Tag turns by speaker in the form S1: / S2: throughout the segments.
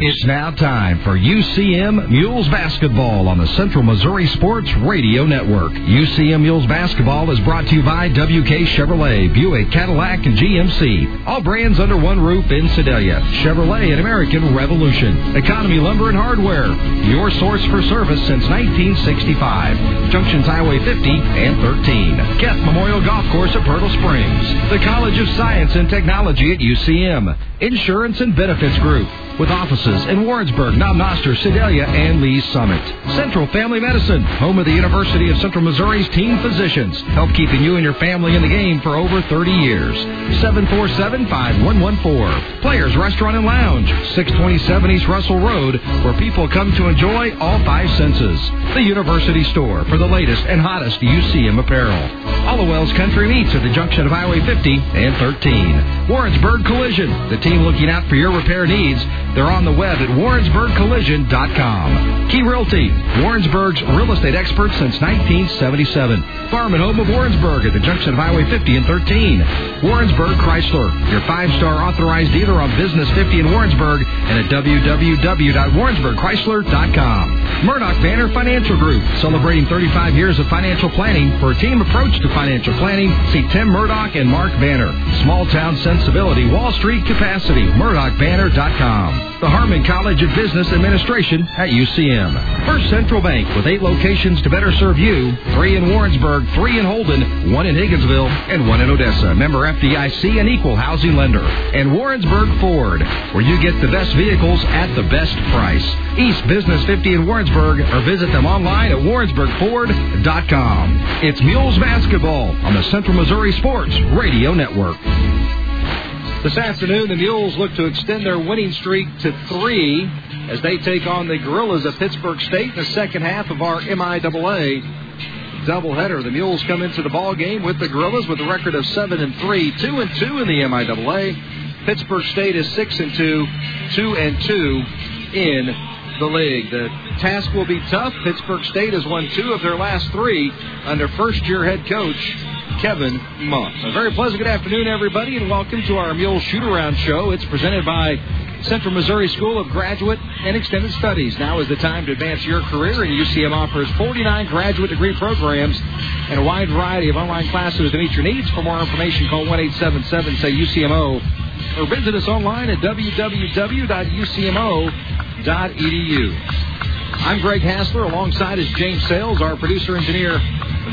S1: It's now time for UCM Mules Basketball on the Central Missouri Sports Radio Network. UCM Mules Basketball is brought to you by WK Chevrolet, Buick, Cadillac, and GMC. All brands under one roof in Sedalia. Chevrolet and American Revolution. Economy Lumber and Hardware. Your source for service since 1965. Junctions Highway 50 and 13. Keth Memorial Golf Course at Pertle Springs. The College of Science and Technology at UCM. Insurance and Benefits Group with offices in Warrensburg, Knob Noster, Sedalia, and Lee's Summit. Central Family Medicine, home of the University of Central Missouri's team physicians, help keeping you and your family in the game for over 30 years. 747-5114. Players Restaurant and Lounge, 627 East Russell Road, where people come to enjoy all five senses. The University Store for the latest and hottest UCM apparel. Hollowell's Country Meats at the junction of Highway 50 and 13. Warrensburg Collision, the team looking out for your repair needs. They're on the web at warrensburgcollision.com. Key Realty, Warrensburg's real estate expert since 1977. Farm and home of Warrensburg at the junction of Highway 50 and 13. Warrensburg Chrysler, your five-star authorized dealer on Business 50 in Warrensburg and at www.warrensburgchrysler.com. Murdoch Banner Financial Group, celebrating 35 years of financial planning. For a team approach to financial planning, see Tim Murdoch and Mark Banner. Small town sensibility, Wall Street capacity, murdochbanner.com. The Harmon College of Business Administration at UCM. First Central Bank with eight locations to better serve you. Three in Warrensburg, three in Holden, one in Higginsville, and one in Odessa. Member FDIC and equal housing lender. And Warrensburg Ford, where you get the best vehicles at the best price. East Business 50 in Warrensburg, or visit them online at warrensburgford.com. It's Mules Basketball on the Central Missouri Sports Radio Network.
S2: This afternoon, the Mules look to extend their winning streak to three as they take on the Gorillas of Pittsburg State in the second half of our MIAA doubleheader. The Mules come into the ball game with the Gorillas with a record of seven and three, two and two in the MIAA. Pittsburg State is six and two, two and two in the league. The task will be tough. Pittsburg State has won two of their last three under first-year head coach Kevin Muff. A very pleasant good afternoon, everybody, and welcome to our Mule Shoot-Around Show. It's presented by Central Missouri School of Graduate and Extended Studies. Now is the time to advance your career, and UCM offers 49 graduate degree programs and a wide variety of online classes to meet your needs. For more information, call 1 877 say UCMO or visit us online at www.ucmo.edu. I'm Greg Hassler. Alongside is James Sales. Our producer engineer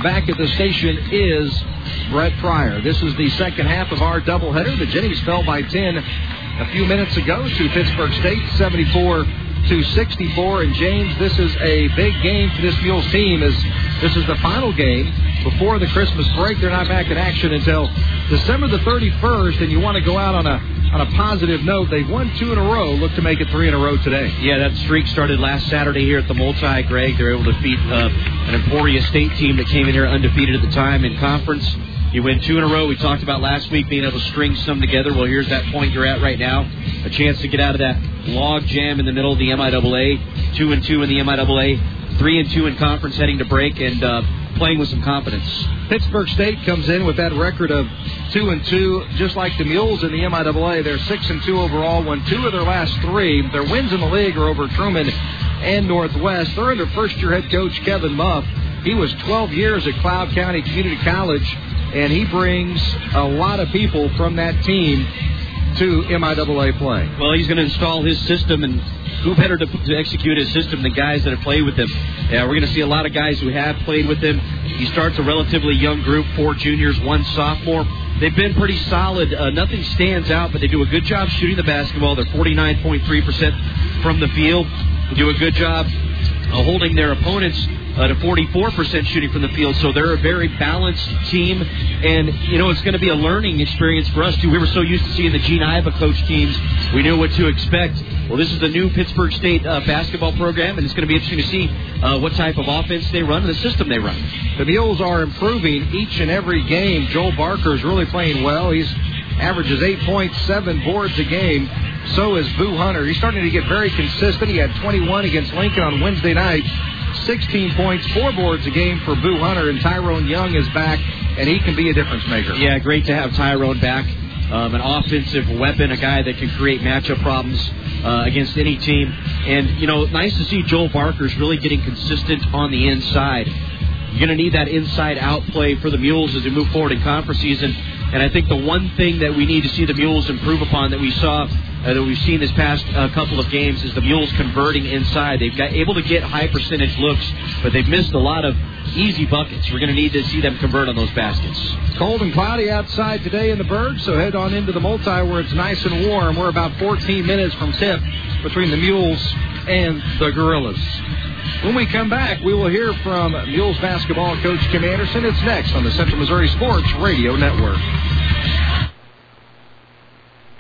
S2: back at the station is Brett Pryor. This is the second half of our doubleheader. The Jennies fell by 10 a few minutes ago to Pittsburg State, 74 to 64. And James, this is a big game for this Mules team as this is the final game before the Christmas break. They're not back in action until December the 31st, and you want to go out on a on a positive note. They've won two in a row. Look to make it three in a row today.
S3: Yeah, that streak started last Saturday here at the Multi. Greg, they're able to beat uh, an Emporia State team that came in here undefeated at the time in conference. You win two in a row. We talked about last week being able to string some together. Well, here's that point you're at right now. A chance to get out of that log jam in the middle of the MIAA. Two and two in the MIAA. Three and two in conference heading to break and uh, playing with some confidence.
S2: Pittsburg State comes in with that record of two and two, just like the Mules in the MIAA. They're six and two overall. Won two of their last three. Their wins in the league are over Truman and Northwest. They're under first-year head coach Kevin Muff. He was 12 years at Cloud County Community College, and he brings a lot of people from that team to MIAA play.
S3: Well, he's going to install his system, and who better to, to execute his system than guys that have played with him? Yeah, we're going to see a lot of guys who have played with him. He starts a relatively young group, four juniors, one sophomore. They've been pretty solid. Uh, nothing stands out, but they do a good job shooting the basketball. They're 49.3% from the field. They do a good job uh, holding their opponents uh, to 44% shooting from the field. So they're a very balanced team. And, you know, it's going to be a learning experience for us, too. We were so used to seeing the Gene Iba coach teams. We knew what to expect. Well, this is the new Pittsburg State uh, basketball program, and it's going to be interesting to see uh, what type of offense they run and the system they run.
S2: The Mules are improving each and every game. Joel Barker is really playing well. He's averages 8.7 boards a game. So is Boo Hunter. He's starting to get very consistent. He had 21 against Lincoln on Wednesday night. 16 points, four boards a game for Boo Hunter, and Tyrone Young is back, and he can be a difference maker.
S3: Yeah, great to have Tyrone back. um, an offensive weapon, a guy that can create matchup problems uh, against any team. And, you know, nice to see Joel Barker's really getting consistent on the inside. You're going to need that inside out play for the Mules as we move forward in conference season. And I think the one thing that we need to see the Mules improve upon that we saw, uh, that we've seen this past uh, couple of games, is the Mules converting inside. They've got able to get high percentage looks, but they've missed a lot of easy buckets. We're going to need to see them convert on those baskets.
S4: Cold and cloudy outside today in the Berg, so head on into the multi where it's nice and warm. We're about 14 minutes from tip between the Mules and the Gorillas. When we come back, we will hear from Mules basketball coach Kim Anderson. It's next on the Central Missouri Sports Radio Network.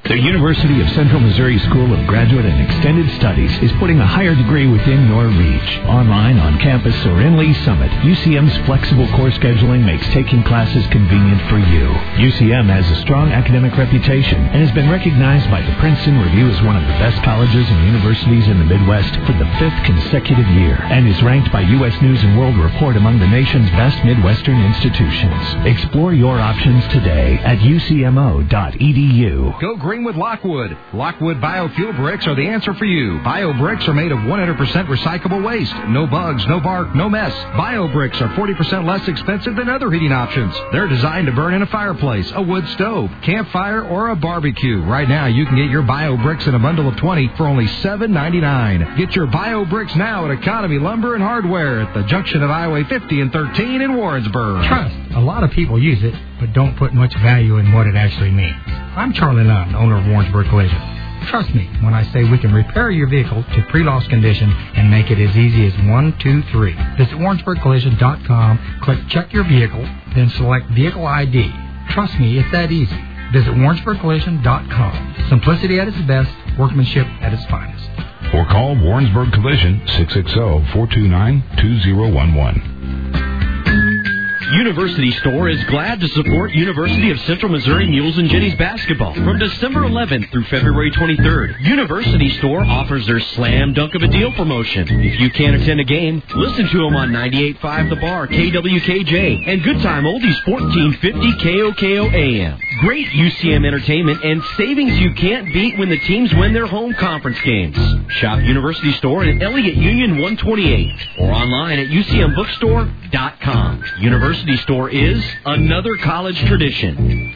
S5: The University of Central Missouri School of Graduate and Extended Studies is putting a higher degree within your reach. Online, on campus, or in Lee Summit, UCM's flexible course scheduling makes taking classes convenient for you. UCM has a strong academic reputation and has been recognized by the Princeton Review as one of the best colleges and universities in the Midwest for the fifth consecutive year and is ranked by U.S. News and World Report among the nation's best Midwestern institutions. Explore your options today at ucmo.edu.
S2: Go green with Lockwood. Lockwood biofuel bricks are the answer for you. Bio bricks are made of 100% recyclable waste. No bugs, no bark, no mess. Bio bricks are 40% less expensive than other heating options. They're designed to burn in a fireplace, a wood stove, campfire, or a barbecue. Right now, you can get your bio bricks in a bundle of 20 for only $7.99. Get your bio bricks now at Economy Lumber and Hardware at the junction of Highway 50 and 13 in Warrensburg.
S6: Trust. A lot of people use it, but don't put much value in what it actually means. I'm Charlie Lund, owner of Warrensburg Collision. Trust me when I say we can repair your vehicle to pre-loss condition and make it as easy as one, two, three. Visit WarrensburgCollision.com, click Check Your Vehicle, then select Vehicle ID. Trust me, it's that easy. Visit WarrensburgCollision.com. Simplicity at its best, workmanship at its finest.
S1: Or call Warrensburg Collision 660-429-2011.
S3: University Store is glad to support University of Central Missouri Mules and Jennies basketball from December 11th through February 23rd. University Store offers their slam dunk of a deal promotion. If you can't attend a game, listen to them on 98.5 The Bar, KWKJ, and Good Time Oldies 1450 KOKO AM. Great UCM entertainment and savings you can't beat when the teams win their home conference games. Shop University Store at Elliott Union 128 or online at UCMBookstore.com. University Store is another college tradition.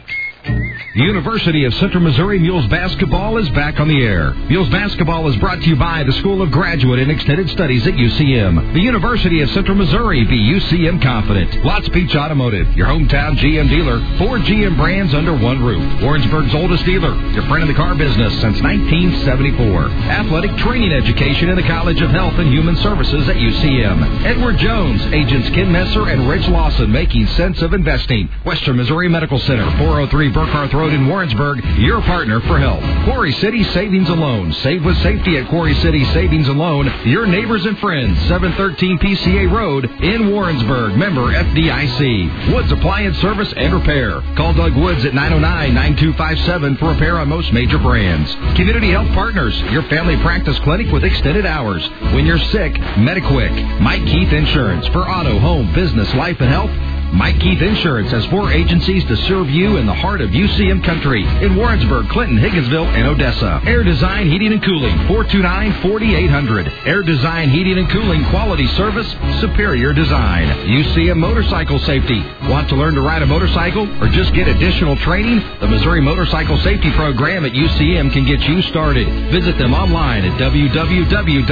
S2: The University of Central Missouri Mules basketball is back on the air. Mules basketball is brought to you by the School of Graduate and Extended Studies at UCM. The University of Central Missouri, be UCM confident. Lots Beach Automotive, your hometown GM dealer. Four GM brands under one roof. Warrensburg's oldest dealer, your friend in the car business since 1974. Athletic training education in the College of Health and Human Services at UCM. Edward Jones, agents Ken Messer and Rich Lawson making sense of investing. Western Missouri Medical Center, 403 Burkhardt Road in Warrensburg, your partner for help. Quarry City Savings Loan. Save with safety at Quarry City Savings Loan. Your neighbors and friends. 713 PCA Road in Warrensburg. Member FDIC. Woods Appliance Service and Repair. Call Doug Woods at 909-9257 for repair on most major brands. Community Health Partners. Your family practice clinic with extended hours. When you're sick, Mediquick. Mike Keith Insurance for auto, home, business, life, and health. Mike Keith Insurance has four agencies to serve you in the heart of UCM country in Warrensburg, Clinton, Higginsville, and Odessa. Air Design Heating and Cooling, 429-4800. Air Design Heating and Cooling quality service, superior design. UCM Motorcycle Safety. Want to learn to ride a motorcycle or just get additional training? The Missouri Motorcycle Safety Program at UCM can get you started. Visit them online at www.mmsp.org.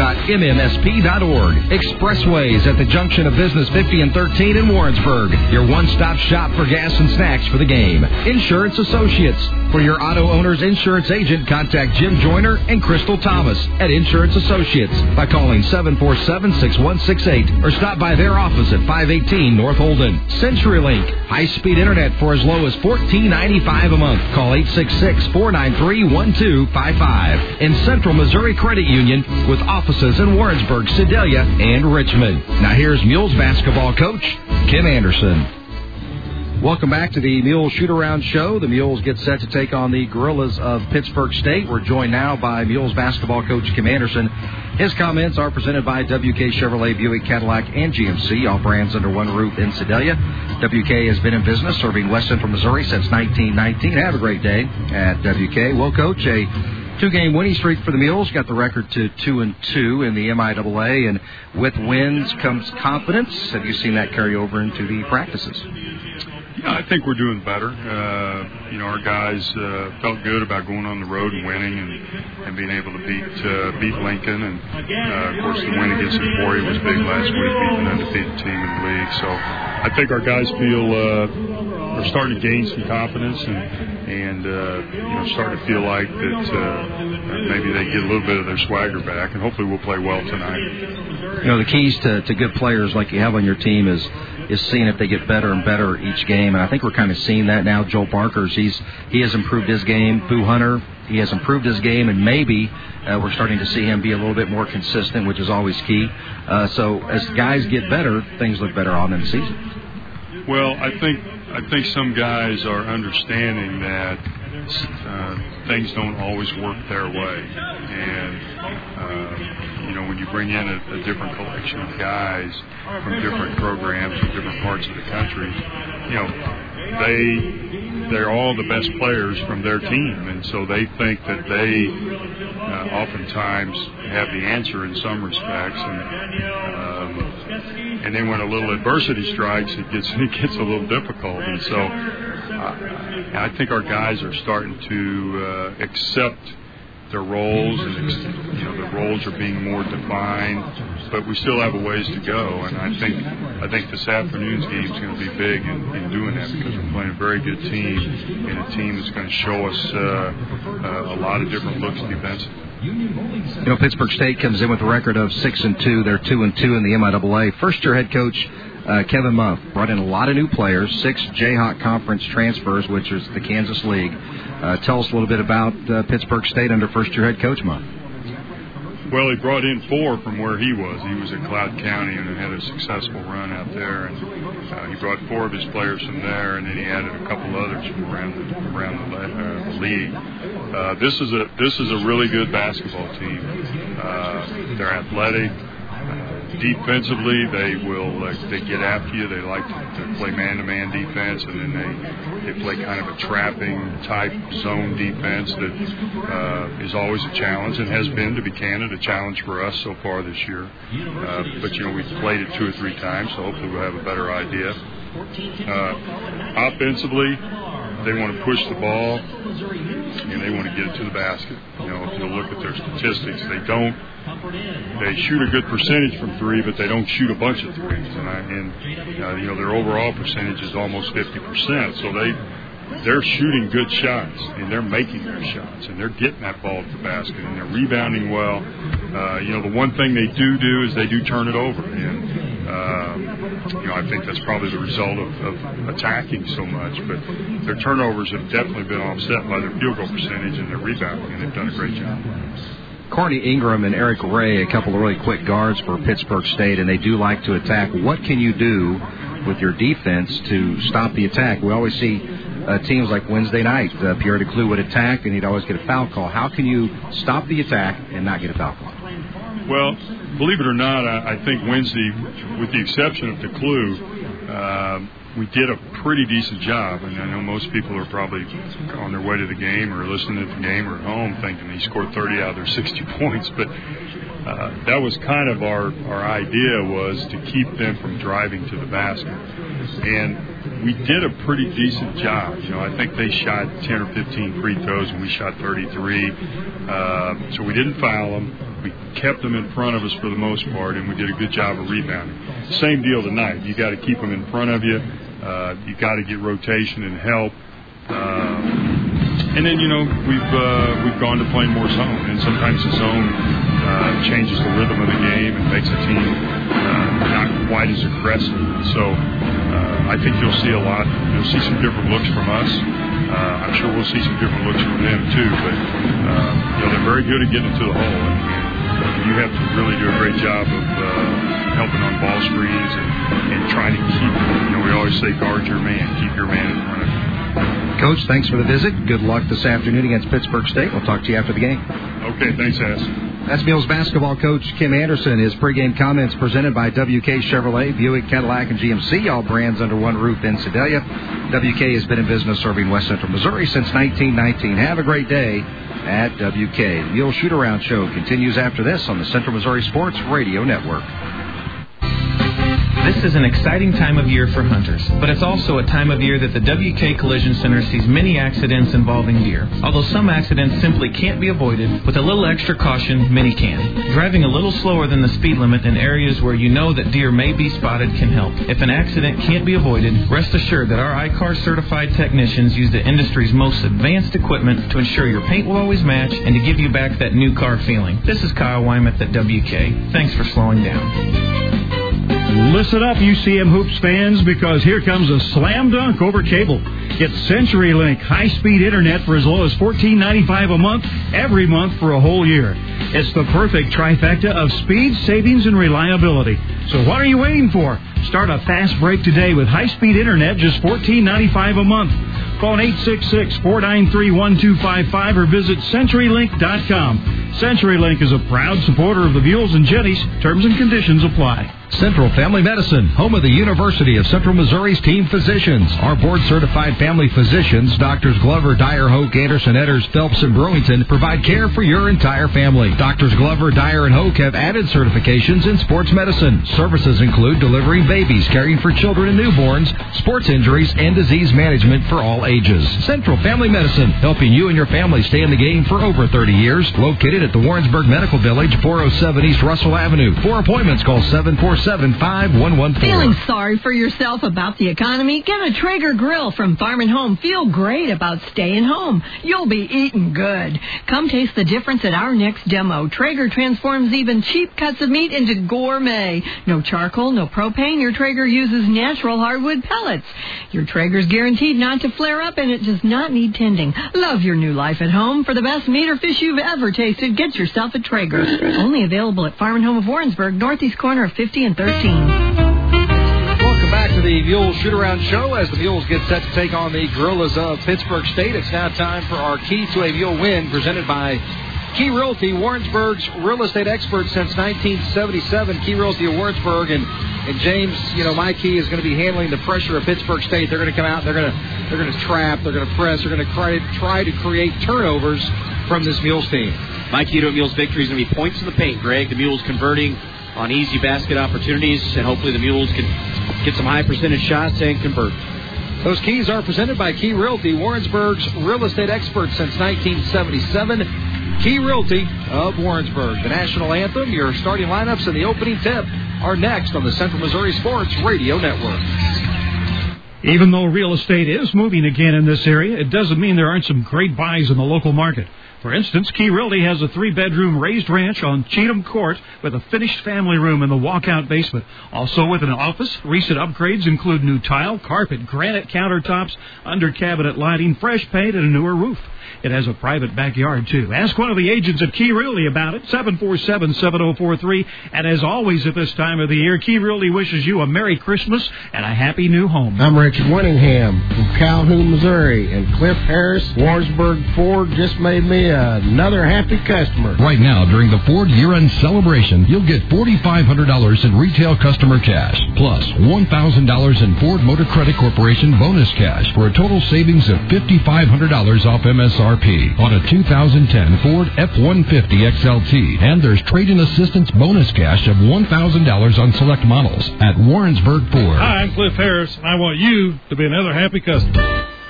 S2: Expressways at the junction of Business 50 and 13 in Warrensburg. Your one-stop shop for gas and snacks for the game. Insurance Associates. For your auto owner's insurance agent, contact Jim Joyner and Crystal Thomas at Insurance Associates by calling 747-6168 or stop by their office at 518 North Holden. CenturyLink. High-speed internet for as low as $14.95 a month. Call 866-493-1255. And Central Missouri Credit Union with offices in Warrensburg, Sedalia, and Richmond. Now here's Mules basketball coach Kim Anderson. Welcome back to the Mules Shoot Around Show. The Mules get set to take on the Gorillas of Pittsburgh State. We're joined now by Mules basketball coach Kim Anderson. His comments are presented by WK Chevrolet, Buick, Cadillac, and GMC, all brands under one roof in Sedalia. WK has been in business serving West Central Missouri since 1919. Have a great day at WK. Well, coach, a two-game winning streak for the Mules. Got the record to two and two in the MIAA, and with wins comes confidence. Have you seen that carry over into the practices?
S7: Yeah, I think we're doing better. Uh, you know, our guys uh, felt good about going on the road and winning and, and being able to beat uh, beat Lincoln. And uh, of course, the win against Emporia was big last week, beating an undefeated team in the league. So I think our guys feel uh, are starting to gain some confidence and and uh, you know starting to feel like that uh, maybe they get a little bit of their swagger back, and hopefully we'll play well tonight.
S2: You know, the keys to, to good players like you have on your team is is seeing if they get better and better each game. And I think we're kind of seeing that now. Joel Barker's he's he has improved his game. Boo Hunter he has improved his game, and maybe uh, we're starting to see him be a little bit more consistent, which is always key. Uh, so as guys get better, things look better on in the season.
S7: Well, I think I think some guys are understanding that uh, things don't always work their way, and uh, you know when you bring in a, a different collection of guys from different programs from different parts of the country, you know they they're all the best players from their team, and so they think that they uh, oftentimes have the answer in some respects, and um, and then when a little adversity strikes, it gets it gets a little difficult, and so uh, I think our guys are starting to uh, accept their roles, and you know the roles are being more defined. But we still have a ways to go, and I think I think this afternoon's game is going to be big in, in doing that because we're playing a very good team and a team that's going to show us uh, uh, a lot of different looks defensively.
S2: You know, Pittsburg State comes in with a record of six and two. They're two and two in the MIAA. First year head coach uh, Kevin Muff brought in a lot of new players, six Jayhawk Conference transfers, which is the Kansas League. Uh, tell us a little bit about uh, Pittsburg State under first year head coach Muff.
S7: Well, he brought in four from where he was. He was at Cloud County and had a successful run out there, and uh, he brought four of his players from there, and then he added a couple others from around the, around the, uh, the league. Uh, this is a this is a really good basketball team. Uh, they're athletic. Defensively, they will uh, they get after you. They like to, to play man-to-man defense, and then they they play kind of a trapping type zone defense that uh, is always a challenge and has been, to be candid, a challenge for us so far this year. Uh, but you know we've played it two or three times, so hopefully we'll have a better idea. Uh, offensively, they want to push the ball and they want to get it to the basket. You know, if you look at their statistics, they don't. They shoot a good percentage from three, but they don't shoot a bunch of threes. And, I, and uh, you know, their overall percentage is almost 50%. So they they're shooting good shots and they're making their shots and they're getting that ball to the basket and they're rebounding well. Uh, you know, the one thing they do do is they do turn it over. And um, you know, I think that's probably the result of, of attacking so much. But their turnovers have definitely been offset by their field goal percentage and their rebounding, and they've done a great job.
S2: Corny Ingram and Eric Ray, a couple of really quick guards for Pittsburg State, and they do like to attack. What can you do with your defense to stop the attack? We always see uh, teams like Wednesday night. Uh, Pierre DeClue would attack, and he'd always get a foul call. How can you stop the attack and not get a foul call?
S7: Well, believe it or not, I, I think Wednesday, with the exception of DeClue, uh, we did a pretty decent job. And I know most people are probably on their way to the game or listening to the game or at home thinking he scored 30 out of their 60 points. But uh, that was kind of our, our idea was to keep them from driving to the basket. And we did a pretty decent job. You know, I think they shot 10 or 15 free throws and we shot 33. Uh, so we didn't foul them we kept them in front of us for the most part, and we did a good job of rebounding. Same deal tonight. You got to keep them in front of you. Uh, you got to get rotation and help. Uh, and then you know we've uh, we've gone to playing more zone, and sometimes the zone uh, changes the rhythm of the game and makes the team uh, not quite as aggressive. So uh, I think you'll see a lot. You'll see some different looks from us. Uh, I'm sure we'll see some different looks from them too. But uh, you know they're very good at getting to the hole, and, you have to really do a great job of
S8: helping on ball screens and, and trying to keep, you know, we always say guard your man, keep your man in front of you.
S2: Coach, thanks for the visit. Good luck this afternoon against Pittsburg State. We'll talk to you after the game.
S8: Okay, thanks, Hass.
S2: That's Mules basketball coach Kim Anderson. His pregame comments presented by WK Chevrolet, Buick, Cadillac, and GMC, all brands under one roof in Sedalia. WK has been in business serving West Central Missouri since 1919. Have a great day at WK. The Mule Shoot Around Show continues after this on the Central Missouri Sports Radio Network.
S9: This is an exciting time of year for hunters, but it's also a time of year that the WK Collision Center sees many accidents involving deer. Although some accidents simply can't be avoided, with a little extra caution, many can. Driving a little slower than the speed limit in areas where you know that deer may be spotted can help. If an accident can't be avoided, rest assured that our I-CAR certified technicians use the industry's most advanced equipment to ensure your paint will always match and to give you back that new car feeling. This is Kyle Wymath at WK. Thanks for slowing down.
S10: Listen up, UCM Hoops fans, because here comes a slam dunk over cable. Get CenturyLink high-speed internet for as low as $14.95 a month every month for a whole year. It's the perfect trifecta of speed, savings, and reliability. So what are you waiting for? Start a fast break today with high-speed internet, just $14.95 a month. Phone 866-493-1255 or visit CenturyLink.com. CenturyLink is a proud supporter of the Mules and Jennies. Terms and conditions apply.
S1: Central Family Medicine, home of the University of Central Missouri's team physicians. Our board certified family physicians, Doctors Glover, Dyer, Hoke, Anderson, Edders, Phelps, and Brewington, provide care for your entire family. Doctors Glover, Dyer, and Hoke have added certifications in sports medicine. Services include delivering babies, caring for children and newborns, sports injuries, and disease management for all ages. Central Family Medicine, helping you and your family stay in the game for over 30 years. Located at the Warrensburg Medical Village, 407 East Russell Avenue. For appointments, call 747
S11: Feeling sorry for yourself about the economy? Get a Traeger grill from Farm and Home. Feel great about staying home. You'll be eating good. Come taste the difference at our next demo. Traeger transforms even cheap cuts of meat into gourmet. No charcoal, no propane. Your Traeger uses natural hardwood pellets. Your Traeger's guaranteed not to flare up and it does not need tending. Love your new life at home. For the best meat or fish you've ever tasted, get yourself a Traeger. Only available at Farm and Home of Warrensburg, northeast corner of 50 and 13.
S2: Welcome back to the Mules Shoot Around Show as the Mules get set to take on the Gorillas of Pittsburg State. It's now time for our Key to a Mule win presented by Key Realty, Warrensburg's real estate expert since 1977. Key Realty of Warrensburg and and James, you know, my key is going to be handling the pressure of Pittsburg State. They're going to come out, they're going to they're going to trap, they're going to press, they're going to try try to create turnovers from this Mules team.
S3: My key to a Mules victory is going to be points in the paint, Greg. The Mules converting on easy basket opportunities, and hopefully the Mules can get some high percentage shots and convert.
S2: Those keys are presented by Key Realty, Warrensburg's real estate expert since 1977. Key Realty of Warrensburg. The national anthem, your starting lineups, and the opening tip are next on the Central Missouri Sports Radio Network.
S10: Even though real estate is moving again in this area, it doesn't mean there aren't some great buys in the local market. For instance, Key Realty has a three bedroom raised ranch on Cheatham Court with a finished family room in the walkout basement. Also with an office, recent upgrades include new tile, carpet, granite countertops, under cabinet lighting, fresh paint, and a newer roof. It has a private backyard, too. Ask one of the agents at Key Realty about it, 747-7043. And as always at this time of the year, Key Realty wishes you a Merry Christmas and a Happy New Home.
S12: I'm Richard Winningham from Calhoun, Missouri, and Cliff Harris, Warrensburg Ford just made me another happy customer.
S1: Right now, during the Ford year-end celebration, you'll get $4,500 in retail customer cash, plus $1,000 in Ford Motor Credit Corporation bonus cash for a total savings of $5,500 off MSRP on a 2010 Ford F-150 XLT, and there's trade-in assistance bonus cash of $1,000 on select models at Warrensburg Ford.
S10: Hi, I'm Cliff Harris, and I want you to be another happy customer.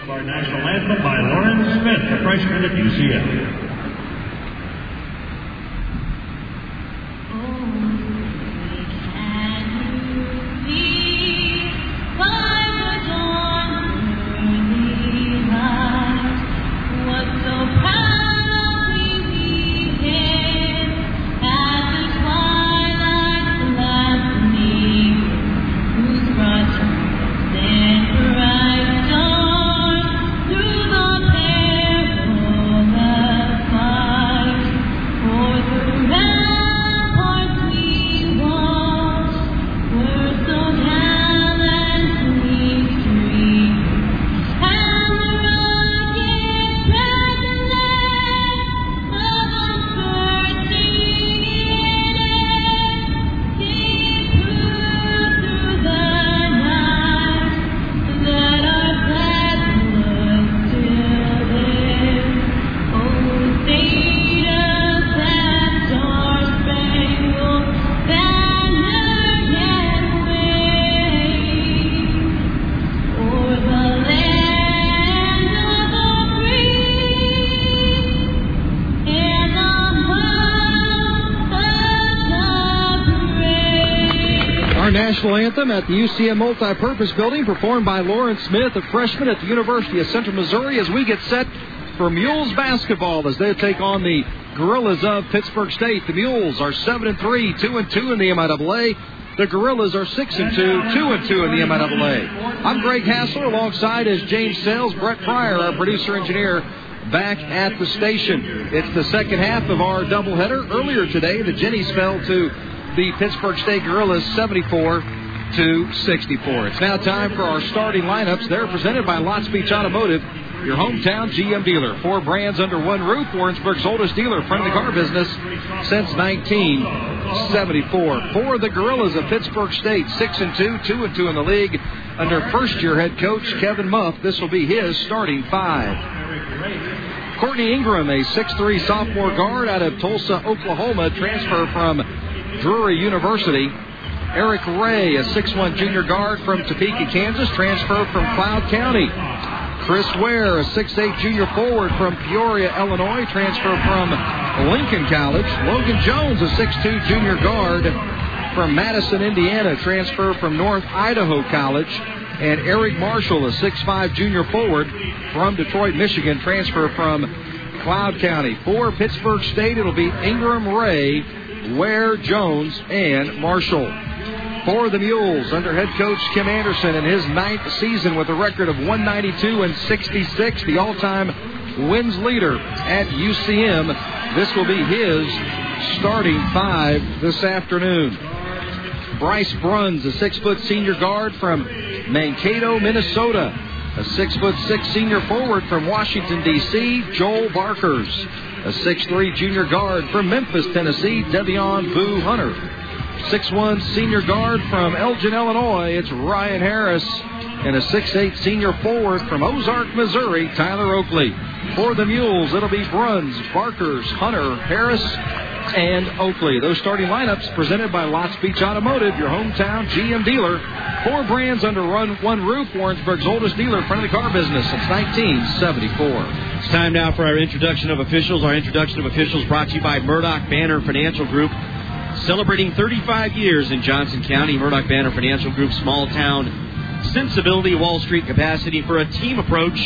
S10: Of our national anthem by Lauren Smith, a freshman at UCF.
S2: Oh, can was so proud. At the UCM Multipurpose Building, performed by Lauren Smith, a freshman at the University of Central Missouri, as we get set for Mules basketball as they take on the Gorillas of Pittsburg State. The Mules are 7 and 3, 2 and 2 in the MIAA. The Gorillas are 6 and 2, 2 and 2 in the MIAA. I'm Greg Hassler alongside as James Sales, Brett Pryor, our producer engineer, back at the station. It's the second half of our doubleheader. Earlier today, the Jennies fell to the Pittsburg State Gorillas 74 to 64. It's now time for our starting lineups. They're presented by Lots Beach Automotive, your hometown GM dealer. Four brands under one roof. Warrensburg's oldest dealer, front of the car business since 1974. For the Gorillas of Pittsburg State, six and two, two and two in the league. Under first-year head coach Kevin Muff, this will be his starting five. Courtney Ingram, a 6'3 sophomore guard out of Tulsa, Oklahoma, transfer from Drury University. Eric Ray, a 6'1 junior guard from Topeka, Kansas, transferred from Cloud County. Chris Ware, a 6'8 junior forward from Peoria, Illinois, transferred from Lincoln College. Logan Jones, a 6'2 junior guard from Madison, Indiana, transferred from North Idaho College. And Eric Marshall, a 6'5 junior forward from Detroit, Michigan, transfer from Cloud County. For Pittsburg State, it'll be Ingram Ray, Ware, Jones, and Marshall. For the Mules, under head coach Kim Anderson in his ninth season with a record of 192 and 66, the all-time wins leader at UCM. This will be his starting five this afternoon. Bryce Bruns, a six-foot senior guard from Mankato, Minnesota. A six-foot six senior forward from Washington, D.C., Joel Barkers. A 6'3 junior guard from Memphis, Tennessee, Devion Boo Hunter. 6'1 senior guard from Elgin, Illinois, it's Ryan Harris. And a 6'8 senior forward from Ozark, Missouri, Tyler Oakley. For the Mules, it'll be Bruns, Barkers, Hunter, Harris, and Oakley. Those starting lineups presented by Lots Beach Automotive, your hometown GM dealer. Four brands under one, one roof. Warrensburg's oldest dealer, in front of the car business since 1974.
S3: It's time now for our introduction of officials. Our introduction of officials brought to you by Murdoch Banner Financial Group. Celebrating 35 years in Johnson County, Murdoch Banner Financial Group, small town sensibility, Wall Street capacity for a team approach.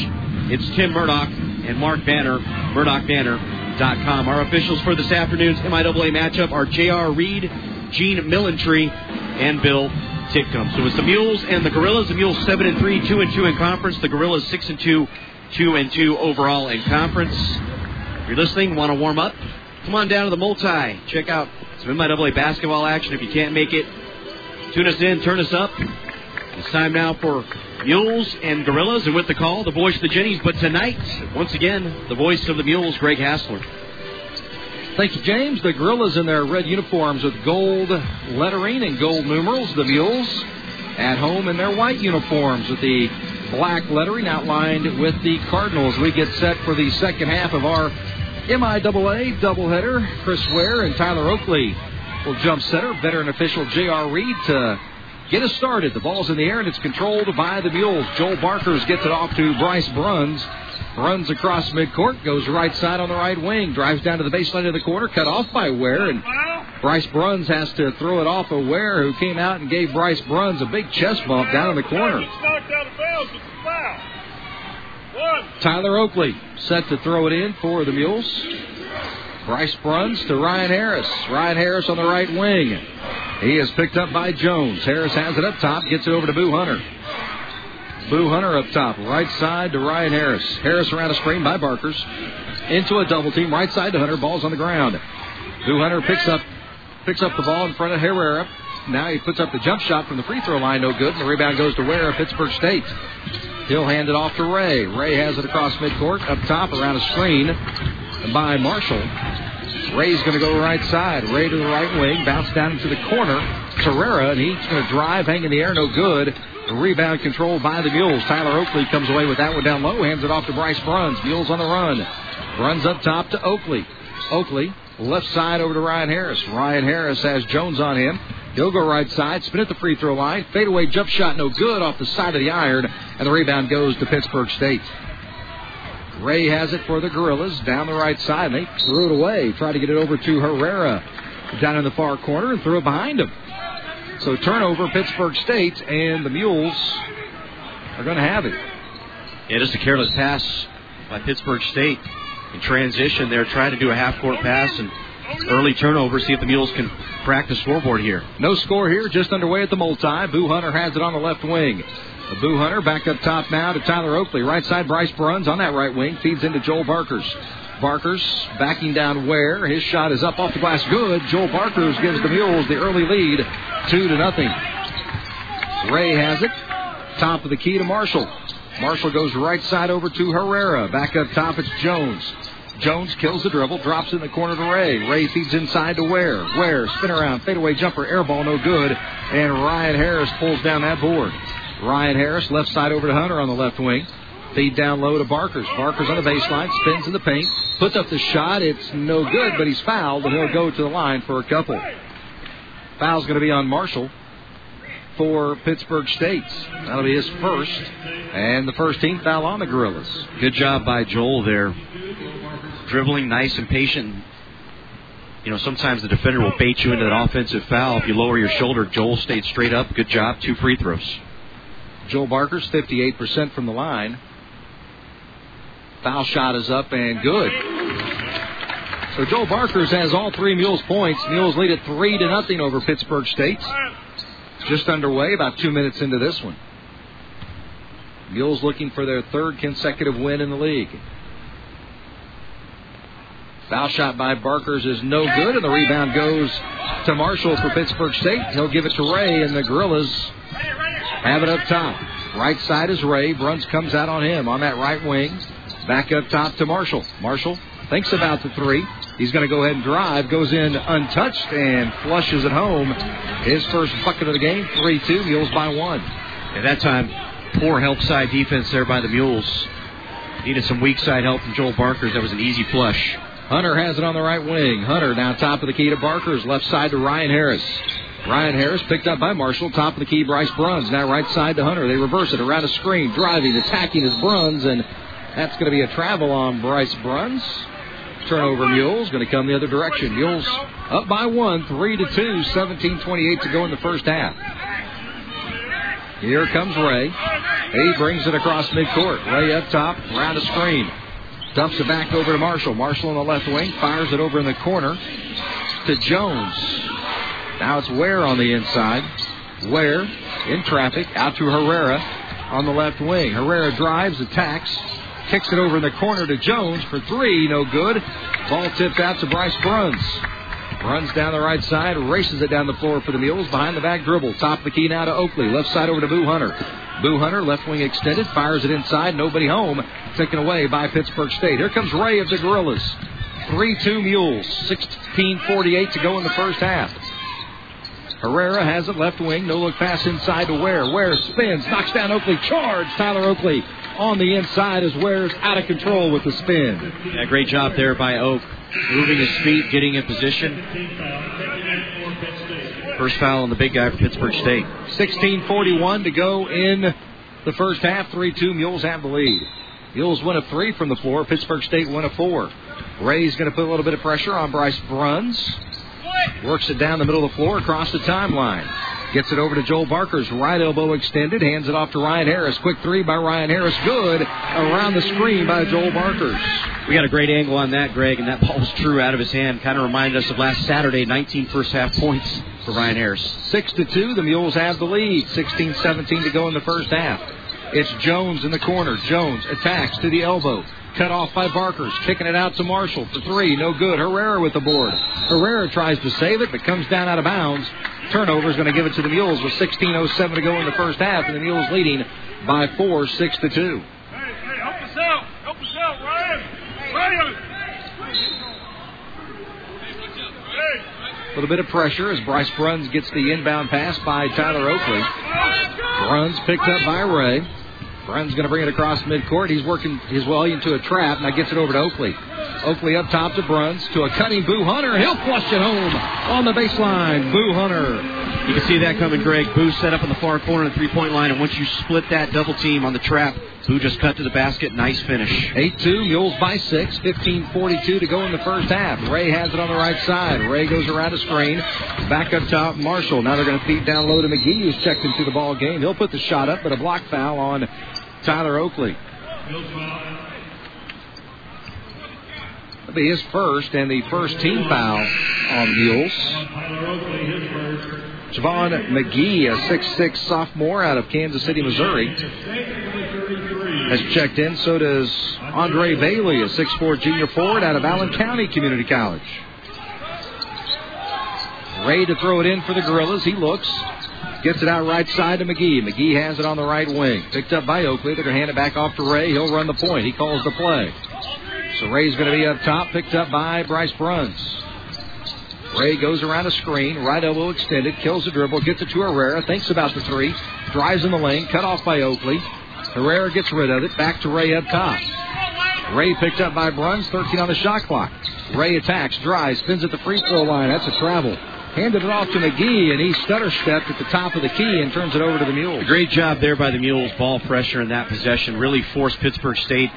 S3: It's Tim Murdoch and Mark Banner, MurdochBanner.com. Our officials for this afternoon's MIAA matchup are J.R. Reed, Gene Millentry, and Bill Titcomb. So it's the Mules and the Gorillas. The Mules 7 and 3, 2 and 2 in conference. The Gorillas 6 and 2, 2 and 2 overall in conference. If you're listening, want to warm up? Come on down to the multi. Check out some MIAA basketball action. If you can't make it, tune us in, turn us up. It's time now for Mules and Gorillas, and with the call, the voice of the Jennies. But tonight, once again, the voice of the Mules, Greg Hassler.
S2: Thank you, James. The Gorillas in their red uniforms with gold lettering and gold numerals. The Mules at home in their white uniforms with the black lettering outlined with the Cardinals. We get set for the second half of our MIAA doubleheader. Chris Ware and Tyler Oakley will jump center. Veteran official J.R. Reed to get us started. The ball's in the air and it's controlled by the Mules. Joel Barkers gets it off to Bryce Bruns. Runs across midcourt, goes right side on the right wing, drives down to the baseline of the corner, cut off by Ware, and Bryce Bruns has to throw it off of Ware, who came out and gave Bryce Bruns a big chest bump down in the corner. Tyler Oakley set to throw it in for the Mules. Bryce Bruns to Ryan Harris. Ryan Harris on the right wing. He is picked up by Jones. Harris has it up top, gets it over to Boo Hunter. Boo Hunter up top, right side to Ryan Harris. Harris around a screen by Barkers. Into a double team, right side to Hunter. Ball's on the ground. Boo Hunter picks up picks up the ball in front of Herrera. Now he puts up the jump shot from the free throw line, no good. And the rebound goes to Ware of Pittsburg State. He'll hand it off to Ray. Ray has it across midcourt, up top around a screen by Marshall. Ray's going to go right side. Ray to the right wing, bounce down into the corner. Herrera, and he's going to drive, hang in the air, no good. Rebound controlled by the Mules. Tyler Oakley comes away with that one down low, hands it off to Bryce Bruns. Mules on the run. Runs up top to Oakley. Oakley, left side over to Ryan Harris. Ryan Harris has Jones on him. He'll go right side, spin at the free throw line. Fadeaway jump shot, no good off the side of the iron, and the rebound goes to Pittsburg State. Ray has it for the Gorillas down the right side. They threw it away. Try to get it over to Herrera down in the far corner and threw it behind him. So turnover, Pittsburg State, and the Mules are going to have it.
S3: Yeah, just a careless pass by Pittsburg State in transition. They're trying to do a half court pass and early turnover. See if the Mules can crack the scoreboard here.
S2: No score here, just underway at the multi. Boo Hunter has it on the left wing. Boo Hunter back up top now to Tyler Oakley. Right side, Bryce Bruns on that right wing. Feeds into Joel Barkers. Barkers backing down where his shot is up off the glass. Good. Joel Barkers gives the Mules the early lead, two to nothing. Ray has it. Top of the key to Marshall. Marshall goes right side over to Herrera. Back up top, it's Jones. Jones kills the dribble, drops in the corner to Ray. Ray feeds inside to Ware. Ware, spin around, fadeaway jumper, air ball, no good. And Ryan Harris pulls down that board. Ryan Harris, left side over to Hunter on the left wing. Feed down low to Barkers. Barkers on the baseline, spins in the paint, puts up the shot. It's no good, but he's fouled, and he'll go to the line for a couple. Foul's going to be on Marshall for Pittsburg States. That'll be his first, and the first team foul on the Gorillas.
S3: Good job by Joel there. Dribbling nice and patient. You know, sometimes the defender will bait you into an offensive foul. If you lower your shoulder, Joel stayed straight up. Good job. Two free throws.
S2: Joel Barker's 58% from the line. Foul shot is up and good. So Joel Barkers has all three Mules points. Mules lead at three to nothing over Pittsburg State. Just underway, about two minutes into this one. Mules looking for their third consecutive win in the league. Foul shot by Barkers is no good, and the rebound goes to Marshall for Pittsburg State. He'll give it to Ray, and the Gorillas have it up top. Right side is Ray. Bruns comes out on him on that right wing. Back up top to Marshall. Marshall thinks about the three. He's going to go ahead and drive. Goes in untouched and flushes it home. His first bucket of the game. 3 2. Mules by one.
S3: At that time, poor help side defense there by the Mules. Needed some weak side help from Joel Barkers. That was an easy flush.
S2: Hunter has it on the right wing. Hunter now top of the key to Barkers. Left side to Ryan Harris. Ryan Harris picked up by Marshall. Top of the key, Bryce Bruns. Now right side to Hunter. They reverse it around a screen. Driving, attacking is Bruns. And that's going to be a travel on Bryce Bruns. Turnover Mules going to come the other direction. Mules up by one, three to two, 17-28 to go in the first half. Here comes Ray. He brings it across midcourt. Ray up top, around a screen. Dumps it back over to Marshall. Marshall on the left wing fires it over in the corner to Jones. Now it's Ware on the inside. Ware in traffic out to Herrera on the left wing. Herrera drives, attacks, kicks it over in the corner to Jones for three. No good. Ball tipped out to Bryce Bruns. Runs down the right side, races it down the floor for the Mules. Behind the back dribble. Top of the key now to Oakley. Left side over to Boo Hunter. Boo Hunter, left wing extended, fires it inside. Nobody home. Taken away by Pittsburg State. Here comes Ray of the Gorillas. 3 2 Mules. 16.48 to go in the first half. Herrera has it left wing. No look pass inside to Ware. Ware spins, knocks down Oakley. Charge. Tyler Oakley on the inside as Ware's out of control with the spin.
S3: Yeah, great job there by Oak. Moving his feet, getting in position. First foul on the big guy for Pittsburg State.
S2: 16:41 to go in the first half. 3-2 Mules have the lead. Mules win a three from the floor. Pittsburg State win a four. Ray's going to put a little bit of pressure on Bryce Bruns. Works it down the middle of the floor across the timeline. Gets it over to Joel Barker's right elbow extended. Hands it off to Ryan Harris. Quick three by Ryan Harris. Good. Around the screen by Joel Barkers.
S3: We got a great angle on that, Greg, and that ball was true out of his hand. Kind of reminded us of last Saturday, 19 first half points for Ryan Harris.
S2: 6 to 2. The Mules have the lead. 16 17 to go in the first half. It's Jones in the corner. Jones attacks to the elbow. Cut off by Barkers. Kicking it out to Marshall for three. No good. Herrera with the board. Herrera tries to save it, but comes down out of bounds. Turnover is going to give it to the Mules with 16.07 to go in the first half, and the Mules leading by four, six to two.
S13: Hey, hey, help us out. Help us out, Ryan. Ryan.
S2: A little bit of pressure as Bryce Bruns gets the inbound pass by Tyler Oakley. Bruns picked up by Ray. Bruns going to bring it across midcourt. He's working his way into a trap. Now gets it over to Oakley. Oakley up top to Bruns to a cutting Boo Hunter. He'll flush it home on the baseline. Boo Hunter
S3: You can see that coming, Greg. Boo set up in the far corner of the three-point line, and once you split that double team on the trap, Boo just cut to the basket. Nice finish.
S2: 8-2, Mules by 6, 15-42 to go in the first half. Ray has it on the right side. Ray goes around a screen. Back up top, Marshall. Now they're going to feed down low to McGee, who's checked into the ball game. He'll put the shot up, but a block foul on Tyler Oakley. That'll be his first and the first team foul on Mules. Javon McGee, a 6'6 sophomore out of Kansas City, Missouri, has checked in. So does Andre Bailey, a 6'4 junior forward out of Allen County Community College. Ray to throw it in for the Gorillas. He looks. Gets it out right side to McGee. McGee has it on the right wing. Picked up by Oakley. They're going to hand it back off to Ray. He'll run the point. He calls the play. So Ray's going to be up top. Picked up by Bryce Bruns. Ray goes around a screen, right elbow extended, kills the dribble, gets it to Herrera, thinks about the three, drives in the lane, cut off by Oakley. Herrera gets rid of it, back to Ray up top. Ray picked up by Bruns, 13 on the shot clock. Ray attacks, drives, spins at the free throw line. That's a travel. Handed it off to McGee, and he stutter stepped at the top of the key and turns it over to the Mules.
S3: Great job there by the Mules. Ball pressure in that possession really forced Pittsburg State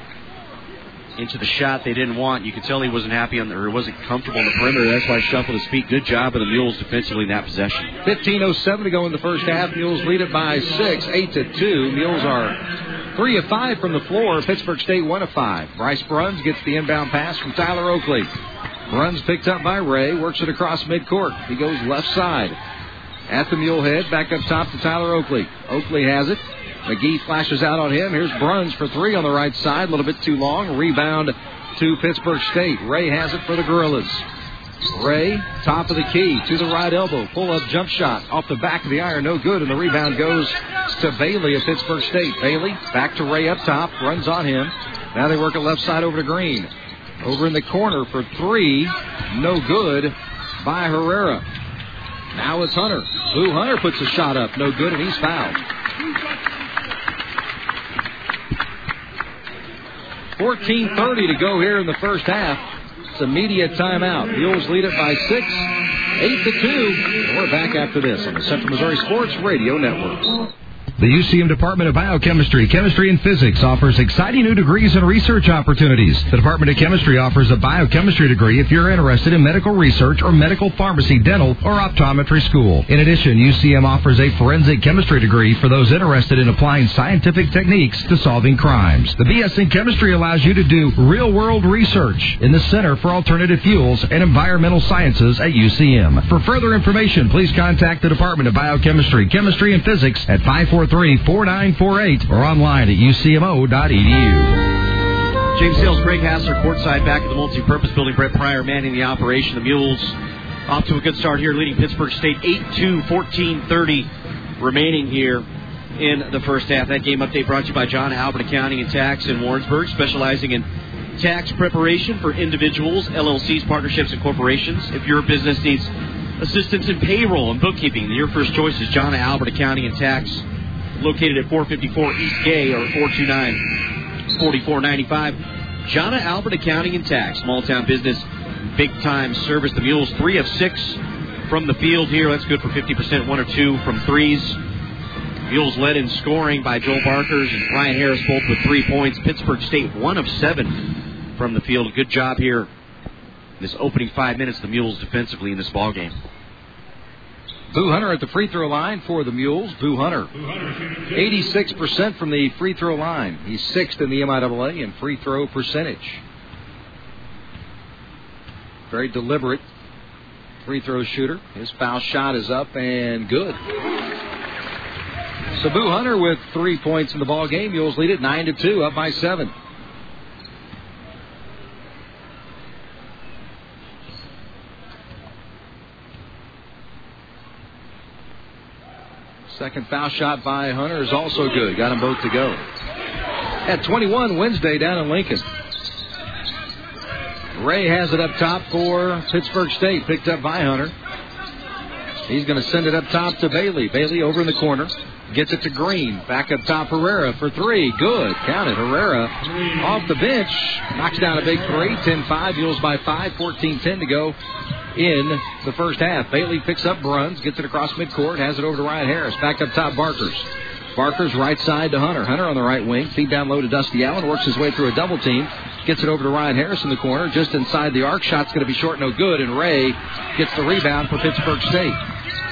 S3: into the shot they didn't want. You could tell he wasn't happy on the, or wasn't comfortable on the perimeter. That's why he shuffled his feet. Good job of the Mules defensively in that possession.
S2: 15:07 to go in the first half. Mules lead it by six, eight to two. Mules are three of five from the floor. Pittsburg State one of five. Bryce Bruns gets the inbound pass from Tyler Oakley. Bruns picked up by Ray, works it across midcourt. He goes left side. At the mule head, back up top to Tyler Oakley. Oakley has it. McGee flashes out on him. Here's Bruns for three on the right side. A little bit too long. Rebound to Pittsburg State. Ray has it for the Gorillas. Ray, top of the key, to the right elbow. Pull up jump shot off the back of the iron. No good. And the rebound goes to Bailey of Pittsburg State. Bailey back to Ray up top. Runs on him. Now they work it left side over to Green. Over in the corner for three. No good by Herrera. Now it's Hunter. Boo Hunter puts a shot up. No good, and he's fouled. 14.30 to go here in the first half. It's a media timeout. Mules lead it by six, eight to two. We're back after this on the Central Missouri Sports Radio Network.
S1: The UCM Department of Biochemistry, Chemistry, and Physics offers exciting new degrees and research opportunities. The Department of Chemistry offers a biochemistry degree if you're interested in medical research or medical pharmacy, dental, or optometry school. In addition, UCM offers a forensic chemistry degree for those interested in applying scientific techniques to solving crimes. The BS in Chemistry allows you to do real world research in the Center for Alternative Fuels and Environmental Sciences at UCM. For further information, please contact the Department of Biochemistry, Chemistry, and Physics at 543 4948 or online at ucmo.edu.
S3: James Sales, Greg Hassler, courtside back at the multi-purpose building. Brett Pryor manning the operation. The Mules off to a good start here, leading Pittsburg State 8-2, 14-30 remaining here in the first half. That game update brought to you by John Albert Accounting and Tax in Warrensburg, specializing in tax preparation for individuals, LLCs, partnerships, and corporations. If your business needs assistance in payroll and bookkeeping, your first choice is John Albert Accounting and Tax located at 454 East Gay or 429 4495. John Albert Accounting and Tax, small town business, big time service. The Mules, three of six from the field here. That's good for 50%, one or two from threes. Mules led in scoring by Joel Barkers and Ryan Harris, both with three points. Pittsburg State, one of seven from the field. Good job here. This opening five minutes, the Mules defensively in this ball game.
S2: Boo Hunter at the free throw line for the Mules. Boo Hunter, 86% from the free throw line. He's sixth in the MIAA in free throw percentage. Very deliberate free throw shooter. His foul shot is up and good. So Boo Hunter with three points in the ball game. Mules lead it nine to two, up by seven. Second foul shot by Hunter is also good. Got them both to go. At 21 Wednesday down in Lincoln. Ray has it up top for Pittsburg State. Picked up by Hunter. He's going to send it up top to Bailey. Bailey over in the corner. Gets it to Green. Back up top Herrera for three. Good. Counted. Herrera off the bench. Knocks down a big three. 10 5. Mules by 5. 14 10 to go in the first half. Bailey picks up Bruns, gets it across midcourt, has it over to Ryan Harris. Back up top, Barkers. Barker's right side to Hunter. Hunter on the right wing. Feed down low to Dusty Allen. Works his way through a double team. Gets it over to Ryan Harris in the corner. Just inside the arc. Shot's going to be short, no good. And Ray gets the rebound for Pittsburg State.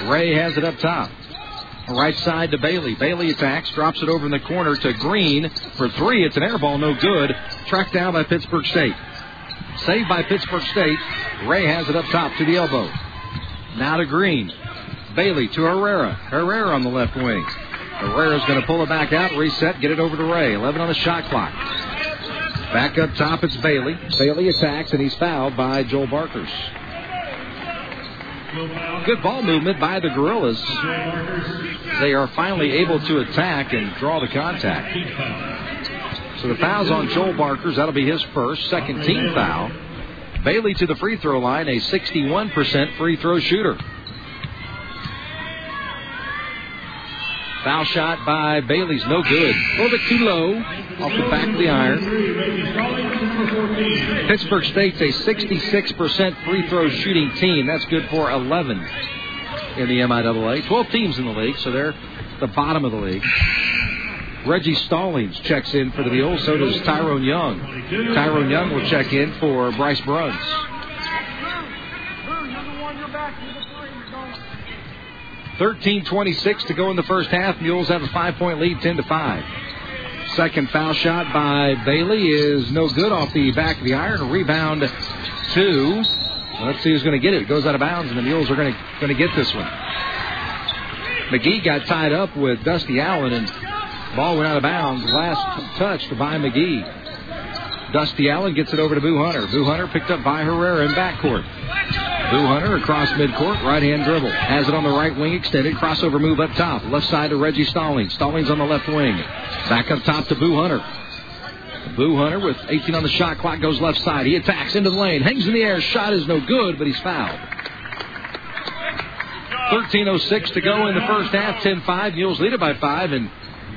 S2: Ray has it up top. Right side to Bailey. Bailey attacks, drops it over in the corner to Green for three. It's an air ball, no good. Tracked down by Pittsburg State. Saved by Pittsburg State. Ray has it up top to the elbow. Now to Green. Bailey to Herrera. Herrera on the left wing. Herrera's going to pull it back out, reset, get it over to Ray. 11 on the shot clock. Back up top, it's Bailey. Bailey attacks, and he's fouled by Joel Barkers. Good ball movement by the Gorillas. They are finally able to attack and draw the contact. So the foul's on Joel Barkers. That'll be his first, second team foul. Bailey to the free throw line, a 61% free throw shooter. Foul shot by Bailey's no good. A little bit too low off the back of the iron. Pittsburg State's a 66% free throw shooting team. That's good for 11 in the MIAA. 12 teams in the league, so they're the bottom of the league. Reggie Stallings checks in for the Mules. So does Tyrone Young. Tyrone Young will check in for Bryce Bruns. 13:26 to go in the first half. Mules have a five-point lead, 10 to five. Second foul shot by Bailey is no good off the back of the iron. Rebound two. Let's see who's going to get it. It goes out of bounds, and the Mules are to going to get this one. McGee got tied up with Dusty Allen, and ball went out of bounds. Last touch by McGee. Dusty Allen gets it over to Boo Hunter. Boo Hunter picked up by Herrera in backcourt. Boo Hunter across midcourt, right hand dribble. Has it on the right wing extended. Crossover move up top. Left side to Reggie Stallings. Stallings on the left wing. Back up top to Boo Hunter. Boo Hunter with 18 on the shot clock goes left side. He attacks into the lane. Hangs in the air. Shot is no good, but he's fouled. 13.06 to go in the first half. 10-5. Mules lead it by five. And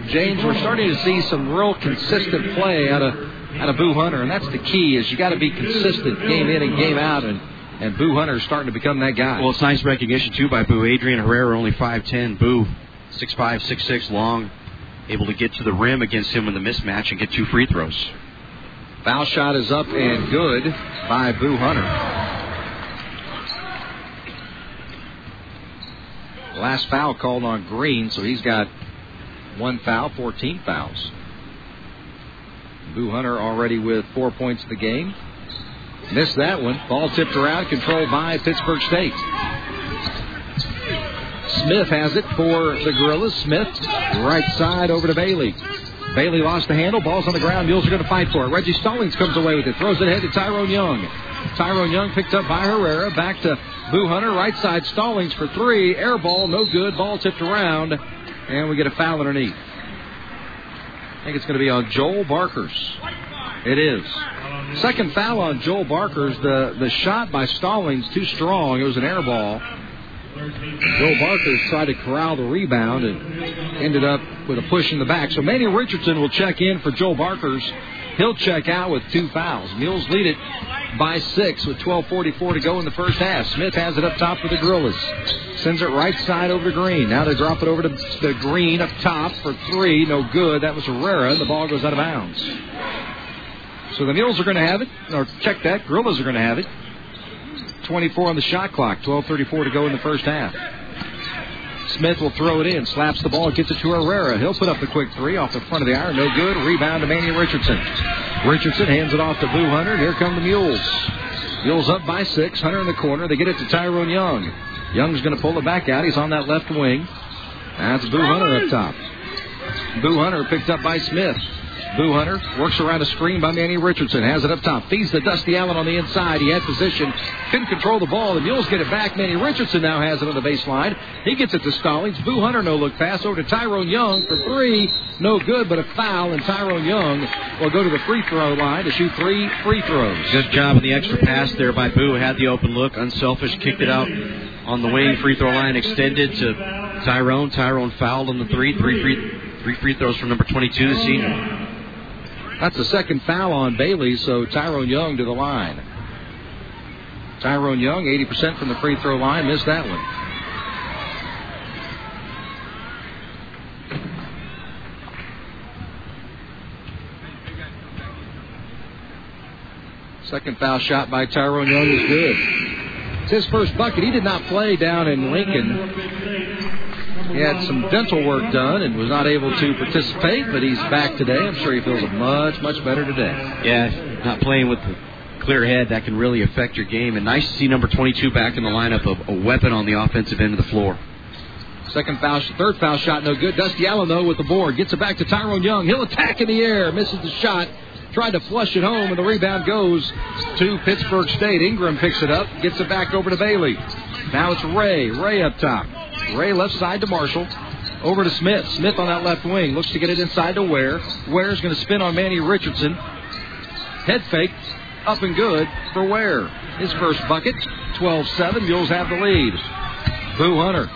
S2: James, we're starting to see some real consistent play out of out of Boo Hunter, and that's the key. Is you got to be consistent game in and game out, and and Boo Hunter is starting to become that guy.
S3: Well, it's nice recognition too by Boo. Adrian Herrera only 5'10". Boo, 6'5", 6'6", long, able to get to the rim against him in the mismatch and get two free throws.
S2: Foul shot is up and good by Boo Hunter. Last foul called on Green, so he's got one foul, 14 fouls. Boo Hunter already with four points of the game. Missed that one. Ball tipped around, controlled by Pittsburg State. Smith has it for the Gorillas. Smith, right side over to Bailey. Bailey lost the handle. Ball's on the ground. Mules are going to fight for it. Reggie Stallings comes away with it. Throws it ahead to Tyrone Young. Tyrone Young picked up by Herrera. Back to Boo Hunter. Right side Stallings for three. Air ball, no good. Ball tipped around. And we get a foul underneath. I think it's going to be on Joel Barkers. It is. Second foul on Joel Barkers. The the shot by Stallings too strong. It was an air ball. Joel Barkers tried to corral the rebound and ended up with a push in the back. So Manny Richardson will check in for Joel Barkers. He'll check out with two fouls. Mules lead it by six with 12:44 to go in the first half. Smith has it up top for the Gorillas. Sends it right side over to Green. Now they drop it over to the Green up top for three. No good. That was Herrera. The ball goes out of bounds. So the Mules are going to have it, or check that. Gorillas are going to have it. 24 on the shot clock. 12:34 to go in the first half. Smith will throw it in, slaps the ball, gets it to Herrera. He'll put up the quick three off the front of the iron. No good. Rebound to Manny Richardson. Richardson hands it off to Boo Hunter. Here come the Mules. Mules up by six. Hunter in the corner. They get it to Tyrone Young. Young's going to pull it back out. He's on that left wing. That's Boo Hunter up top. Boo Hunter picked up by Smith. Boo Hunter works around a screen by Manny Richardson. Has it up top. Feeds the Dusty Allen on the inside. He had position. Couldn't control the ball. The Mules get it back. Manny Richardson now has it on the baseline. He gets it to Stallings. Boo Hunter no look pass over to Tyrone Young for three. No good, but a foul. And Tyrone Young will go to the free throw line to shoot three free throws.
S3: Good job on the extra pass there by Boo. Had the open look. Unselfish. Kicked it out on the wing. Free throw line extended to Tyrone. Tyrone fouled on the three. Three free, three free throws from number 22, the senior.
S2: That's the second foul on Bailey, so Tyrone Young to the line. Tyrone Young, 80% from the free throw line, missed that one. Second foul shot by Tyrone Young is good. It's his first bucket. He did not play down in Lincoln. He had some dental work done and was not able to participate, but he's back today. I'm sure he feels much, much better today.
S3: Yeah, not playing with the clear head, that can really affect your game. And nice to see number 22 back in the lineup, a, a weapon on the offensive end of the floor.
S2: Second foul, third foul shot, no good. Dusty Allen, though, with the board. Gets it back to Tyrone Young. He'll attack in the air. Misses the shot. Tried to flush it home, and the rebound goes to Pittsburg State. Ingram picks it up, gets it back over to Bailey. Now it's Ray. Ray up top. Ray left side to Marshall. Over to Smith. Smith on that left wing. Looks to get it inside to Ware. Ware's going to spin on Manny Richardson. Head fake. Up and good for Ware. His first bucket. 12 7. Mules have the lead. Boo Hunter.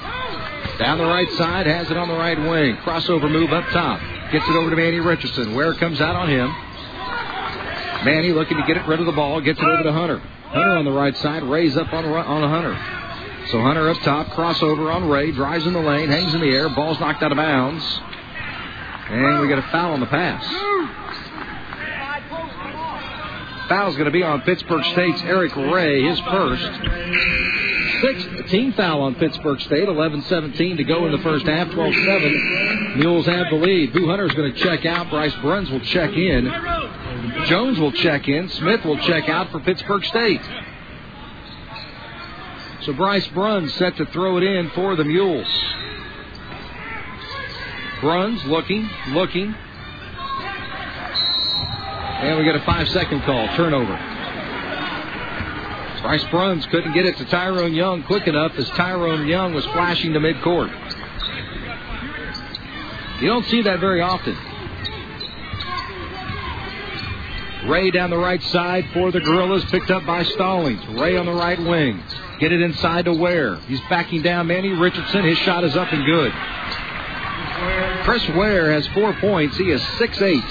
S2: Down the right side. Has it on the right wing. Crossover move up top. Gets it over to Manny Richardson. Ware comes out on him. Manny looking to get it rid of the ball. Gets it over to Hunter. Hunter on the right side. Ray's up on, on Hunter. So Hunter up top, crossover on Ray, drives in the lane, hangs in the air, ball's knocked out of bounds. And we get a foul on the pass. Foul's going to be on Pittsburg State's Eric Ray, his first. Sixth team foul on Pittsburg State. 11-17 to go in the first half. 12-7. Mules have the lead. Boo Hunter's going to check out. Bryce Bruns will check in. Jones will check in. Smith will check out for Pittsburg State. So Bryce Bruns set to throw it in for the Mules. Bruns looking, looking. And we get a five second call. Turnover. Bryce Bruns couldn't get it to Tyrone Young quick enough as Tyrone Young was flashing to midcourt. You don't see that very often. Ray down the right side for the Gorillas, picked up by Stallings. Ray on the right wing. Get it inside to Ware. He's backing down Manny Richardson. His shot is up and good. Chris Ware has four points. He is 6'8.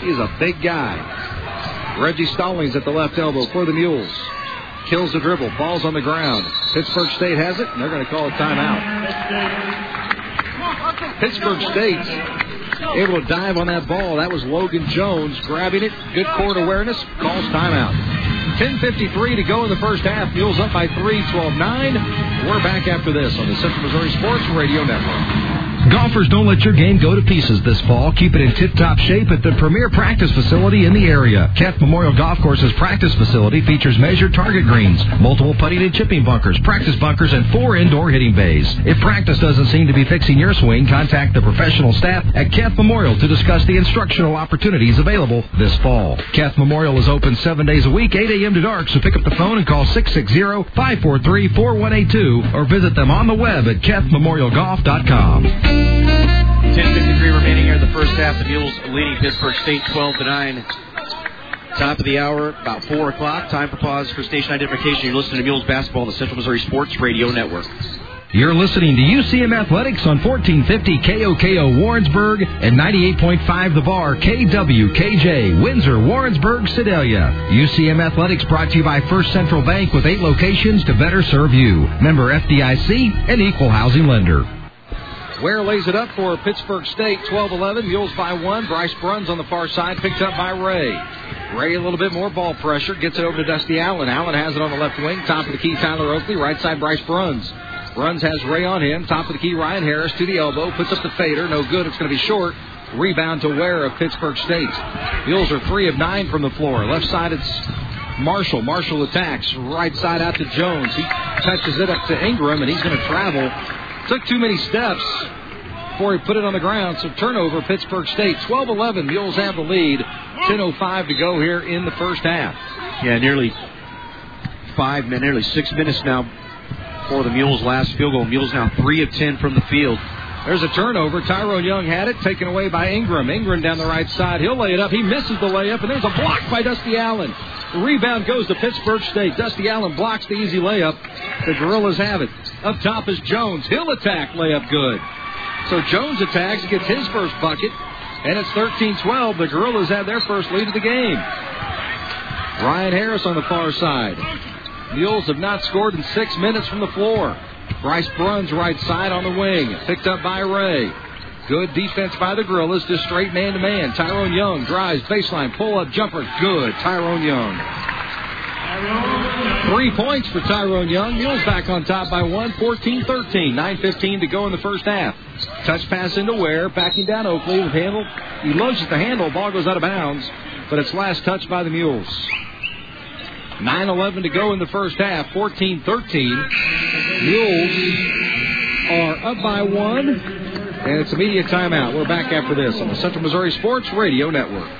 S2: He is a big guy. Reggie Stallings at the left elbow for the Mules. Kills the dribble. Ball's on the ground. Pittsburg State has it, and they're going to call a timeout. Pittsburg State able to dive on that ball. That was Logan Jones grabbing it. Good court awareness. Calls timeout. 10.53 to go in the first half. Mules up by 3, 12 9. We're back after this on the Central Missouri Sports Radio Network.
S1: Golfers don't let your game go to pieces this fall. Keep it in tip-top shape at the premier practice facility in the area. Keth Memorial Golf Course's practice facility features measured target greens, multiple putting and chipping bunkers, practice bunkers, and four indoor hitting bays. If practice doesn't seem to be fixing your swing, contact the professional staff at Keth Memorial to discuss the instructional opportunities available this fall. Keth Memorial is open seven days a week, 8 a.m. to dark, so pick up the phone and call 660-543-4182 or visit them on the web at kentmemorialgolf.com.
S3: 10.53 remaining here in the first half. The Mules leading Pittsburg State 12 to 9. Top of the hour, about 4 o'clock. Time for pause for station identification. You're listening to Mules Basketball on the Central Missouri Sports Radio Network.
S1: You're listening to UCM Athletics on 1450 KOKO Warrensburg and 98.5 The Bar KWKJ Windsor Warrensburg Sedalia. UCM Athletics brought to you by First Central Bank with eight locations to better serve you. Member FDIC and equal housing lender.
S2: Ware lays it up for Pittsburg State, 12-11. Mules by one. Bryce Bruns on the far side, picked up by Ray. Ray a little bit more ball pressure, gets it over to Dusty Allen. Allen has it on the left wing, top of the key, Tyler Oakley. Right side, Bryce Bruns. Bruns has Ray on him, top of the key, Ryan Harris to the elbow, puts up the fader, no good. It's going to be short. Rebound to Ware of Pittsburg State. Mules are three of nine from the floor. Left side, it's Marshall. Marshall attacks. Right side out to Jones. He touches it up to Ingram, and he's going to travel Took too many steps before he put it on the ground. So turnover, Pittsburg State. 12-11. Mules have the lead. 10.05 to go here in the first half.
S3: Yeah, nearly five minutes, nearly six minutes now for the Mules' last field goal. Mules now three of ten from the field.
S2: There's a turnover. Tyrone Young had it, taken away by Ingram. Ingram down the right side. He'll lay it up. He misses the layup, and there's a block by Dusty Allen. The rebound goes to Pittsburg State. Dusty Allen blocks the easy layup. The Gorillas have it. Up top is Jones. He'll attack, layup good. So Jones attacks, gets his first bucket, and it's 13-12. The Gorillas have their first lead of the game. Ryan Harris on the far side. Mules have not scored in six minutes from the floor. Bryce Bruns right side on the wing. Picked up by Ray. Good defense by the Gorillas, just straight man to man. Tyrone Young drives baseline, pull up jumper. Good. Tyrone Young. Three points for Tyrone Young. Mules back on top by one, 14 13. 9.15 to go in the first half. Touch pass into Ware, backing down Oakley with handle. He at the handle, ball goes out of bounds, but it's last touch by the Mules. 9 11 to go in the first half, 14 13. Mules are up by one, and it's a media timeout. We're back after this on the Central Missouri Sports Radio Network.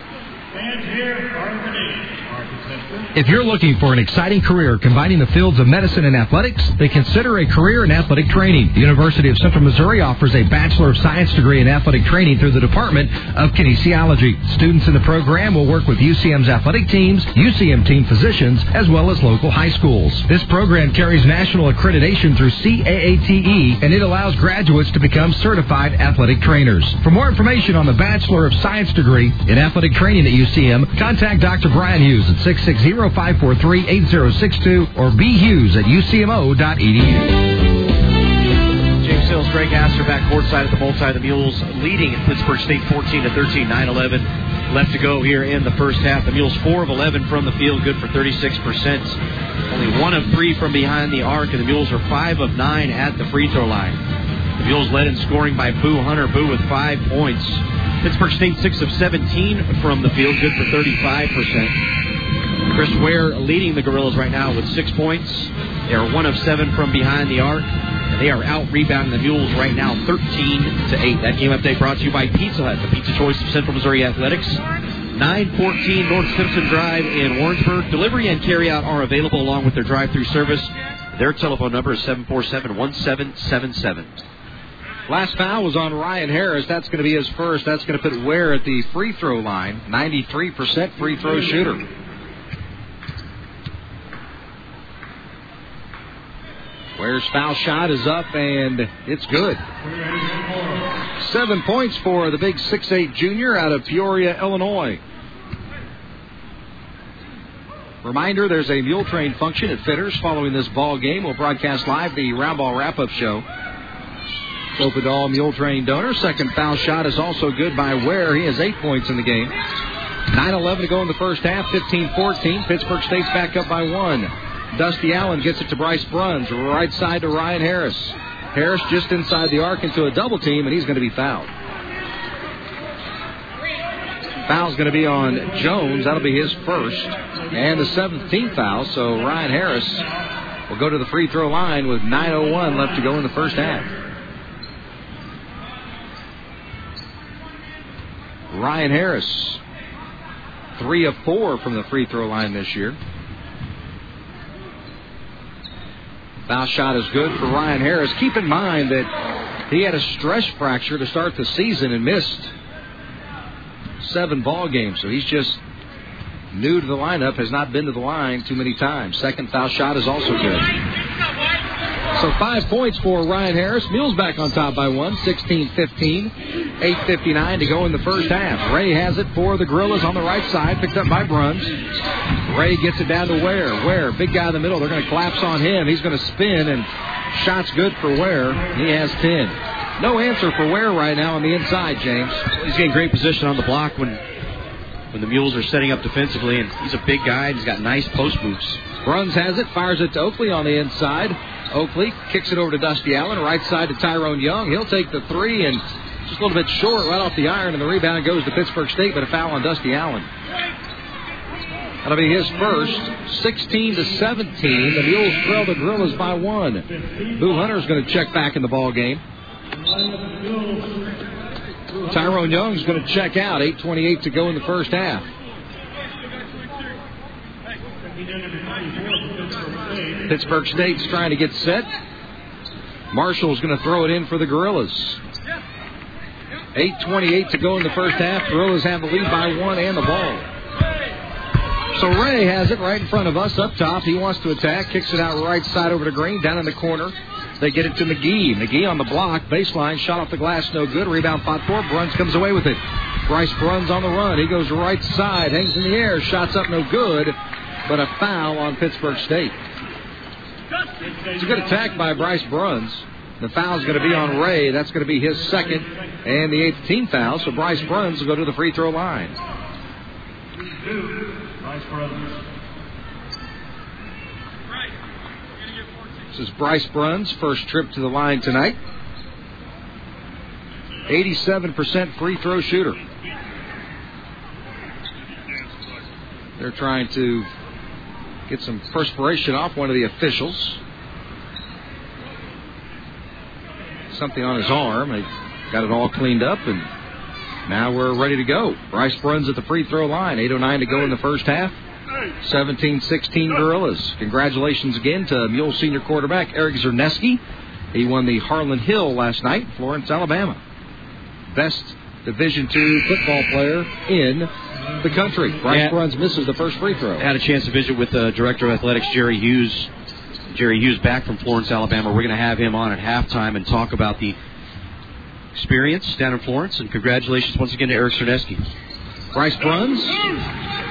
S1: If you're looking for an exciting career combining the fields of medicine and athletics, then consider a career in athletic training. The University of Central Missouri offers a Bachelor of Science degree in athletic training through the Department of Kinesiology. Students in the program will work with UCM's athletic teams, UCM team physicians, as well as local high schools. This program carries national accreditation through CAATE, and it allows graduates to become certified athletic trainers. For more information on the Bachelor of Science degree in athletic training at UCM, contact Dr. Brian Hughes at 660 543 8062 or bhughes at ucmo.edu.
S3: James Hills, Greg Hassler back courtside at the multi. The Mules leading at Pittsburg State 14 to 13, 9 11 left to go here in the first half. The Mules 4 of 11 from the field, good for 36%. Only 1 of 3 from behind the arc, and the Mules are 5 of 9 at the free throw line. The Mules led in scoring by Boo Hunter. Boo with 5 points. Pittsburg State 6 of 17 from the field, good for 35%. Chris Ware leading the Gorillas right now with six points. They are one of seven from behind the arc. And they are out rebounding the Mules right now 13 to 8. That game update brought to you by Pizza Hut, the pizza choice of Central Missouri Athletics. 914 North Simpson Drive in Warrensburg. Delivery and carryout are available along with their drive through service. Their telephone number is 747 1777.
S2: Last foul was on Ryan Harris. That's going to be his first. That's going to put Ware at the free throw line. 93% free throw shooter. Ware's foul shot is up and it's good. Seven points for the big six-eight junior out of Peoria, Illinois. Reminder, there's a mule train function at Fitters following this ball game. We'll broadcast live the round ball wrap-up show. Open to all mule train donors. Second foul shot is also good by Ware. He has eight points in the game. 9-11 to go in the first half. 15-14. Pittsburg State's back up by one. Dusty Allen gets it to Bryce Bruns. Right side to Ryan Harris. Harris just inside the arc into a double team, and he's going to be fouled. Foul's going to be on Jones. That'll be his first. And the 17th foul. So Ryan Harris will go to the free throw line with 9.01 left to go in the first half. Ryan Harris, three of four from the free throw line this year. Foul shot is good for Ryan Harris. Keep in mind that he had a stress fracture to start the season and missed seven ball games. So he's just new to the lineup, has not been to the line too many times. Second foul shot is also good. So five points for Ryan Harris. Mules back on top by one, 16-15. 8.59 to go in the first half. Ray has it for the Gorillas on the right side, picked up by Bruns. Ray gets it down to Ware. Ware, big guy in the middle. They're going to collapse on him. He's going to spin, and shot's good for Ware. He has 10. No answer for Ware right now on the inside, James.
S3: He's getting great position on the block when when the Mules are setting up defensively, and he's a big guy. And he's got nice post moves.
S2: Bruns has it, fires it to Oakley on the inside. Oakley kicks it over to Dusty Allen, right side to Tyrone Young. He'll take the three and just a little bit short right off the iron, and the rebound goes to Pittsburg State, but a foul on Dusty Allen. That'll be his first. 16 to 17. The Mules trail the Gorillas by one. Boo Hunter's going to check back in the ball game. Tyrone Young's going to check out. 8:28 to go in the first half. Pittsburg State's trying to get set. Marshall's going to throw it in for the Gorillas. 8.28 to go in the first half. Gorillas have the lead by one and the ball. So Ray has it right in front of us up top. He wants to attack, kicks it out right side over to Green, down in the corner. They get it to McGee. McGee on the block, baseline, shot off the glass, no good. Rebound fought for. Bruns comes away with it. Bryce Bruns on the run. He goes right side, hangs in the air, shots up no good, but a foul on Pittsburg State. It's a good attack by Bryce Bruns. The foul's going to be on Ray. That's going to be his second and the eighth team foul. So Bryce Bruns will go to the free throw line.
S13: Bryce Brothers.
S2: This is Bryce Bruns' first trip to the line tonight. 87% free throw shooter. They're trying to get some perspiration off one of the officials. Something on his arm. They got it all cleaned up, and now we're ready to go. Bryce Bruns at the free throw line. 8.09 to go in the first half. 17 16 Gorillas. Congratulations again to Mule senior quarterback Eric Czerniewski. He won the Harlan Hill last night, Florence, Alabama. Best Division two football player in the country. Bryce
S3: Yeah.
S2: Bruns misses the first free throw.
S3: I had a chance to visit with uh, Director of Athletics Jerry Hughes. Jerry Hughes back from Florence, Alabama. We're going to have him on at halftime and talk about the experience down in Florence. And congratulations once again to Eric Czerniewski.
S2: Bryce Bruns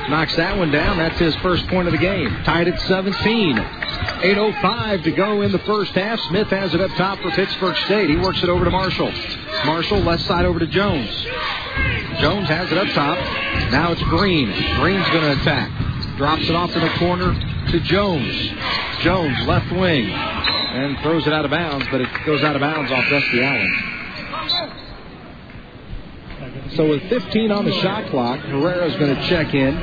S2: knocks that one down. That's his first point of the game. Tied at 17. 8.05 to go in the first half. Smith has it up top for Pittsburg State. He works it over to Marshall. Marshall left side over to Jones. Jones has it up top. Now it's Green. Green's going to attack. Drops it off in the corner to Jones. Jones left wing and throws it out of bounds, but it goes out of bounds off Dusty Allen. So with 15 on the shot clock, Herrera's going to check in.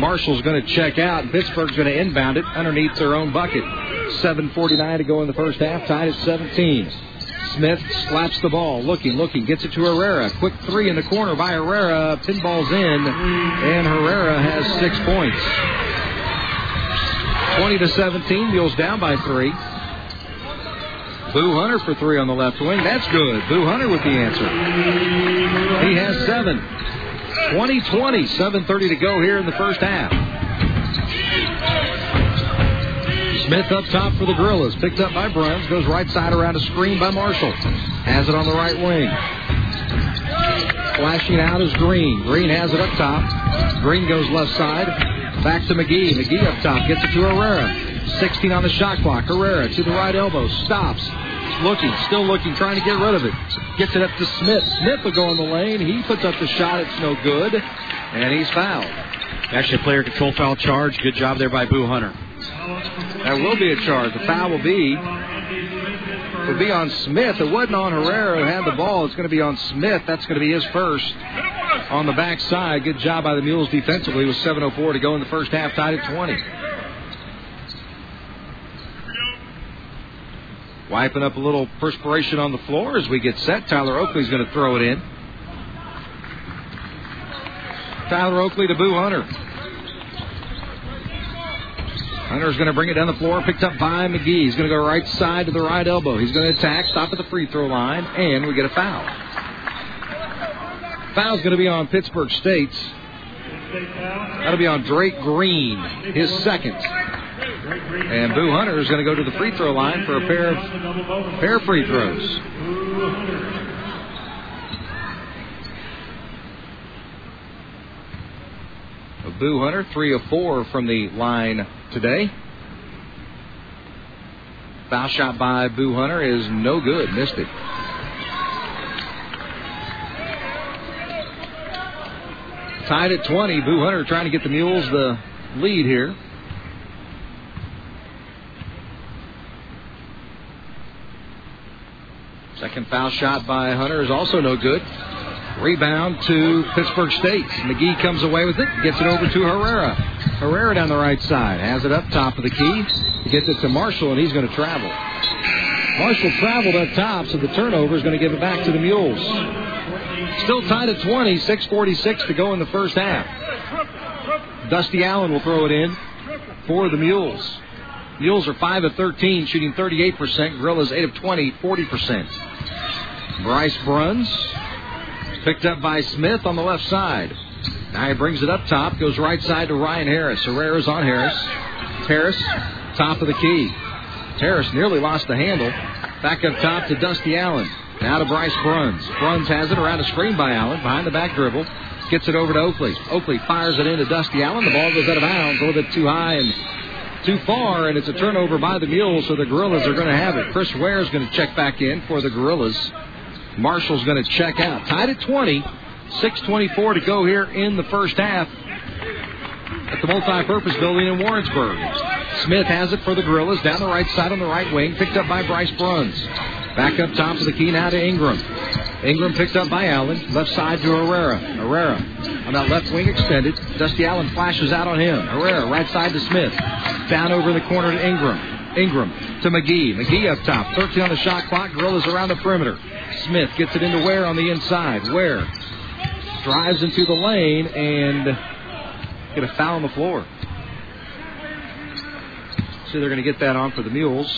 S2: Marshall's going to check out, and Pittsburg's going to inbound it underneath their own bucket. 7.49 to go in the first half, tied at 17. Smith slaps the ball, looking, looking, gets it to Herrera. Quick three in the corner by Herrera. Pinball's in, and Herrera has six points. 20 to 17, Mules down by three. Boo Hunter for three on the left wing. That's good. Boo Hunter with the answer. He has seven. 20 20, 7.30 to go here in the first half. Smith up top for the Gorillas. Picked up by Bruns. Goes right side around a screen by Marshall. Has it on the right wing. Flashing out is Green. Green has it up top. Green goes left side. Back to McGee. McGee up top. Gets it to Herrera. 16 on the shot clock. Herrera to the right elbow. Stops. Looking. Still looking. Trying to get rid of it. Gets it up to Smith. Smith will go in the lane. He puts up the shot. It's no good. And he's fouled.
S3: Actually, player control foul charge. Good job there by Boo Hunter.
S2: That will be a charge. The foul will be will be on Smith. It wasn't on Herrera who had the ball. It's going to be on Smith. That's going to be his first on the backside. Good job by the Mules defensively with 7:04 to go in the first half, tied at 20. Wiping up a little perspiration on the floor as we get set. Tyler Oakley's going to throw it in. Tyler Oakley to Boo Hunter. Hunter's going to bring it down the floor, picked up by McGee. He's going to go right side to the right elbow. He's going to attack, stop at the free throw line, and we get a foul. Foul's going to be on Pittsburg State's. That'll be on Drake Green, his second. And Boo Hunter is going to go to the free throw line for a pair of pair free throws. Boo Hunter, three of four from the line today. Foul shot by Boo Hunter is no good. Missed it. Tied at 20. Boo Hunter trying to get the Mules the lead here. Second foul shot by Hunter is also no good. Rebound to Pittsburg State. McGee comes away with it, gets it over to Herrera. Herrera down the right side, has it up top of the key, gets it to Marshall, and he's going to travel. Marshall traveled up top, so the turnover is going to give it back to the Mules. Still tied at 20, 6.46 to go in the first half. Dusty Allen will throw it in for the Mules. Mules are 5 of 13, shooting 38%. Gorillas 8 of 20, 40%. Bryce Bruns picked up by Smith on the left side. Now he brings it up top, goes right side to Ryan Harris. Herrera's on Harris. Harris, top of the key. Harris nearly lost the handle. Back up top to Dusty Allen. Now to Bryce Bruns. Bruns has it around a screen by Allen, behind the back dribble. Gets it over to Oakley. Oakley fires it into Dusty Allen. The ball goes out of bounds, a little bit too high, and too far, and it's a turnover by the Mules, so the Gorillas are going to have it. Chris Ware is going to check back in for the Gorillas. Marshall's going to check out. Tied at 20. 6.24 to go here in the first half at the multi-purpose building in Warrensburg. Smith has it for the Gorillas down the right side on the right wing, picked up by Bryce Bruns. Back up top of the key now to Ingram. Ingram picked up by Allen, left side to Herrera. Herrera on that left wing extended. Dusty Allen flashes out on him. Herrera right side to Smith. Down over the corner to Ingram. Ingram to McGee. McGee up top. 13 on the shot clock. Gorillas around the perimeter. Smith gets it into Ware on the inside. Ware drives into the lane and get a foul on the floor. So they're going to get that on for the Mules.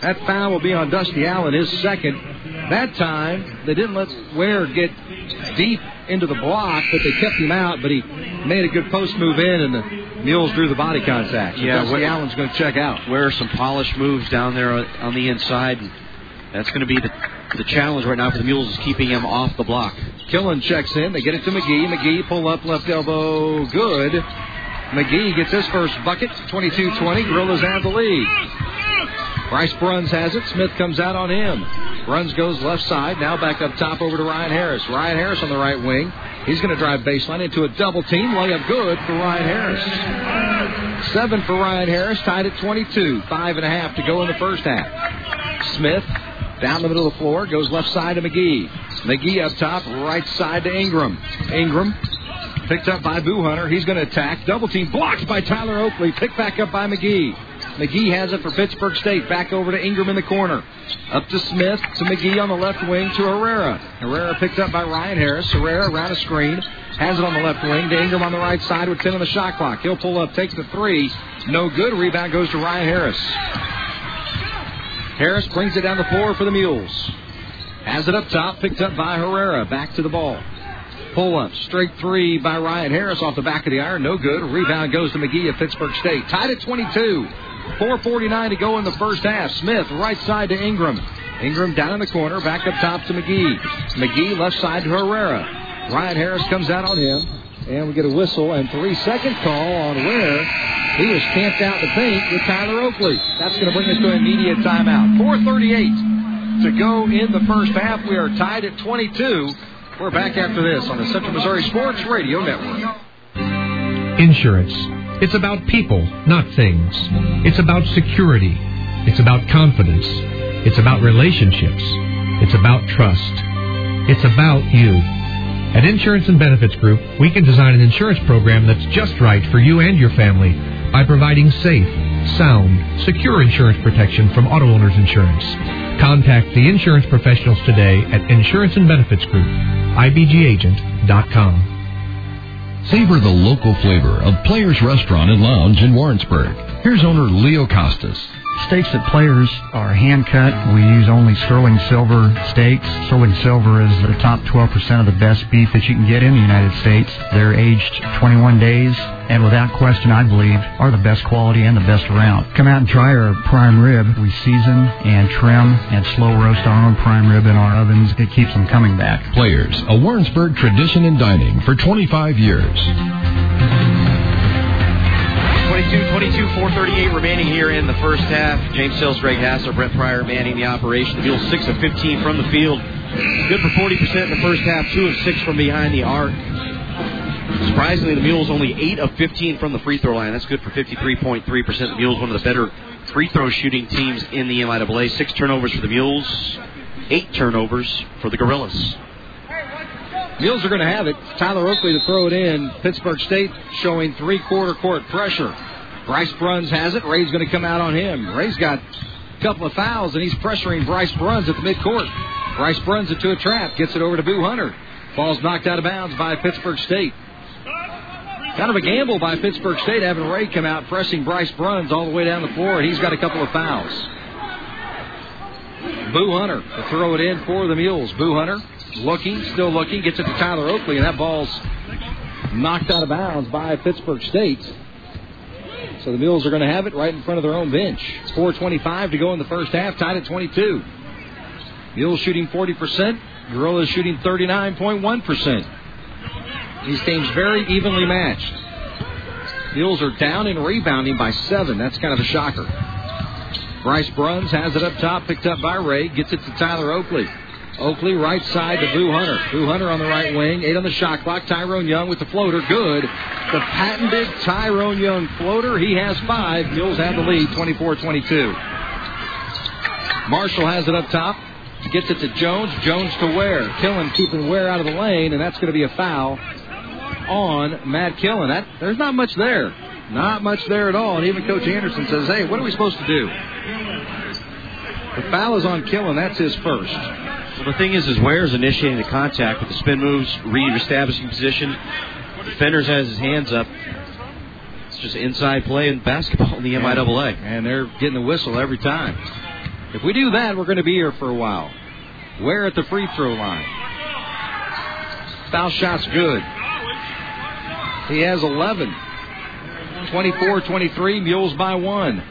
S2: That foul will be on Dusty Allen, his second. That time, they didn't let Ware get deep into the block, but they kept him out. But he made a good post move in, and the Mules drew the body contact. So
S3: Yeah,
S2: Dusty Allen's going to check out.
S3: Where some polished moves down there on the inside. And that's going to be the, the challenge right now for the Mules is keeping him off the block.
S2: Killen checks in. They get it to McGee. McGee pull up left elbow. Good. McGee gets his first bucket. 22-20. Gorillas have the lead. Bryce Bruns has it. Smith comes out on him. Bruns goes left side. Now back up top over to Ryan Harris. Ryan Harris on the right wing. He's going to drive baseline into a double team. Layup good for Ryan Harris. Seven for Ryan Harris. Tied at 22. Five and a half to go in the first half. Smith down the middle of the floor. Goes left side to McGee. McGee up top. Right side to Ingram. Ingram picked up by Boo Hunter. He's going to attack. Double team blocked by Tyler Oakley. Picked back up by McGee. McGee has it for Pittsburg State. Back over to Ingram in the corner. Up to Smith, to McGee on the left wing, to Herrera. Herrera picked up by Ryan Harris. Herrera around a screen. Has it on the left wing to Ingram on the right side with 10 on the shot clock. He'll pull up, takes the three. No good. Rebound goes to Ryan Harris. Harris brings it down the floor for the Mules. Has it up top, picked up by Herrera. Back to the ball. Pull up, straight three by Ryan Harris off the back of the iron. No good. Rebound goes to McGee of Pittsburg State. Tied at 22. 4.49 to go in the first half. Smith, right side to Ingram. Ingram down in the corner, back up top to McGee. McGee left side to Herrera. Ryan Harris comes out on him. And we get a whistle and three second call on Ware. He was camped out in the paint with Tyler Oakley. That's going to bring us to an immediate timeout. 4.38 to go in the first half. We are tied at 22. We're back after this on the Central Missouri Sports Radio Network.
S14: Insurance. It's about people, not things. It's about security. It's about confidence. It's about relationships. It's about trust. It's about you. At Insurance and Benefits Group, we can design an insurance program that's just right for you and your family by providing safe, sound, secure insurance protection from auto owners insurance. Contact the insurance professionals today at Insurance and Benefits Group, ibgagent.com.
S1: Savor the local flavor of Players Restaurant and Lounge in Warrensburg. Here's owner Leo Costas.
S15: Steaks at Players are hand cut. We use only sterling silver steaks. Sterling silver is the top 12% of the best beef that you can get in the United States. They're aged 21 days and without question, I believe, are the best quality and the best around. Come out and try our prime rib. We season and trim and slow roast our own prime rib in our ovens. It keeps them coming back.
S1: Players, a Warrensburg tradition in dining for 25 years.
S3: 22, 22, 438 remaining here in the first half. James Sills, Greg Hassler, Brett Pryor manning the operation. The Mules 6 of 15 from the field. Good for 40% in the first half, 2 of 6 from behind the arc. Surprisingly, the Mules only 8 of 15 from the free throw line. That's good for 53.3%. The Mules, one of the better free throw shooting teams in the MIAA. Six turnovers for the Mules, eight turnovers for the Gorillas.
S2: Mules are going to have it. Tyler Oakley to throw it in. Pittsburg State showing three quarter court pressure. Bryce Bruns has it. Ray's going to come out on him. Ray's got a couple of fouls, and he's pressuring Bryce Bruns at the midcourt. Bryce Bruns into a trap. Gets it over to Boo Hunter. Ball's knocked out of bounds by Pittsburg State. Kind of a gamble by Pittsburg State having Ray come out pressing Bryce Bruns all the way down the floor, and he's got a couple of fouls. Boo Hunter to throw it in for the Mules. Boo Hunter looking, still looking, gets it to Tyler Oakley, and that ball's knocked out of bounds by Pittsburg State. So the Mules are going to have it right in front of their own bench. It's 4.25 to go in the first half, tied at 22. Mules shooting 40%, Gorillas shooting 39.1%. These teams very evenly matched. Mules are down in rebounding by seven. That's kind of a shocker. Bryce Bruns has it up top, picked up by Ray, gets it to Tyler Oakley. Oakley right side to Boo Hunter. Boo Hunter on the right wing, eight on the shot clock. Tyrone Young with the floater, good. The patented Tyrone Young floater. He has five. Mules have the lead, 24-22. Marshall has it up top. Gets it to Jones. Jones to Ware. Killen keeping Ware out of the lane, and that's going to be a foul on Matt Killen. That there's not much there. Not much there at all. And even Coach Anderson says, hey, what are we supposed to do? The foul is on Killen. That's his first.
S3: Well, the thing is, is Ware's initiating the contact with the spin moves, re-establishing position. Defenders has his hands up. It's just inside play in basketball in the MIAA.
S2: And they're getting the whistle every time. If we do that, we're going to be here for a while. Ware at the free throw line. Foul shot's good. He has 11. 24 23, Mules by one.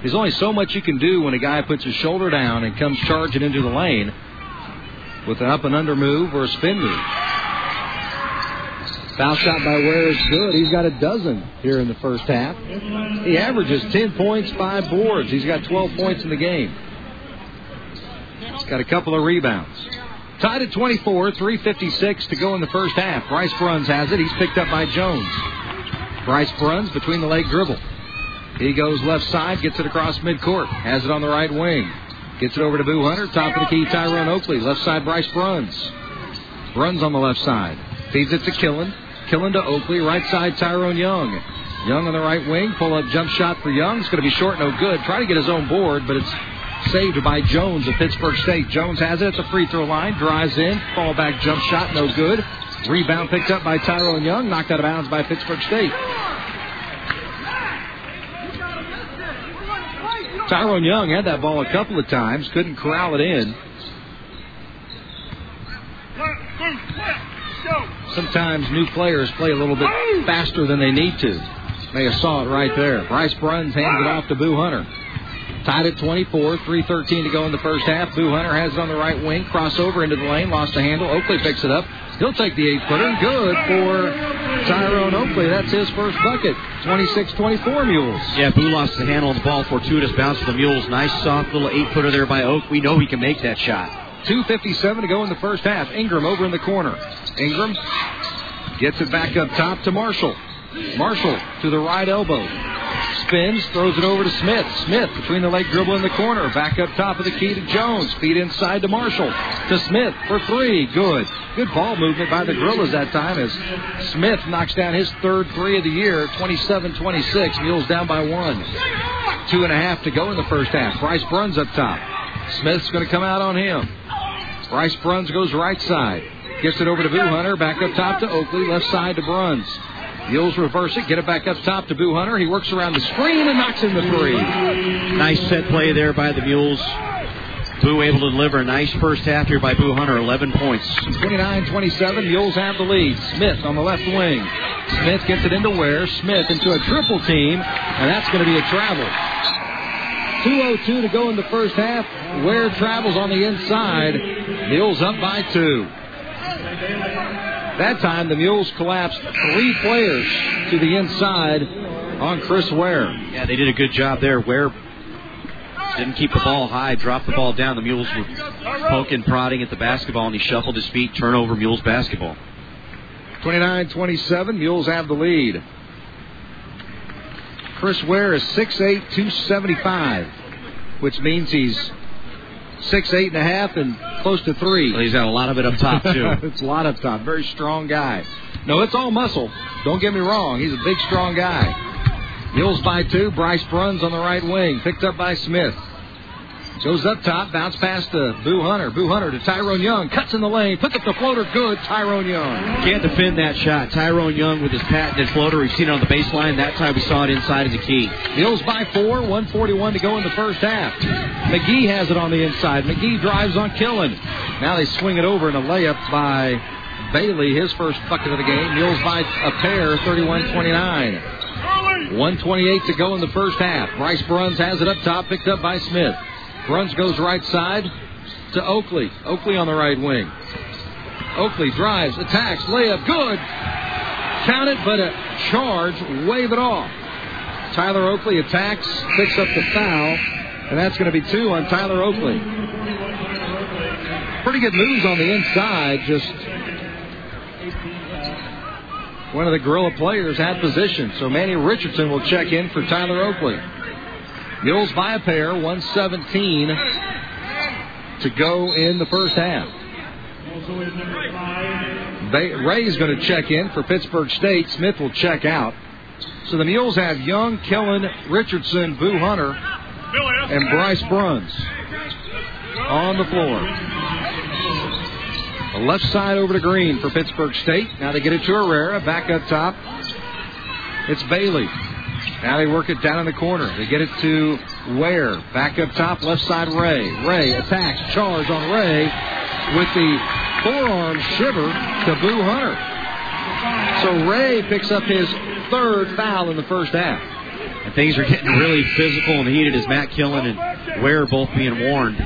S2: There's only so much you can do when a guy puts his shoulder down and comes charging into the lane with an up and under move or a spin move. Foul shot by Ware is good. He's got a dozen here in the first half. He averages 10 points, 5 boards. He's got 12 points in the game. He's got a couple of rebounds. Tied at 24, 3.56 to go in the first half. Bryce Bruns has it. He's picked up by Jones. Bryce Bruns between the leg dribble. He goes left side, gets it across midcourt, has it on the right wing. Gets it over to Boo Hunter, top of the key, Tyrone Oakley. Left side, Bryce Bruns. Bruns on the left side. Feeds it to Killen. Killen to Oakley, right side, Tyrone Young. Young on the right wing, pull up jump shot for Young. It's going to be short, no good. Try to get his own board, but it's saved by Jones of Pittsburg State. Jones has it at the free throw line, drives in, fall back jump shot, no good. Rebound picked up by Tyrone Young, knocked out of bounds by Pittsburg State. Tyrone Young had that ball a couple of times, couldn't corral it in. Sometimes new players play a little bit faster than they need to. May have saw it right there. Bryce Bruns hands it off to Boo Hunter. Tied at 24, 3.13 to go in the first half. Boo Hunter has it on the right wing. Crossover into the lane, lost the handle. Oakley picks it up. He'll take the eight footer. Good for Tyrone Oakley. That's his first bucket. 26 24 Mules.
S3: Yeah, Boo lost the handle on the ball. Fortuitous bounce for the Mules. Nice soft little eight footer there by Oak. We know he can make that shot.
S2: 2.57 to go in the first half. Ingram over in the corner. Ingram gets it back up top to Marshall. Marshall to the right elbow. Spins, throws it over to Smith. Smith between the leg dribble in the corner. Back up top of the key to Jones. Feed inside to Marshall. To Smith for three. Good. Good ball movement by the Gorillas that time as Smith knocks down his third three of the year. 27 26. Mules down by one. Two and a half to go in the first half. Bryce Bruns up top. Smith's going to come out on him. Bryce Bruns goes right side. Gets it over to Boo Hunter. Back up top to Oakley. Left side to Bruns. Mules reverse it. Get it back up top to Boo Hunter. He works around the screen and knocks in the three.
S3: Nice set play there by the Mules. Boo able to deliver a nice first half here by Boo Hunter. 11 points.
S2: 29-27. Mules have the lead. Smith on the left wing. Smith gets it into Ware. Smith into a triple team, and that's going to be a travel. 2.02 to go in the first half. Ware travels on the inside. Mules up by two. That time, the Mules collapsed three players to the inside on Chris Ware.
S3: Yeah, they did a good job there. Ware didn't keep the ball high, dropped the ball down. The Mules were poking, prodding at the basketball, and he shuffled his feet. Turnover, Mules basketball.
S2: 29-27, Mules have the lead. Chris Ware is 6'8", 275, which means he's six, eight and a half, and close to three.
S3: Well, he's got a lot of it up top too.
S2: it's a lot up top. Very strong guy. No, it's all muscle. Don't get me wrong. He's a big, strong guy. Mules by two. Bryce Bruns on the right wing, picked up by Smith. Goes up top, bounce past to Boo Hunter. Boo Hunter to Tyrone Young. Cuts in the lane, puts up the floater. Good, Tyrone Young.
S3: Can't defend that shot. Tyrone Young with his patented floater. We've seen it on the baseline. That time we saw it inside of the key.
S2: Mules by four, 141 to go in the first half. McGee has it on the inside. McGee drives on Killen. Now they swing it over in a layup by Bailey, his first bucket of the game. Mules by a pair, 31-29. 128 to go in the first half. Bryce Bruns has it up top, picked up by Smith. Bruns goes right side to Oakley. Oakley on the right wing. Oakley drives, attacks, layup, good. Count it, but a charge, wave it off. Tyler Oakley attacks, picks up the foul, and that's going to be two on Tyler Oakley. Pretty good moves on the inside, just one of the Gorilla players had position. So Manny Richardson will check in for Tyler Oakley. Mules by a pair, 117 to go in the first half. Ray's going to check in for Pittsburg State. Smith will check out. So the Mules have Young, Killen, Richardson, Boo Hunter, and Bryce Bruns on the floor. The left side over to Green for Pittsburg State. Now they get it to Herrera. Back up top. It's Bailey. Now they work it down in the corner. They get it to Ware. Back up top, left side Ray. Ray attacks, charge on Ray with the forearm shiver to Boo Hunter. So Ray picks up his third foul in the first half.
S3: And things are getting really physical and heated as Matt Killen and Ware both being warned.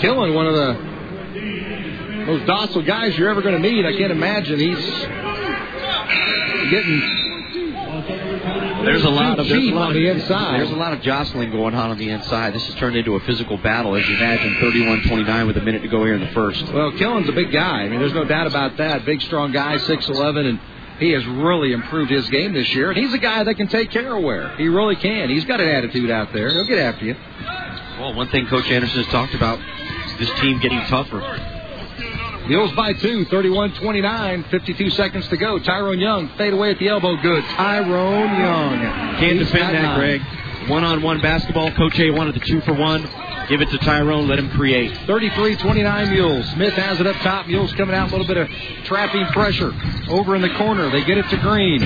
S2: Killen, one of the most docile guys you're ever going to meet. I can't imagine he's getting
S3: there's a lot of
S2: there's
S3: a lot
S2: on the inside.
S3: There's a lot of jostling going on on the inside. This has turned into a physical battle, as you imagine. 31-29 with a minute to go here in the first.
S2: Well, Killen's a big guy. I mean, there's no doubt about that. Big, strong guy, 6'11", and he has really improved his game this year. And he's a guy that can take care of Ware. He really can. He's got an attitude out there. He'll get after you.
S3: Well, one thing Coach Anderson has talked about, is this team getting tougher.
S2: Mules by two, 31-29, 52 seconds to go. Tyrone Young fade away at the elbow. Good. Tyrone Young.
S3: Can't defend that, Greg. One-on-one basketball. Coach A wanted the two for one. Give it to Tyrone. Let him create.
S2: 33-29 Mules. Smith has it up top. Mules coming out. A little bit of trapping pressure. Over in the corner. They get it to Green.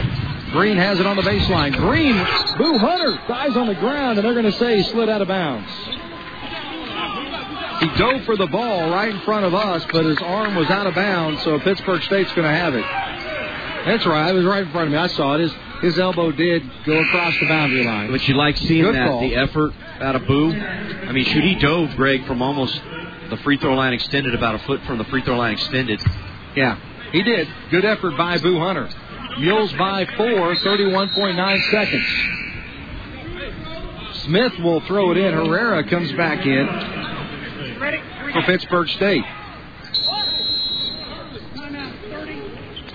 S2: Green has it on the baseline. Green, Boo Hunter dies on the ground, and they're going to say he slid out of bounds. He dove for the ball right in front of us, but his arm was out of bounds, so Pittsburg State's going to have it. That's right. It was right in front of me. I saw it. His, his elbow did go across the boundary line.
S3: But you like seeing
S2: Good
S3: that,
S2: ball.
S3: the effort out of Boo. I mean, shoot, he dove, Greg, from almost the free throw line extended, about a foot from the free throw line extended.
S2: Yeah, he did. Good effort by Boo Hunter. Mules by four, 31.9 seconds. Smith will throw it in. Herrera comes back in for Pittsburg State.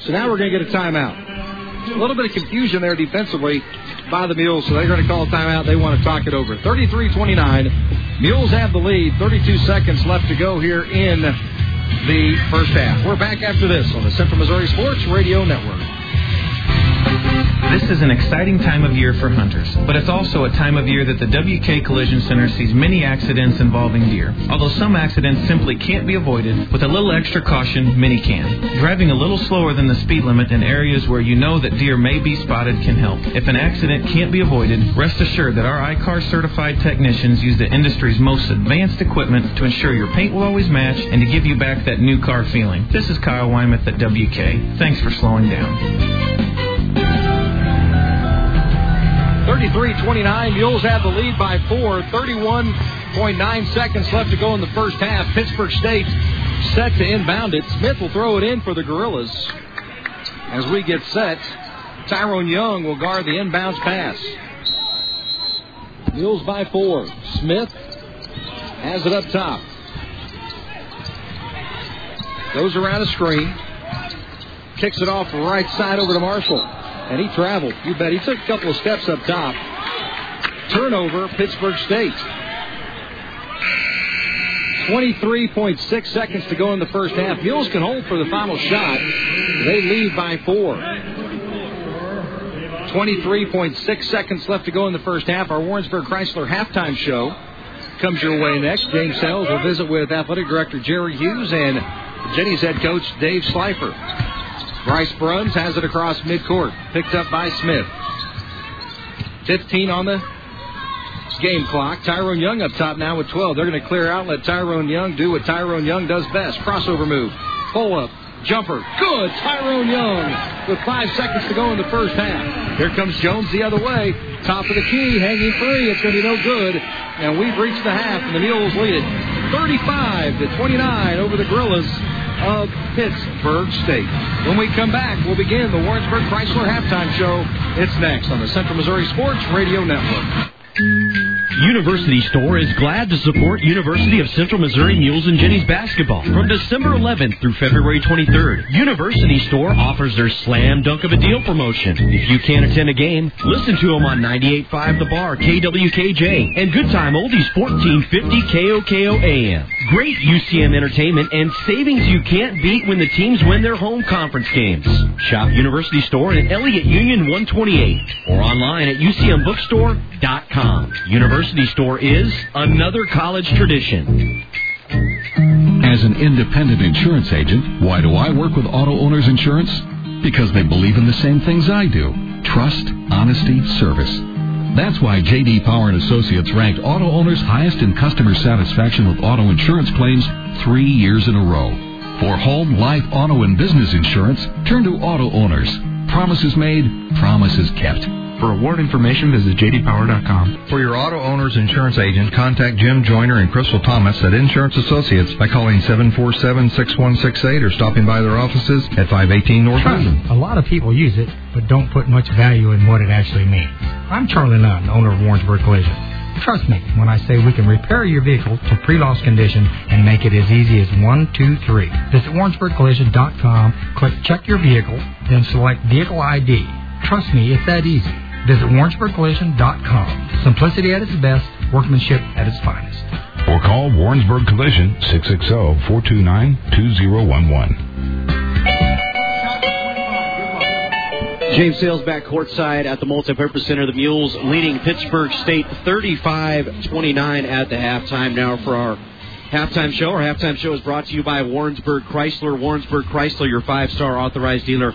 S2: So now we're going to get a timeout. A little bit of confusion there defensively by the Mules, so they're going to call a timeout. They want to talk it over. 33 29. Mules have the lead. 32 seconds left to go here in the first half. We're back after this on the Central Missouri Sports Radio Network.
S9: This is an exciting time of year for hunters, but it's also a time of year that the WK Collision Center sees many accidents involving deer. Although some accidents simply can't be avoided, with a little extra caution, many can. Driving a little slower than the speed limit in areas where you know that deer may be spotted can help. If an accident can't be avoided, rest assured that our I-CAR certified technicians use the industry's most advanced equipment to ensure your paint will always match and to give you back that new car feeling. This is Kyle Wymuth at WK. Thanks for slowing down.
S2: 33-29. Mules have the lead by four. 31.9 seconds left to go in the first half. Pittsburg State set to inbound it. Smith will throw it in for the Gorillas. As we get set, Tyrone Young will guard the inbounds pass. Mules by four. Smith has it up top. Goes around a screen. Kicks it off right side over to Marshall. And he traveled. You bet. He took a couple of steps up top. Turnover, Pittsburg State. 23.6 seconds to go in the first half. Mules can hold for the final shot. They lead by four. 23.6 seconds left to go in the first half. Our Warrensburg Chrysler halftime show comes your way next. James Sells will visit with Athletic Director Jerry Hughes and Jennies head coach Dave Slifer. Bryce Bruns has it across midcourt. Picked up by Smith. 15 on the game clock. Tyrone Young up top now with 12. They're going to clear out, let Tyrone Young do what Tyrone Young does best. Crossover move. Pull up. Jumper. Good. Tyrone Young with five seconds to go in the first half. Here comes Jones the other way. Top of the key. Hanging free. It's going to be no good. And we've reached the half, and the Mules lead it 35 to 29 over the Gorillas of Pittsburg State. When we come back, we'll begin the Warrensburg Chrysler halftime show. It's next on the Central Missouri Sports Radio Network.
S16: University Store is glad to support University of Central Missouri Mules and Jennies basketball from December 11th through February 23rd. University Store offers their slam dunk of a deal promotion. If you can't attend a game, listen to them on 98.5 The Bar, KWKJ, and Good Time Oldies 1450 KOKO AM. Great UCM entertainment and savings you can't beat when the teams win their home conference games. Shop University Store at Elliott Union 128 or online at UCMBookstore.com. University Store is another college tradition.
S17: As an independent insurance agent, why do I work with Auto Owners Insurance? Because they believe in the same things I do. Trust, honesty, service. That's why JD Power and Associates ranked auto owners highest in customer satisfaction with auto insurance claims 3 years in a row. For home, life, auto and business insurance, turn to Auto Owners. Promises made, promises kept.
S18: For award information, visit jdpower.com.
S19: For your auto owner's insurance agent, contact Jim Joyner and Crystal Thomas at Insurance Associates by calling 747-6168 or stopping by their offices at 518 North London.
S6: A lot of people use it, but don't put much value in what it actually means. I'm Charlie Nunn, owner of Warrensburg Collision. Trust me when I say we can repair your vehicle to pre-loss condition and make it as easy as one, two, three. Visit WarrensburgCollision.com, click Check Your Vehicle, then select Vehicle ID. Trust me, it's that easy. Visit WarrensburgCollision.com. Simplicity at its best, workmanship at its finest.
S20: Or call Warrensburg Collision 660-429-2011.
S3: James Sales back courtside at the multipurpose center. The Mules leading Pittsburg State 35-29 at the halftime. Now for our halftime show. Our halftime show is brought to you by Warrensburg Chrysler. Warrensburg Chrysler, your five-star authorized dealer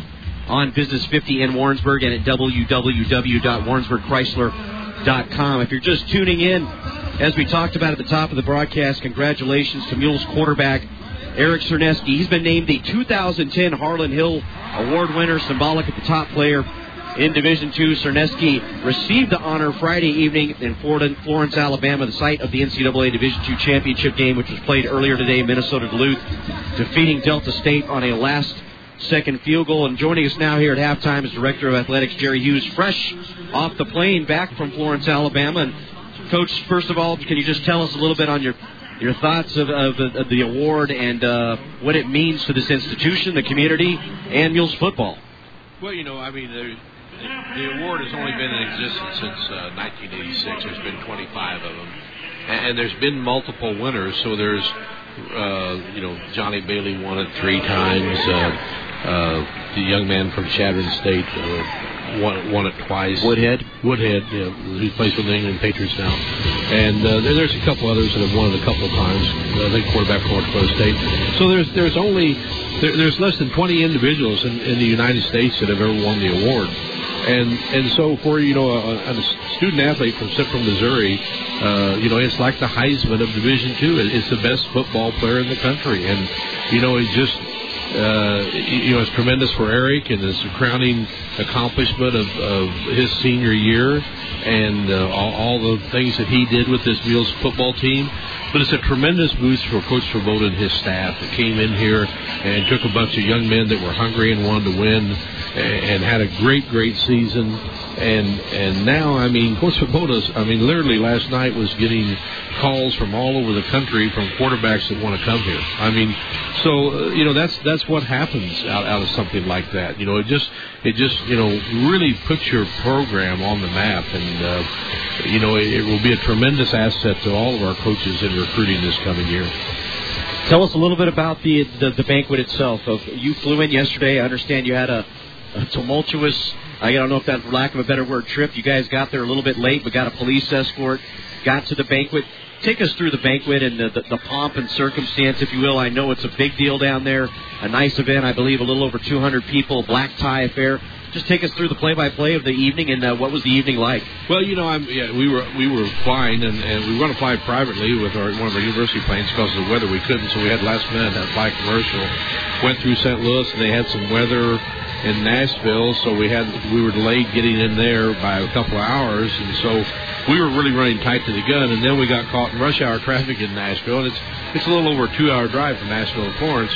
S3: on Business 50 in Warrensburg and at www.warrensburgchrysler.com. If you're just tuning in, as we talked about at the top of the broadcast, congratulations to Mules quarterback Eric Czerniewski. He's been named the 2010 Harlan Hill Award winner, symbolic at the top player in Division II. Czerniewski received the honor Friday evening in Florence, Alabama, the site of the NCAA Division II championship game, which was played earlier today Minnesota Duluth, defeating Delta State on a last second field goal. And joining us now here at halftime is Director of Athletics Jerry Hughes, fresh off the plane back from Florence, Alabama. And Coach, first of all, can you just tell us a little bit on your your thoughts of, of, of the award and uh, what it means to this institution, the community, and Mules football?
S21: Well, you know, I mean, the, the award has only been in existence since uh, 1986. There's been 25 of them, and, and there's been multiple winners. So there's, uh, you know, Johnny Bailey won it three times. Uh, uh, the young man from Chadron State uh, won, won it twice.
S3: Woodhead.
S21: Woodhead, yeah, who plays for the England Patriots now. And uh, there's a couple others that have won it a couple of times. I think quarterback for North Dakota State. So there's there's only there, there's less than 20 individuals in, in the United States that have ever won the award. And and so for you know a, a student athlete from Central Missouri, uh, you know it's like the Heisman of Division Two. It's the best football player in the country, and you know he just uh, you know, it's tremendous for Eric and it's a crowning accomplishment of, of his senior year and uh, all, all the things that he did with this Mules football team. But it's a tremendous boost for Coach Svoboda and his staff that came in here and took a bunch of young men that were hungry and wanted to win and had a great, great season. And and now, I mean, Coach Svoboda's, I mean, literally last night was getting calls from all over the country from quarterbacks that want to come here. I mean, so uh, you know that's that's what happens out, out of something like that. You know, it just it just you know really put your program on the map, and uh, you know it, it will be a tremendous asset to all of our coaches in recruiting this coming year.
S3: Tell us a little bit about the the, the banquet itself. You flew in yesterday. I understand you had a, a tumultuous. I don't know if that, for lack of a better word, trip. You guys got there a little bit late, but got a police escort. Got to the banquet take us through the banquet and the, the, the, pomp and circumstance, if you will. I know it's a big deal down there, a nice event. I believe a little over 200 people, black tie affair. Just take us through the play-by-play of the evening and uh, what was the evening like?
S21: Well, you know, I'm, yeah, we were we were flying and, and we were going to fly privately with our one of our university planes because of the weather. We couldn't, so we had last minute to fly commercial. Went through St. Louis and they had some weather in Nashville, so we had we were delayed getting in there by a couple of hours, and so we were really running tight to the gun, and then we got caught in rush hour traffic in Nashville, and it's it's a little over a two hour drive from Nashville to Florence.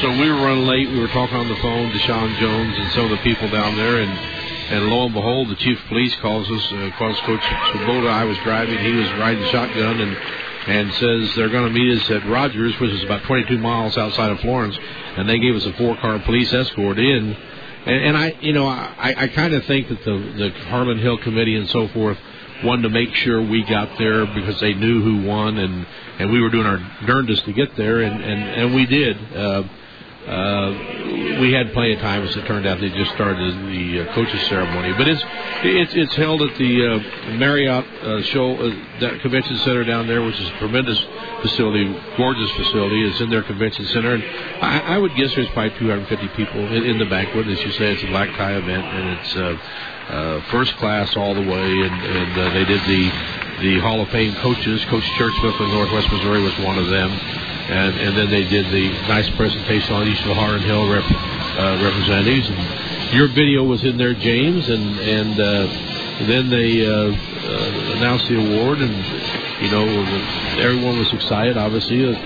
S21: So we were running late. We were talking on the phone to Sean Jones and some of the people down there, and and lo and behold, the chief of police calls us, uh, calls Coach Svoboda. I was driving, he was riding shotgun, and and says they're going to meet us at Rogers, which is about 22 miles outside of Florence, and they gave us a four-car police escort in. And, and I, you know, I, I kind of think that the the Harlan Hill committee and so forth wanted to make sure we got there because they knew who won, and and we were doing our darndest to get there, and and and we did. Uh, uh, we had plenty of time, as it turned out. They just started the uh, coaches ceremony, but it's it's it's held at the uh, Marriott uh, Shoals uh, that convention center down there, which is a tremendous facility, gorgeous facility. It's in their convention center, and I, I would guess there's probably 250 people in, in the banquet. As you say, it's a black tie event, and it's uh, uh, first class all the way. And, and uh, they did the the Hall of Fame coaches. Coach Churchville of Northwest Missouri was one of them and and then they did the nice presentation on each of the Harlan Hill rep, uh, representatives. And your video was in there, James, and and uh, then they uh, uh, announced the award, and you know everyone was excited. Obviously, a,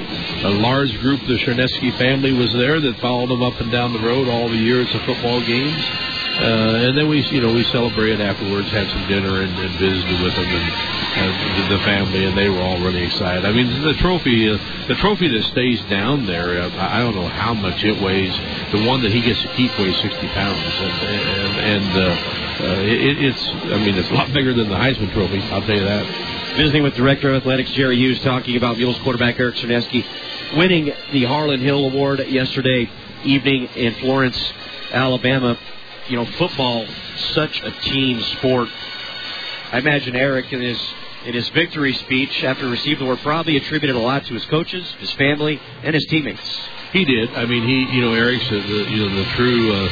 S21: a large group the Czerniewski family was there that followed them up and down the road all the years of football games. Uh, and then we, you know, we celebrated afterwards, had some dinner and, and visited with them and, and the family, and they were all really excited. I mean, the trophy, uh, the trophy that stays down there, uh, I don't know how much it weighs. The one that he gets to keep weighs 60 pounds, and and, and uh, uh, it, it's, I mean, it's a lot bigger than the Heisman Trophy. I'll tell you that.
S3: Visiting with Director of Athletics Jerry Hughes, talking about Mules quarterback Eric Czerniewski winning the Harlan Hill Award yesterday evening in Florence, Alabama you know, football such a team sport. I imagine Eric in his in his victory speech after receiving the award probably attributed a lot to his coaches, his family, and his teammates.
S21: He did. I mean, he you know Eric's the, you know the true uh,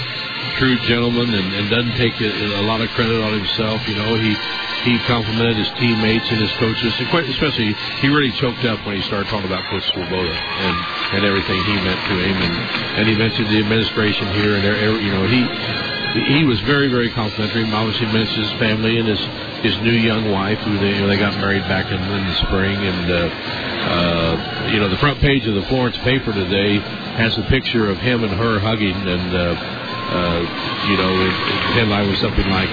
S21: true gentleman and, and doesn't take a, a lot of credit on himself. You know, he he complimented his teammates and his coaches, and quite especially he really choked up when he started talking about Coach Svoboda and and everything he meant to him, and and he mentioned the administration here, and there. you know he he was very, very complimentary. Obviously, mentioned his family and his his new young wife, who they you know, they got married back in, in the spring. And uh, uh, you know, the front page of the Florence paper today has a picture of him and her hugging, and uh, uh, you know, the headline was something like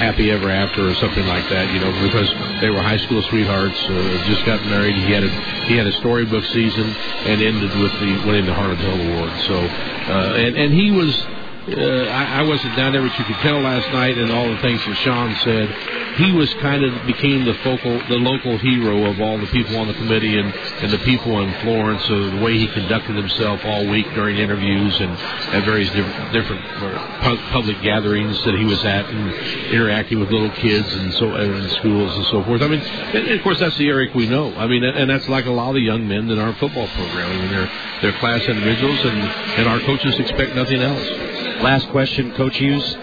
S21: "Happy Ever After" or something like that. You know, because they were high school sweethearts, uh, just got married. He had a he had a storybook season and ended with the winning the Harlan Hill Award. So, uh, and and he was uh, I, I wasn't down there, but you could tell last night and all the things that Sean said. He was kind of became the focal, the local hero of all the people on the committee and, and the people in Florence. So the way he conducted himself all week during interviews and at various different, different uh, public gatherings that he was at and interacting with little kids and so in schools and so forth. I mean, and of course that's the Eric we know. I mean, and that's like a lot of the young men in our football program. I mean, they're they're class individuals, and and our coaches expect nothing else.
S3: Last question, Coach Hughes.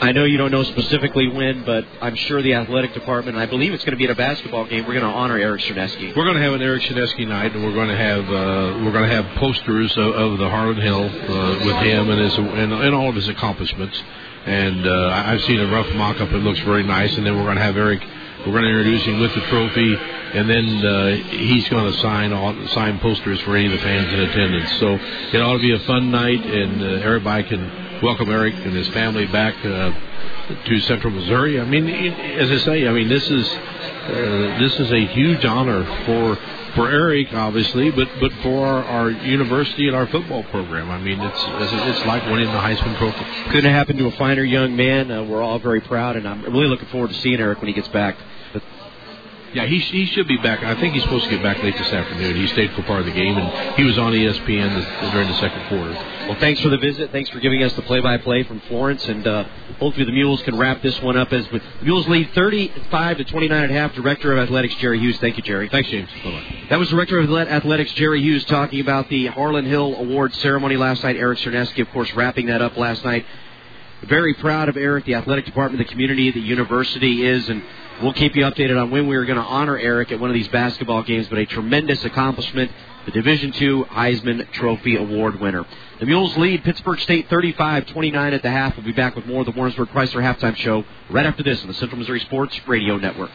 S3: I know you don't know specifically when, but I'm sure the athletic department, I believe it's going to be at a basketball game. We're going to honor Eric Czerniewski.
S21: We're going to have an Eric Czerniewski night, and we're going to have uh, we're going to have posters of, of the Harlan Hill uh, with him and his and, and all of his accomplishments. And uh, I've seen a rough mock-up; it looks very nice. And then we're going to have Eric. We're going to introduce him with the trophy, and then uh, he's going to sign all, sign posters for any of the fans in attendance. So it ought to be a fun night, and uh, everybody can welcome Eric and his family back uh, to Central Missouri. I mean, as I say, I mean this is uh, this is a huge honor for for Eric, obviously, but but for our, our university and our football program. I mean, it's it's like winning the Heisman Trophy.
S3: Couldn't happen to a finer young man. Uh, we're all very proud, and I'm really looking forward to seeing Eric when he gets back.
S21: Yeah, he he should be back. I think he's supposed to get back late this afternoon. He stayed for part of the game, and he was on ESPN during the second quarter.
S3: Well, thanks for the visit. Thanks for giving us the play-by-play from Florence, and uh, hopefully the Mules can wrap this one up as the Mules lead 35 to 29 and a half. Director of Athletics Jerry Hughes. Thank you, Jerry.
S21: Thanks, James. Bye-bye.
S3: That was Director of Athletics Jerry Hughes talking about the Harlan Hill Award ceremony last night. Eric Czerniewski, of course, wrapping that up last night. Very proud of Eric, the athletic department, the community, the university is, and We'll keep you updated on when we are going to honor Eric at one of these basketball games, but a tremendous accomplishment, the Division II Heisman Trophy Award winner. The Mules lead Pittsburg State 35-29 at the half. We'll be back with more of the Warrensburg Chrysler halftime show right after this on the Central Missouri Sports Radio Network.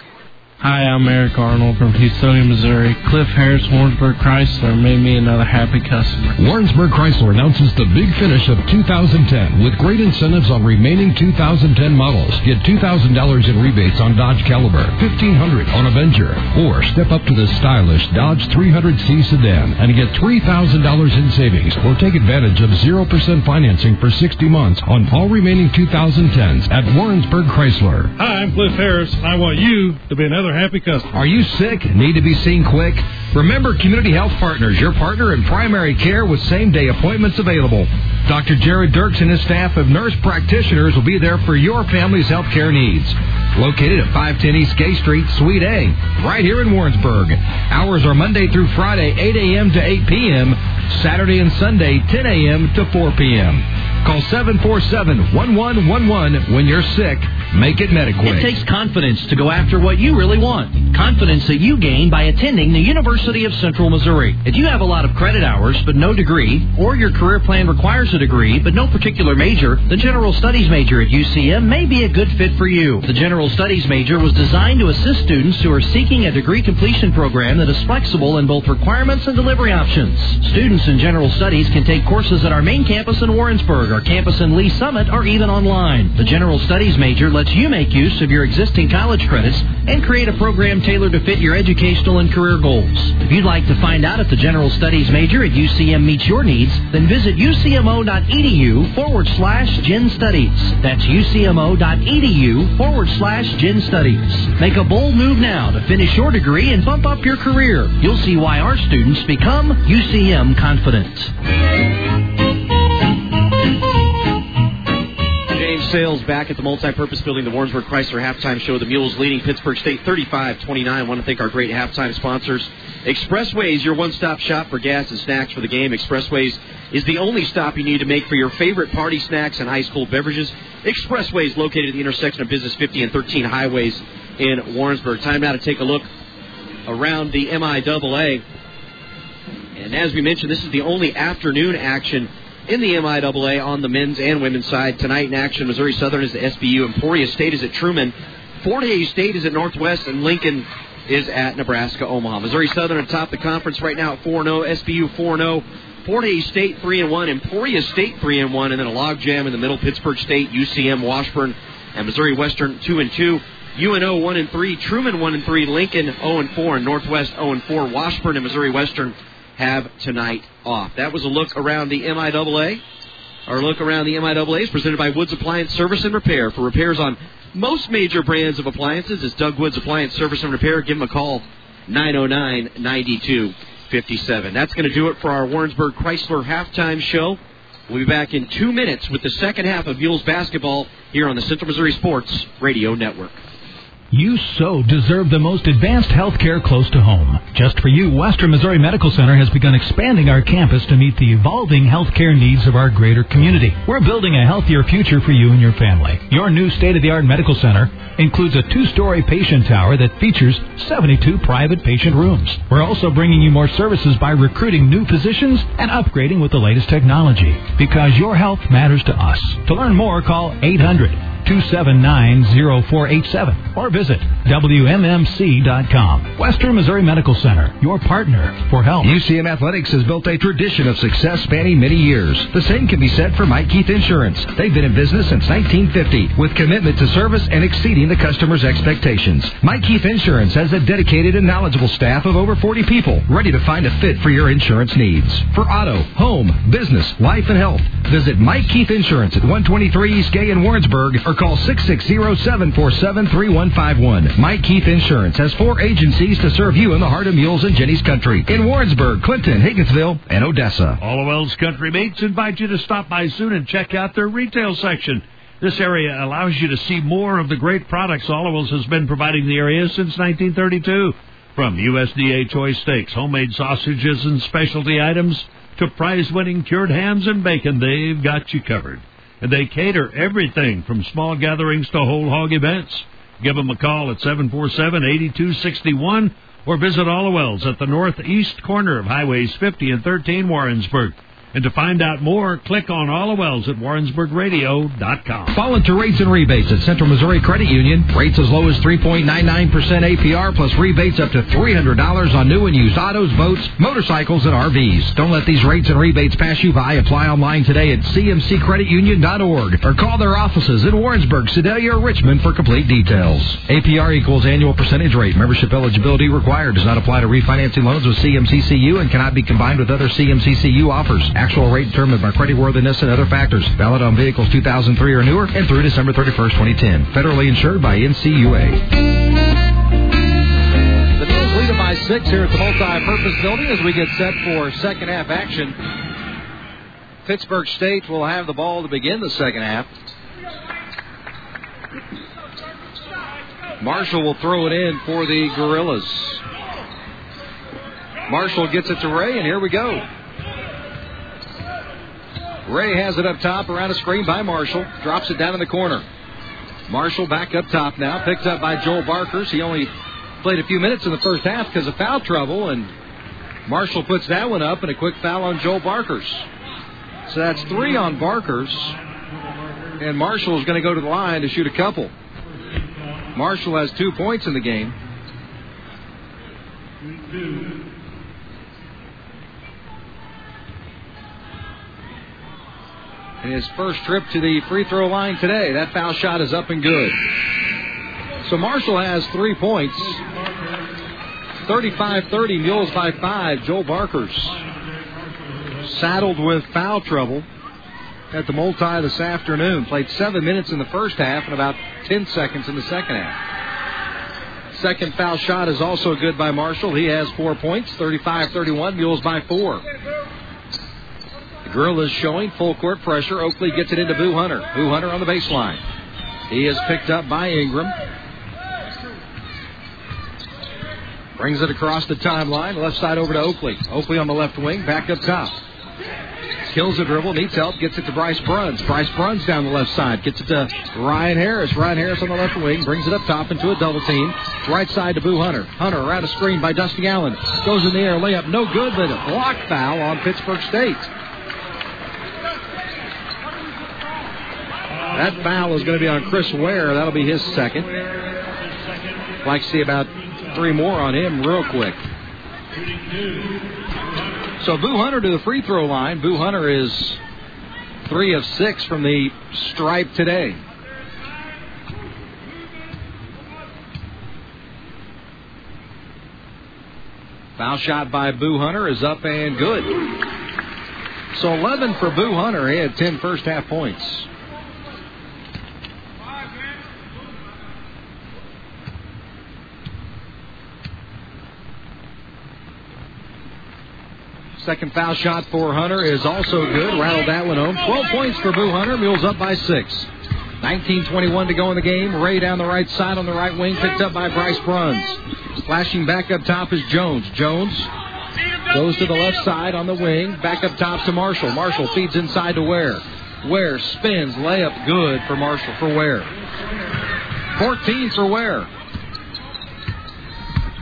S22: Hi, I'm Eric Arnold from Houstonia, Missouri. Cliff Harris, Warrensburg Chrysler, made me another happy customer.
S19: Warrensburg Chrysler announces the big finish of 2010 with great incentives on remaining 2010 models. Get $2,000 in rebates on Dodge Caliber, 1,500 on Avenger, or step up to the stylish Dodge 300C sedan and get $3,000 in savings or take advantage of 0% financing for 60 months on all remaining 2010s at Warrensburg Chrysler.
S23: Hi, I'm Cliff Harris. I want you to be another happy customer.
S2: Are you sick? Need to be seen quick? Remember Community Health Partners, your partner in primary care with same day appointments available. Dr. Jared Dirks and his staff of nurse practitioners will be there for your family's health care needs. Located at 510 East Gay Street, Suite A, right here in Warrensburg. Hours are Monday through Friday, 8 a.m. to 8 p.m., Saturday and Sunday, 10 a.m. to 4 p.m. Call 747-1111 when you're sick. Make it Mediquick.
S16: It takes confidence to go after what you really want. Confidence that you gain by attending the University of Central Missouri. If you have a lot of credit hours but no degree, or your career plan requires a degree but no particular major, the General Studies major at UCM may be a good fit for you. The General Studies major was designed to assist students who are seeking a degree completion program that is flexible in both requirements and delivery options. Students in General Studies can take courses at our main campus in Warrensburg, our campus in Lee Summit, or even online. The General Studies major lets you make use of your existing college credits and create a program tailored to fit your educational and career goals. If you'd like to find out if the General Studies major at UCM meets your needs, then visit ucmo.edu forward slash gen studies. That's ucmo.edu forward slash gen studies. Make a bold move now to finish your degree and bump up your career. You'll see why our students become UCM confident.
S3: Sales back at the multi-purpose building, the Warrensburg Chrysler halftime show. The Mules leading Pittsburg State 35-29. I want to thank our great halftime sponsors. Expressways, your one-stop shop for gas and snacks for the game. Expressways is the only stop you need to make for your favorite party snacks and ice cold beverages. Expressways located at the intersection of Business 50 and 13 highways in Warrensburg. Time now to take a look around the MIAA. And as we mentioned, this is the only afternoon action in the MIAA on the men's and women's side. Tonight in action, Missouri Southern is at SBU, Emporia State is at Truman, Fort Hays State is at Northwest, and Lincoln is at Nebraska Omaha. Missouri Southern atop the conference right now at 4 0, SBU 4 0. Fort Hays State 3 and 1, Emporia State 3 and 1, and then a logjam in the middle. Pittsburg State, UCM, Washburn, and Missouri Western 2 and 2. UNO 1 and 3, Truman 1 and 3, Lincoln 0 and 4, and Northwest 0 and 4. Washburn and Missouri Western have tonight off. That was a look around the MIAA. Our look around the MIAA is presented by Woods Appliance Service and Repair. For repairs on most major brands of appliances, it's Doug Woods Appliance Service and Repair. Give them a call, 909 9257. That's going to do it for our Warrensburg Chrysler halftime show. We'll be back in two minutes with the second half of Mules basketball here on the Central Missouri Sports Radio Network.
S10: You so deserve the most advanced health care close to home. Just for you, Western Missouri Medical Center has begun expanding our campus to meet the evolving health care needs of our greater community. We're building a healthier future for you and your family. Your new state-of-the-art medical center includes a two-story patient tower that features 72 private patient rooms. We're also bringing you more services by recruiting new physicians and upgrading with the latest technology. Because your health matters to us. To learn more, call 800 279-0487 or visit WMMC.com. Western Missouri Medical Center, your partner for health.
S2: UCM Athletics has built a tradition of success spanning many years. The same can be said for Mike Keith Insurance. They've been in business since 1950 with commitment to service and exceeding the customer's expectations. Mike Keith Insurance has a dedicated and knowledgeable staff of over 40 people ready to find a fit for your insurance needs. For auto, home, business, life, and health, visit Mike Keith Insurance at 123 East Gay in Warrensburg or call 660-747-3151. Mike Keith Insurance has four agencies to serve you in the heart of Mules and Jennies country in Warrensburg, Clinton, Higginsville, and Odessa.
S23: Alewel's Country Meats invite you to stop by soon and check out their retail section. This area allows you to see more of the great products Alewel's has been providing the area since 1932. From USDA choice steaks, homemade sausages, and specialty items to prize-winning cured hams and bacon, they've got you covered. And they cater everything from small gatherings to whole hog events. Give them a call at 747-8261 or visit Alewel's at the northeast corner of Highways 50 and 13 Warrensburg.
S10: And to find out more, click on all the wells at warrensburgradio.com.
S1: Fall into rates and rebates at Central Missouri Credit Union. Rates as low as 3.99% APR plus rebates up to $300 on new and used autos, boats, motorcycles, and RVs. Don't let these rates and rebates pass you by. Apply online today at cmccreditunion.org or call their offices in Warrensburg, Sedalia, or Richmond for complete details. APR equals annual percentage rate. Membership eligibility required. Does not apply to refinancing loans with CMCCU and cannot be combined with other CMCCU offers. Actual rate determined by creditworthiness and other factors. Valid on vehicles 2003 or newer and through December 31st, 2010. Federally insured by NCUA.
S2: By six here at the multi-purpose building as we get set for second half action. Pittsburg State will have the ball to begin the second half. Marshall will throw it in for the Gorillas. Marshall gets it to Ray, and here we go. Ray has it up top around a screen by Marshall. Drops it down in the corner. Marshall back up top now. Picked up by Joel Barkers. He only played a few minutes in the first half because of foul trouble. And Marshall puts that one up and a quick foul on Joel Barkers. So that's three on Barkers. And Marshall is going to go to the line to shoot a couple. Marshall has two points in the game. His first trip to the free throw line today. That foul shot is up and good. So Marshall has three points. 35 30, Mules by five. Joel Barkers saddled with foul trouble at the multi this afternoon. Played seven minutes in the first half and about 10 seconds in the second half. Second foul shot is also good by Marshall. He has four points, 35 31, Mules by four. The is showing full court pressure. Oakley gets it into Boo Hunter. Boo Hunter on the baseline. He is picked up by Ingram. Brings it across the timeline. Left side over to Oakley. Oakley on the left wing. Back up top. Kills the dribble. Needs help. Gets it to Bryce Bruns. Bryce Bruns down the left side. Gets it to Ryan Harris. Ryan Harris on the left wing. Brings it up top into a double team. Right side to Boo Hunter. Hunter around a screen by Dusty Allen. Goes in the air. Layup no good, but a block foul on Pittsburg State. That foul is going to be on Chris Ware. That'll be his second. Like to see about three more on him real quick. So Boo Hunter to the free throw line. Boo Hunter is three of six from the stripe today. Foul shot by Boo Hunter is up and good. So 11 for Boo Hunter. He had 10 first half points. Second foul shot for Hunter is also good. Rattled that one home. 12 points for Boo Hunter. Mules up by six. 19-21 to go in the game. Ray down the right side on the right wing, picked up by Bryce Bruns. Flashing back up top is Jones. Jones goes to the left side on the wing. Back up top to Marshall. Marshall feeds inside to Ware. Ware spins. Layup good for Marshall for Ware. 14 for Ware.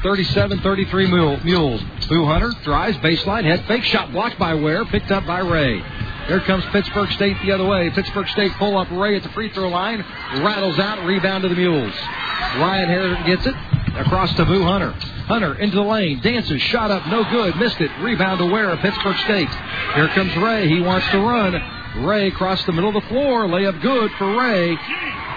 S2: 37-33 Mules. Boo Hunter drives baseline, head fake shot blocked by Ware, picked up by Ray. Here comes Pittsburg State the other way. Pittsburg State pull up Ray at the free throw line, rattles out, rebound to the Mules. Ryan Harris gets it across to Boo Hunter. Hunter into the lane, dances, shot up, no good, missed it. Rebound to Ware, Pittsburg State. Here comes Ray. He wants to run. Ray across the middle of the floor, layup good for Ray.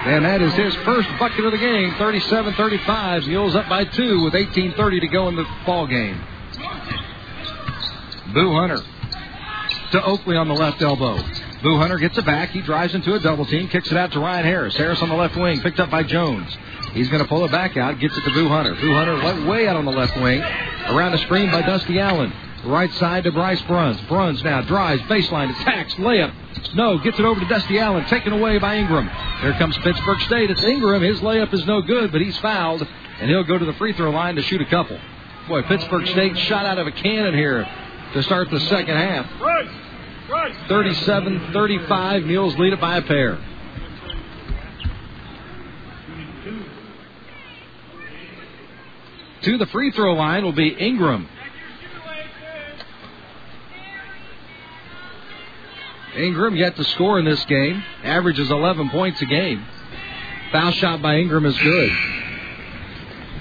S2: And that is his first bucket of the game, 37-35. Mules up by two with 18:30 to go in the ball game. Boo Hunter to Oakley on the left elbow. Boo Hunter gets it back. He drives into a double team, kicks it out to Ryan Harris. Harris on the left wing, picked up by Jones. He's going to pull it back out, gets it to Boo Hunter. Boo Hunter went way out on the left wing, around a screen by Dusty Allen. Right side to Bryce Bruns. Bruns now drives, baseline, attacks, layup. No, gets it over to Dusty Allen, taken away by Ingram. Here comes Pittsburg State. It's Ingram. His layup is no good, but he's fouled, and he'll go to the free throw line to shoot a couple. Boy, Pittsburg State shot out of a cannon here to start the second half. 37 35. Mules lead it by a pair. To the free throw line will be Ingram. Ingram yet to score in this game. Averages 11 points a game. Foul shot by Ingram is good.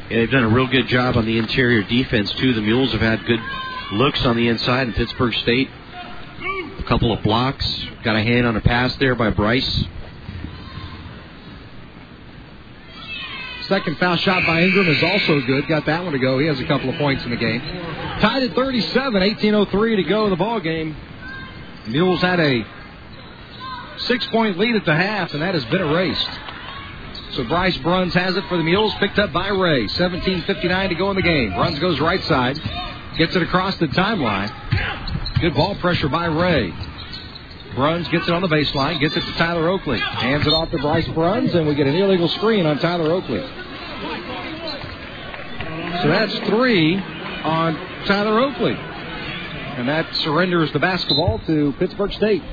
S3: Yeah, they've done a real good job on the interior defense, too. The Mules have had good looks on the inside in Pittsburg State. A couple of blocks. Got a hand on a pass there by Bryce.
S2: Second foul shot by Ingram is also good. Got that one to go. He has a couple of points in the game. Tied at 37, 18.03 to go in the ball game. Mules had a six point lead at the half, and that has been erased. So Bryce Bruns has it for the Mules, picked up by Ray. 17.59 to go in the game. Bruns goes right side, gets it across the timeline. Good ball pressure by Ray. Bruns gets it on the baseline, gets it to Tyler Oakley. Hands it off to Bryce Bruns, and we get an illegal screen on Tyler Oakley. So that's three on Tyler Oakley. And that surrenders the basketball to Pittsburg State.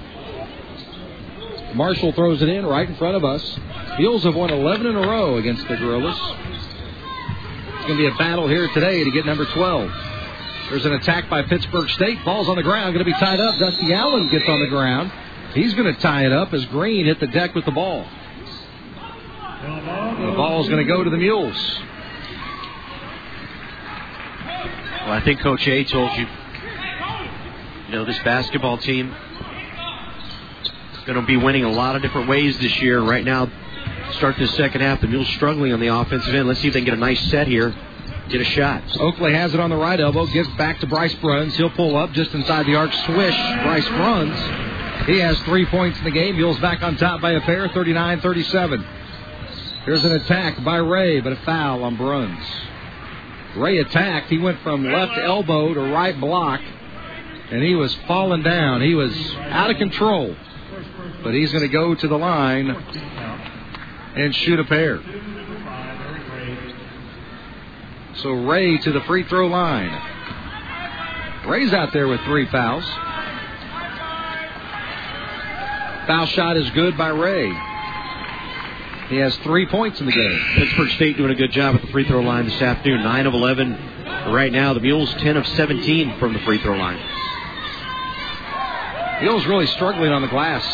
S2: Marshall throws it in right in front of us. Mules have won 11 in a row against the Gorillas. It's going to be a battle here today to get number 12. There's an attack by Pittsburg State. Ball's on the ground, going to be tied up. Dusty Allen gets on the ground. He's going to tie it up as Green hit the deck with the ball. The ball's going to go to the Mules.
S3: Well, I think Coach A told you, you know, this basketball team is going to be winning a lot of different ways this year. Right now, start this second half, the Mules struggling on the offensive end. Let's see if they can get a nice set here. Get a shot.
S2: Oakley has it on the right elbow, gives back to Bryce Bruns. He'll pull up just inside the arc. Swish, Bryce Bruns. He has three points in the game. Mules back on top by a pair, 39 37. Here's an attack by Ray, but a foul on Bruns. Ray attacked. He went from left elbow to right block, and he was falling down. He was out of control. But he's going to go to the line and shoot a pair. So Ray to the free throw line. Ray's out there with three fouls. Foul shot is good by Ray. He has three points in the game.
S3: Pittsburg State doing a good job at the free throw line this afternoon. 9 of 11 right now. The Mules 10 of 17 from the free throw line.
S2: Mules really struggling on the glass.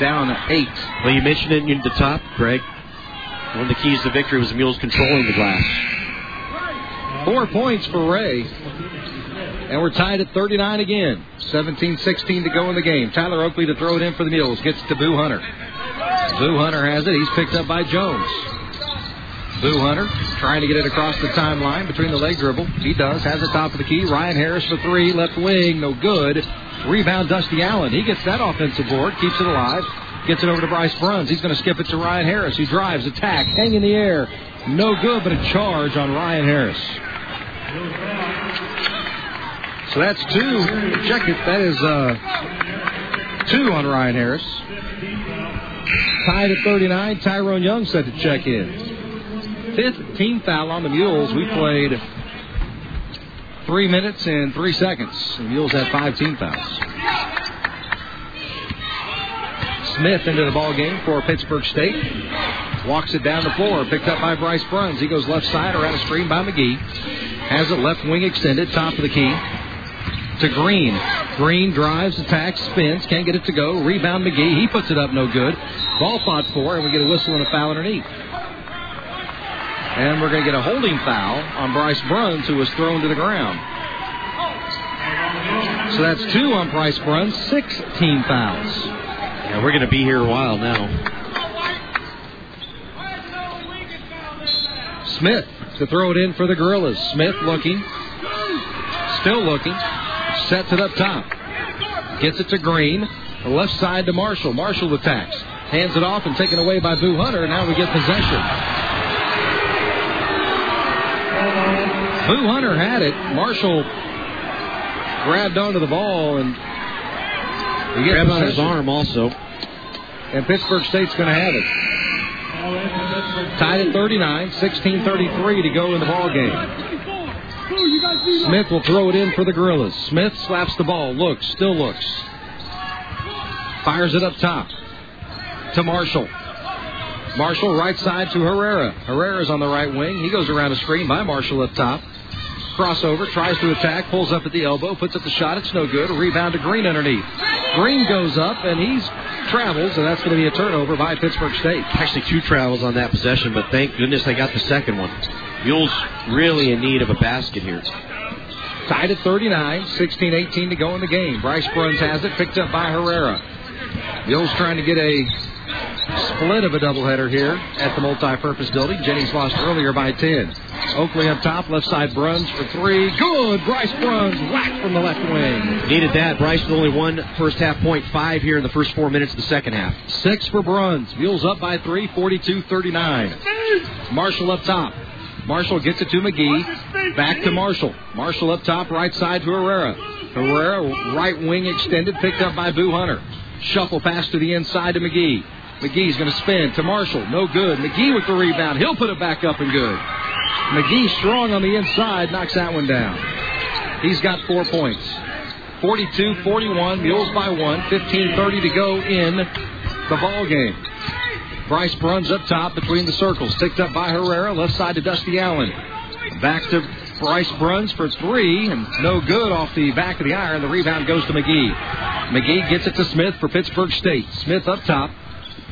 S2: Down eight.
S3: Well, you mentioned it at the top, Greg. One of the keys to victory was the Mules controlling the glass.
S2: Four points for Ray. And we're tied at 39 again. 17 16 to go in the game. Tyler Oakley to throw it in for the Mules. Gets to Boo Hunter. Boo Hunter has it. He's picked up by Jones. Boo Hunter trying to get it across the timeline between the leg dribble. He does. Has the top of the key. Ryan Harris for three. Left wing. No good. Rebound Dusty Allen. He gets that offensive board. Keeps it alive. Gets it over to Bryce Bruns. He's going to skip it to Ryan Harris. He drives. Attack. Hang in the air. No good, but a charge on Ryan Harris. So that's two. Check it. That is uh, two on Ryan Harris. Tied at 39. Tyrone Young set to check in. Fifth team foul on the Mules. We played three minutes and three seconds. The Mules had five team fouls. Smith into the ball game for Pittsburg State. Walks it down the floor. Picked up by Bryce Bruns. He goes left side around a screen by McGee. Has it left wing extended, top of the key. To Green. Green drives, attacks, spins, can't get it to go. Rebound McGee. He puts it up, no good. Ball fought for, and we get a whistle and a foul underneath. And we're going to get a holding foul on Bryce Bruns, who was thrown to the ground. So that's two on Bryce Bruns, six team fouls.
S3: Yeah, we're going to be here a while now.
S2: Smith to throw it in for the Gorillas. Smith looking. Still looking. Sets it up top. Gets it to Green. The left side to Marshall. Marshall attacks. Hands it off and taken away by Boo Hunter. Now we get possession. Boo Hunter had it. Marshall grabbed onto the ball and
S3: he grabbed on his arm also.
S2: And Pittsburg State's going to have it. Tied at 39, 16:33 to go in the ball game. Smith will throw it in for the Gorillas. Smith slaps the ball, looks, still looks. Fires it up top to Marshall. Marshall right side to Herrera. Herrera's on the right wing. He goes around a screen by Marshall up top. Crossover, tries to attack, pulls up at the elbow, puts up the shot. It's no good. A rebound to Green underneath. Green goes up and he's travels, and that's going to be a turnover by Pittsburg State.
S3: Actually, two travels on that possession, but thank goodness they got the second one. Mules really in need of a basket here.
S2: Tied at 39, 16-18 to go in the game. Bryce Bruns has it, picked up by Herrera. Mules trying to get a split of a doubleheader here at the multi-purpose building. Jennies lost earlier by 10. Oakley up top, left side Bruns for three. Good. Bryce Bruns whacked from the left wing.
S3: Needed that. Bryce with only one first half point, five here in the first four minutes of the second half.
S2: Six for Bruns. Mules up by three, 42-39. Marshall up top. Marshall gets it to McGee. Back to Marshall. Marshall up top, right side to Herrera. Herrera, right wing extended, picked up by Boo Hunter. Shuffle pass to the inside to McGee. McGee's going to spin to Marshall. No good. McGee with the rebound. He'll put it back up and good. McGee strong on the inside, knocks that one down. He's got four points. 42 41, Mules by one. 15 30 to go in the ball game. Bryce Bruns up top between the circles. Picked up by Herrera. Left side to Dusty Allen. Back to Bryce Bruns for three, and no good off the back of the iron. The rebound goes to McGee. McGee gets it to Smith for Pittsburgh State. Smith up top.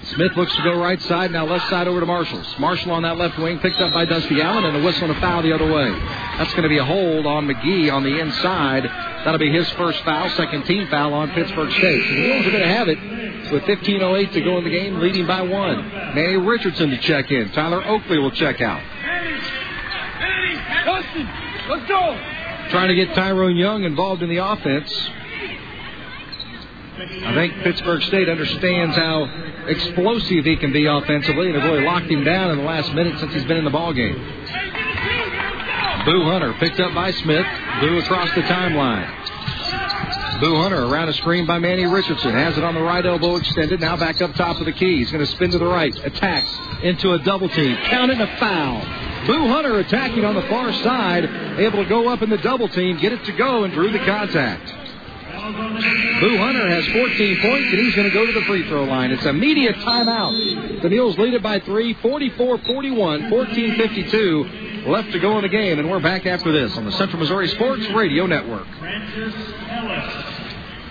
S2: Smith looks to go right side. Now left side over to Marshall. Marshall on that left wing, picked up by Dusty Allen, and a whistle and a foul the other way. That's going to be a hold on McGee on the inside. That'll be his first foul, second team foul on Pittsburg State. So the Wolves are going to have it with 15.08 to go in the game, leading by one. Manny Richardson to check in. Tyler Oakley will check out.
S13: Let's go.
S2: Trying to get Tyrone Young involved in the offense. I think Pittsburg State understands how explosive he can be offensively, and have really locked him down in the last minute since he's been in the ball game. Boo Hunter picked up by Smith. Boo across the timeline. Boo Hunter around a screen by Manny Richardson. Has it on the right elbow extended. Now back up top of the key. He's going to spin to the right. Attacks into a double team. Counted a foul. Boo Hunter attacking on the far side. Able to go up in the double team. Get it to go and drew the contact. Boo Hunter has 14 points, and he's going to go to the free throw line. It's immediate timeout. The Mules lead it by three, 44-41, 14-52 left to go in the game, and we're back after this on the Central Missouri Sports Radio Network.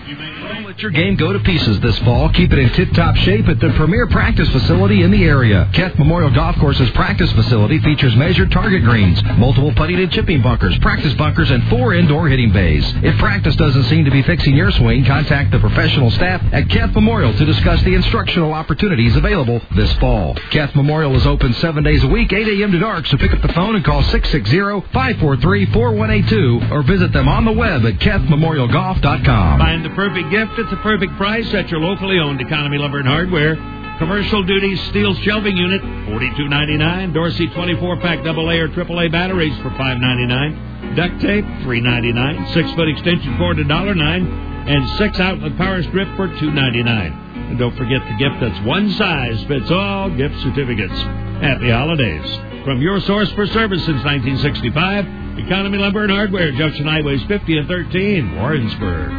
S1: Don't let your game go to pieces this fall. Keep it in tip-top shape at the premier practice facility in the area. Keth Memorial Golf Course's practice facility features measured target greens, multiple putting and chipping bunkers, practice bunkers, and four indoor hitting bays. If practice doesn't seem to be fixing your swing, contact the professional staff at Keth Memorial to discuss the instructional opportunities available this fall. Keth Memorial is open seven days a week, 8 a.m. to dark, so pick up the phone and call 660-543-4182 or visit them on the web at KethMemorialGolf.com.
S24: Find the perfect gift at the perfect price at your locally owned Economy Lumber and Hardware. Commercial duty steel shelving unit, forty-two ninety-nine. Dorsey twenty-four pack double A or triple A batteries for five ninety-nine. Duct tape, three ninety-nine. Six foot extension cord, a dollar nine, and six outlet power strip for two ninety-nine. And don't forget the gift that's one size fits all gift certificates. Happy holidays. From your source for service since 1965, Economy Lumber and Hardware, Junction Highways 50 and 13, Warrensburg.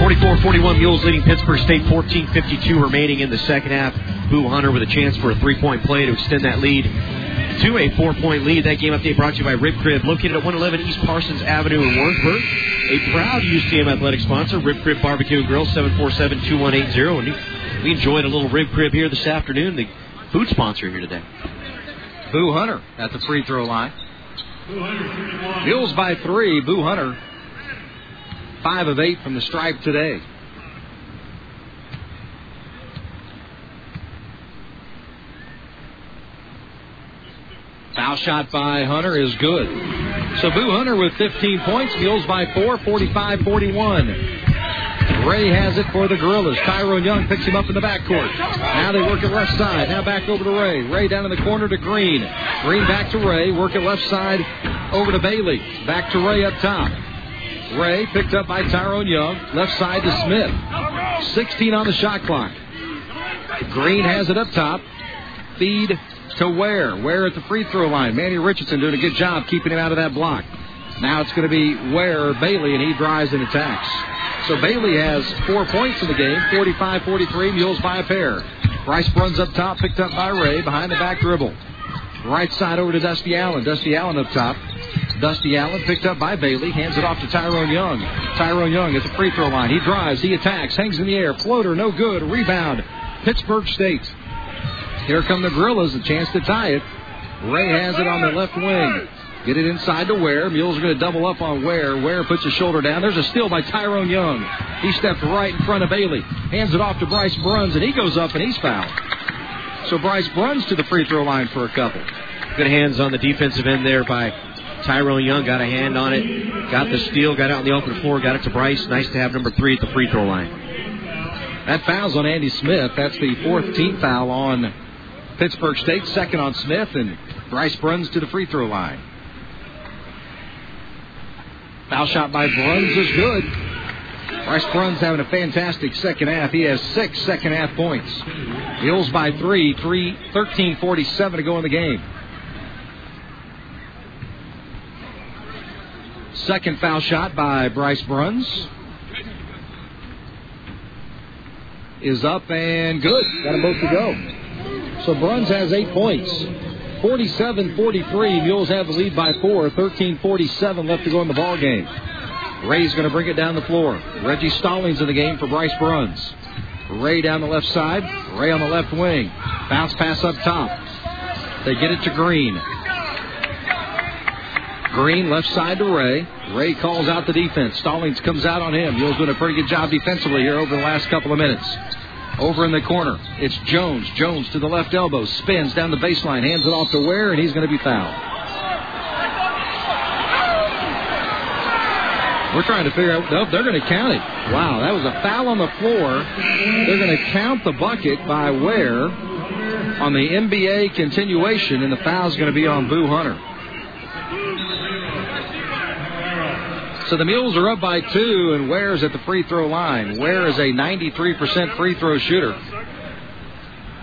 S3: 44-41 Mules leading Pittsburg State 14-52 remaining in the second half. Boo Hunter with a chance for a three-point play to extend that lead to a four-point lead. That game update brought to you by Rib Crib, located at 111 East Parsons Avenue in Warrensburg. A proud UCM athletic sponsor, Rib Crib Barbecue and Grill, 747-2180. And we enjoyed a little Rib Crib here this afternoon. The food sponsor here today.
S2: Boo Hunter at the free throw line. Mules by three. Boo Hunter, five of eight from the stripe today. Foul shot by Hunter is good. So Boo Hunter with 15 points. Mules by four, 45-41. Ray has it for the Gorillas. Tyrone Young picks him up in the backcourt. Now they work it left side. Now back over to Ray. Ray down in the corner to Green. Green back to Ray. Work it left side over to Bailey. Back to Ray up top. Ray picked up by Tyrone Young. Left side to Smith. 16 on the shot clock. Green has it up top. Feed to Ware. Ware at the free throw line. Manny Richardson doing a good job keeping him out of that block. Now it's going to be Ware Bailey, and he drives and attacks. So Bailey has four points in the game, 45-43, Mules by a pair. Bryce Bruns up top, picked up by Ray, behind the back dribble. Right side over to Dusty Allen. Dusty Allen up top. Dusty Allen picked up by Bailey, hands it off to Tyrone Young. Tyrone Young at the free throw line. He drives, he attacks, hangs in the air, floater, no good, rebound. Pittsburg State. Here come the Gorillas, a chance to tie it. Ray has it on the left wing. Get it inside to Ware. Mules are going to double up on Ware. Ware puts his shoulder down. There's a steal by Tyrone Young. He stepped right in front of Bailey. Hands it off to Bryce Bruns, and he goes up and he's fouled. So Bryce Bruns to the free throw line for a couple.
S3: Good hands on the defensive end there by Tyrone Young. Got a hand on it. Got the steal. Got out on the open floor. Got it to Bryce. Nice to have number three at the free throw line.
S2: That foul's on Andy Smith. That's the fourth team foul on Pittsburg State. Second on Smith, and Bryce Bruns to the free throw line. Foul shot by Bruns is good. Bryce Bruns having a fantastic second half. He has six second half points. Mules by three, three, 13.47 to go in the game. Second foul shot by Bryce Bruns is up and good. Got them both to go. So Bruns has eight points. 47-43. Mules have the lead by four. 13-47 left to go in the ball game. Ray's going to bring it down the floor. Reggie Stallings in the game for Bryce Bruns. Ray down the left side. Ray on the left wing. Bounce pass up top. They get it to Green. Green left side to Ray. Ray calls out the defense. Stallings comes out on him. Mules doing a pretty good job defensively here over the last couple of minutes. Over in the corner, it's Jones. Jones to the left elbow, spins down the baseline, hands it off to Ware, and he's going to be fouled. We're trying to figure out. Nope, they're going to count it. Wow, that was a foul on the floor. They're going to count the bucket by Ware on the NBA continuation, and the foul's going to be on Boo Hunter. So the Mules are up by two, and Ware's at the free throw line. Ware is a 93% free throw shooter.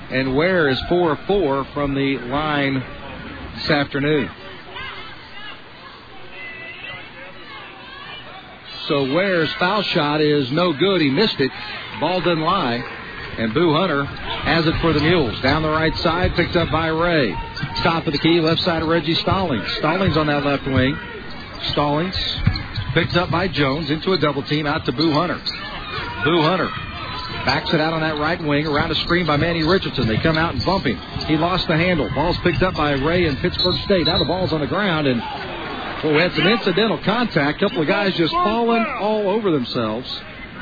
S2: And Ware is 4 of 4 from the line this afternoon. So Ware's foul shot is no good. He missed it. Ball didn't lie. And Boo Hunter has it for the Mules. Down the right side, picked up by Ray. Top of the key, left side of Reggie Stallings. Stallings on that left wing. Stallings picked up by Jones into a double team out to Boo Hunter. Boo Hunter backs it out on that right wing around a screen by Manny Richardson. They come out and bump him. He lost the handle. Ball's picked up by Ray in Pittsburg State. Now the ball's on the ground and well, we had some incidental contact. A couple of guys just falling all over themselves.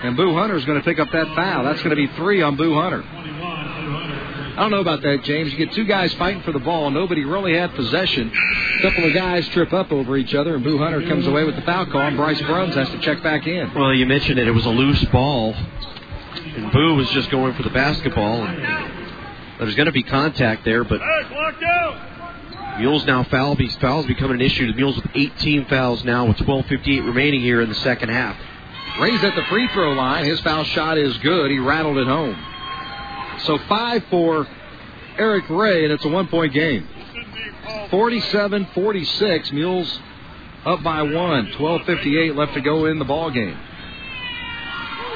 S2: And Boo Hunter's going to pick up that foul. That's going to be three on Boo Hunter. I don't know about that, James. You get two guys fighting for the ball. Nobody really had possession. A couple of guys trip up over each other, and Boo Hunter comes away with the foul call, and Bryce Bruns has to check back in.
S3: Well, you mentioned it. It was a loose ball, and Boo was just going for the basketball. And there's going to be contact there, but Mules now foul. Fouls becoming an issue. The Mules with 18 fouls now, with 12:58 remaining here in the second half.
S2: Ray's at the free throw line. His foul shot is good. He rattled it home. So five for Eric Ray, and it's a one point game. 47 46. Mules up by one. 12.58 left to go in the ball game.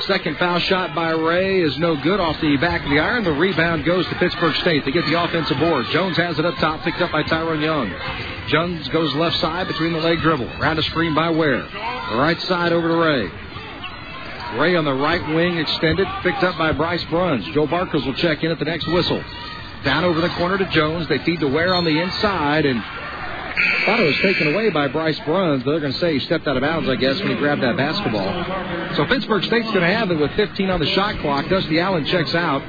S2: Second foul shot by Ray is no good off the back of the iron. The rebound goes to Pittsburg State. They get the offensive board. Jones has it up top, picked up by Tyrone Young. Jones goes left side between the leg dribble. Round a screen by Ware. Right side over to Ray. Ray on the right wing extended, picked up by Bryce Bruns. Joe Barkers will check in at the next whistle. Down over the corner to Jones. They feed to Ware on the inside and thought it was taken away by Bryce Bruns. They're going to say he stepped out of bounds, I guess, when he grabbed that basketball. So Pittsburg State's going to have it with 15 on the shot clock. Dusty Allen checks out.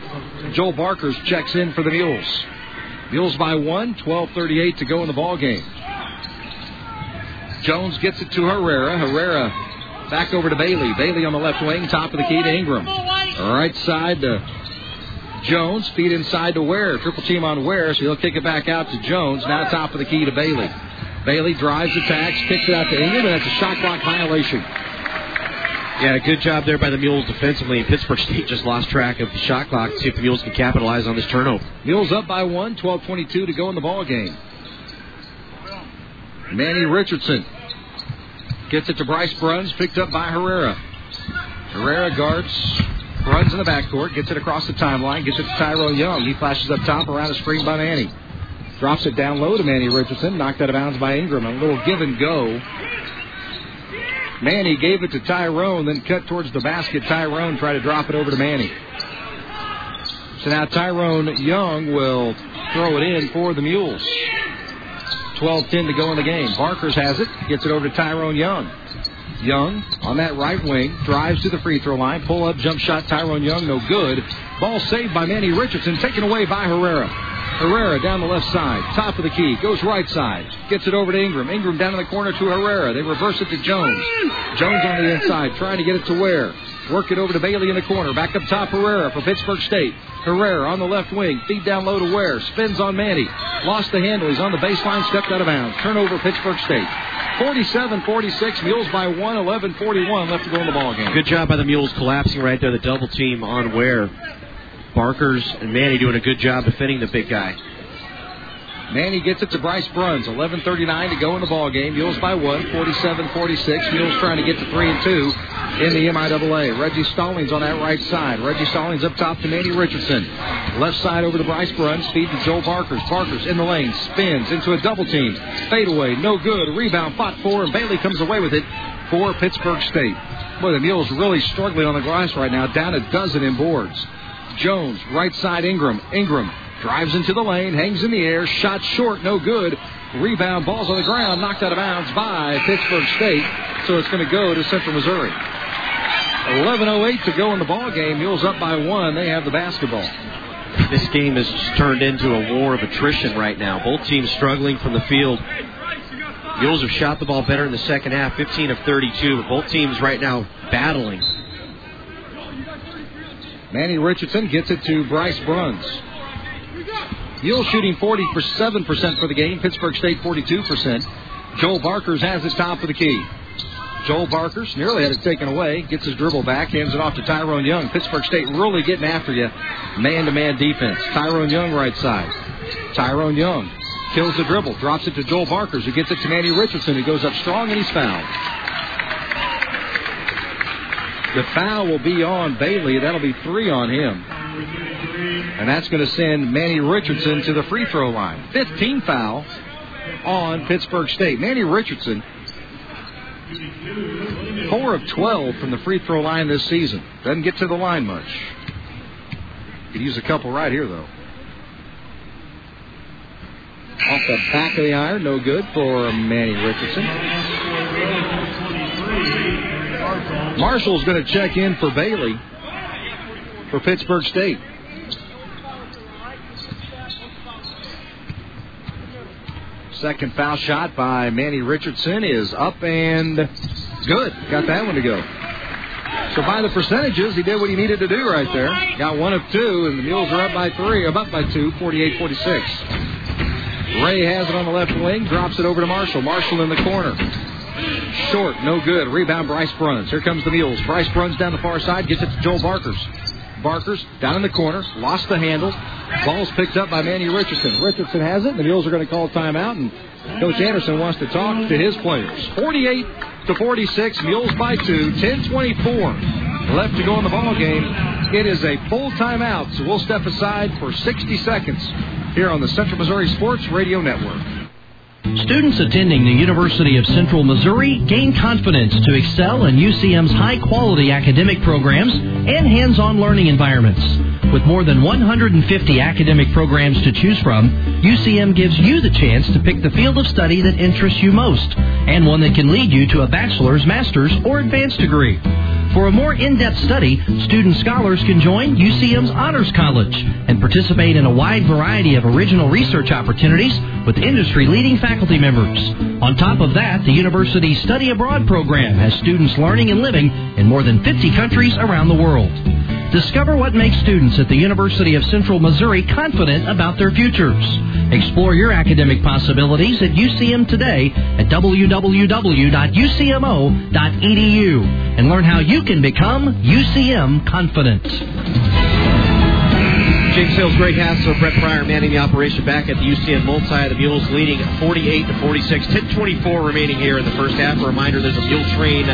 S2: Joel Barkers checks in for the Mules. Mules by one, 12:38 to go in the ball game. Jones gets it to Herrera. Herrera Back over to Bailey. Bailey on the left wing, top of the key to Ingram. Right side to Jones. Feed inside to Ware. Triple team on Ware, so he'll kick it back out to Jones. Now top of the key to Bailey. Bailey drives, attacks, kicks it out to Ingram, and that's a shot clock violation.
S3: Yeah, good job there by the Mules defensively. And Pittsburg State just lost track of the shot clock. See if the Mules can capitalize on this turnover.
S2: Mules up by one, 12-22 to go in the ball game. Manny Richardson Gets it to Bryce Bruns, picked up by Herrera. Herrera guards, runs in the backcourt, gets it across the timeline, gets it to Tyrone Young. He flashes up top around the screen by Manny. Drops it down low to Manny Richardson. Knocked out of bounds by Ingram. A little give and go. Manny gave it to Tyrone, then cut towards the basket. Tyrone tried to drop it over to Manny. So now Tyrone Young will throw it in for the Mules. 12-10 to go in the game. Barkers has it. Gets it over to Tyrone Young. Young on that right wing drives to the free throw line. Pull up jump shot. Tyrone Young no good. Ball saved by Manny Richardson. Taken away by Herrera. Herrera down the left side, top of the key, goes right side, gets it over to Ingram. Ingram down in the corner to Herrera. They reverse it to Jones. Jones on the inside, trying to get it to Ware. Work it over to Bailey in the corner. Back up top, Herrera for Pittsburg State. Herrera on the left wing. Feed down low to Ware. Spins on Manny. Lost the handle. He's on the baseline. Stepped out of bounds. Turnover, Pittsburg State. 47-46. Mules by 1. 11-41 left to go in the ball game.
S3: Good job by the Mules collapsing right there. The double team on Ware. Barkers and Manny doing a good job defending the big guy.
S2: Manny gets it to Bryce Bruns. 11:39 to go in the ball game. Mules by one, 47-46. Mules trying to get to three and two in the MIAA. Reggie Stallings on that right side. Reggie Stallings up top to Manny Richardson. Left side over to Bryce Bruns. Feed to Joel Barkers. Barkers in the lane. Spins into a double team. Fadeaway. No good. Rebound fought for, and Bailey comes away with it for Pittsburg State. Boy, the Mules really struggling on the glass right now. Down a dozen in boards. Jones, right side Ingram. Ingram drives into the lane, hangs in the air, shot short, no good. Rebound, balls on the ground, knocked out of bounds by Pittsburg State. So it's going to go to Central Missouri. 11:08 to go in the ball game. Mules up by one. They have the basketball.
S3: This game has turned into a war of attrition right now. Both teams struggling from the field. Mules have shot the ball better in the second half, 15 of 32. Both teams right now battling.
S2: Manny Richardson gets it to Bryce Bruns. Mules shooting 47% for the game. Pittsburg State 42%. Joel Barkers has his top of the key. Joel Barkers nearly had it taken away. Gets his dribble back. Hands it off to Tyrone Young. Pittsburg State really getting after you. Man-to-man defense. Tyrone Young right side. Tyrone Young kills the dribble. Drops it to Joel Barkers who gets it to Manny Richardson. who goes up strong and he's fouled. The foul will be on Bailey. That'll be three on him. And that's going to send Manny Richardson to the free throw line. 15 foul on Pittsburg State. Manny Richardson, 4 of 12 from the free throw line this season. Doesn't get to the line much. Could use a couple right here, though. Off the back of the iron, no good for Manny Richardson. Marshall's going to check in for Bailey for Pittsburg State. Second foul shot by Manny Richardson is up and good. Got that one to go. So by the percentages, he did what he needed to do right there. Got one of two, and the Mules are up by three, up by two, 48-46. Ray has it on the left wing, drops it over to Marshall. Marshall in the corner. Short, no good. Rebound, Bryce Bruns. Here comes the Mules. Bryce Bruns down the far side, gets it to Joel Barkers. Barkers down in the corner, lost the handle. Ball's picked up by Manny Richardson. Richardson has it. The Mules are going to call timeout, and Coach Anderson wants to talk to his players. 48 to 46, Mules by two. 10:24 left to go in the ball game. It is a full timeout, so we'll step aside for 60 seconds here on the Central Missouri Sports Radio Network.
S16: Students attending the University of Central Missouri gain confidence to excel in UCM's high quality academic programs and hands on learning environments. With more than 150 academic programs to choose from, UCM gives you the chance to pick the field of study that interests you most and one that can lead you to a bachelor's, master's, or advanced degree. For a more in-depth study, student scholars can join UCM's Honors College and participate in a wide variety of original research opportunities with industry-leading faculty members. On top of that, the university's Study Abroad program has students learning and living in more than 50 countries around the world. Discover what makes students at the University of Central Missouri confident about their futures. Explore your academic possibilities at UCM today at www.ucmo.edu and learn how you can become UCM confident.
S3: James Sales, Greg Hassler, Brett Pryor manning the operation back at the UCM multi. The Mules leading 48 to 46. 10:24 remaining here in the first half. A reminder: there's a Mule Train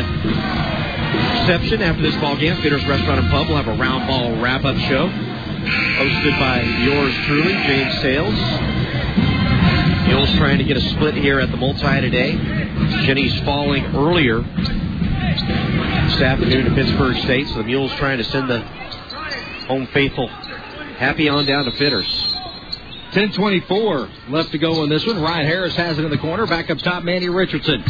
S3: reception after this ball game. Fitters Restaurant and Pub will have a round ball wrap-up show hosted by yours truly, James Sales. Mules trying to get a split here at the multi today. Jennies falling earlier this afternoon to Pittsburg State, so the Mules trying to send the home faithful happy on down to Fitters.
S2: 10:24 left to go in this one. Ryan Harris has it in the corner. Back up top, Manny Richardson.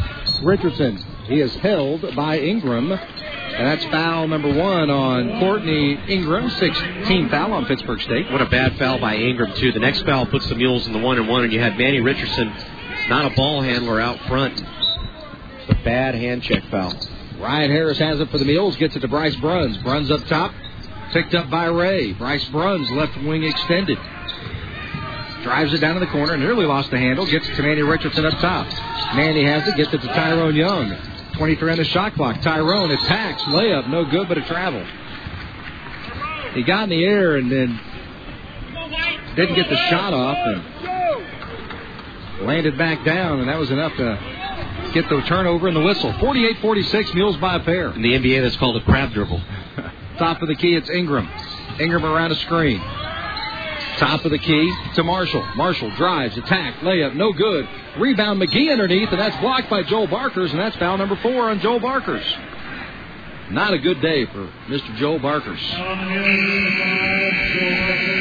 S2: Richardson, he is held by Ingram. And that's foul number one on Courtney Ingram, 16 foul on Pittsburg State.
S3: What a bad foul by Ingram, too. The next foul puts the Mules in the one and one, and you had Manny Richardson, not a ball handler out front. It's a bad hand check foul.
S2: Ryan Harris has it for the Mules, gets it to Bryce Bruns. Bruns up top, picked up by Ray. Bryce Bruns, left wing extended. Drives it down to the corner, nearly lost the handle, gets it to Manny Richardson up top. Manny has it, gets it to Tyrone Young. 23 on the shot clock. Tyrone attacks, layup, no good, but a travel. He got in the air and then didn't get the shot off and landed back down, and that was enough to get the turnover and the whistle. 48 46, Mules by a pair.
S3: In the NBA, that's called a crab dribble.
S2: Top of the key, it's Ingram. Ingram around a screen. Top of the key to Marshall. Marshall drives, attack, layup, no good. Rebound McGee underneath, and that's blocked by Joel Barkers, and that's foul number four on Joel Barkers. Not a good day for Mr. Joel Barkers.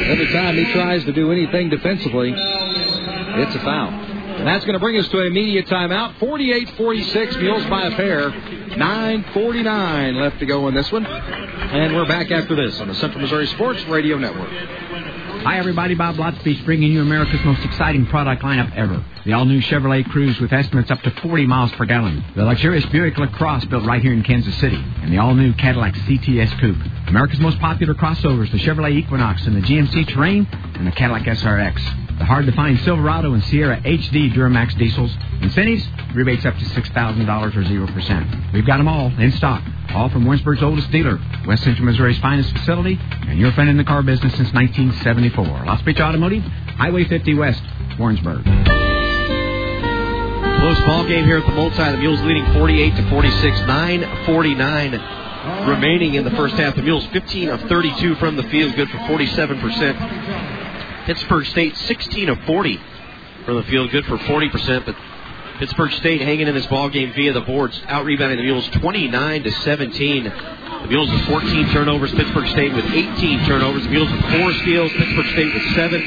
S2: Every time he tries to do anything defensively, it's a foul. And that's going to bring us to a media timeout. 48 46, Mules by a pair. 9.49 left to go in this one. And we're back after this on the Central Missouri Sports Radio Network.
S25: Hi, everybody. Bob Lotspeech bringing you America's most exciting product lineup ever. The all-new Chevrolet Cruze with estimates up to 40 miles per gallon. The luxurious Buick LaCrosse built right here in Kansas City. And the all-new Cadillac CTS Coupe. America's most popular crossovers, the Chevrolet Equinox and the GMC Terrain and the Cadillac SRX. The hard-to-find Silverado and Sierra HD Duramax diesels. Incentives, rebates up to $6,000 or 0%. We've got them all in stock. All from Warrensburg's oldest dealer, West Central Missouri's finest facility, and your friend in the car business since 1974. Lotspeech Automotive, Highway 50 West, Warrensburg.
S3: Close ball game here at the multi. The Mules leading 48 to 46, 9:49 remaining in the first half. The Mules 15 of 32 from the field, good for 47 percent. Pittsburg State 16 of 40 from the field, good for 40 percent, but Pittsburg State hanging in this ball game via the boards, out rebounding the Mules 29 to 17. The Mules with 14 turnovers, Pittsburg State with 18 turnovers. The Mules with four steals, Pittsburg State with seven.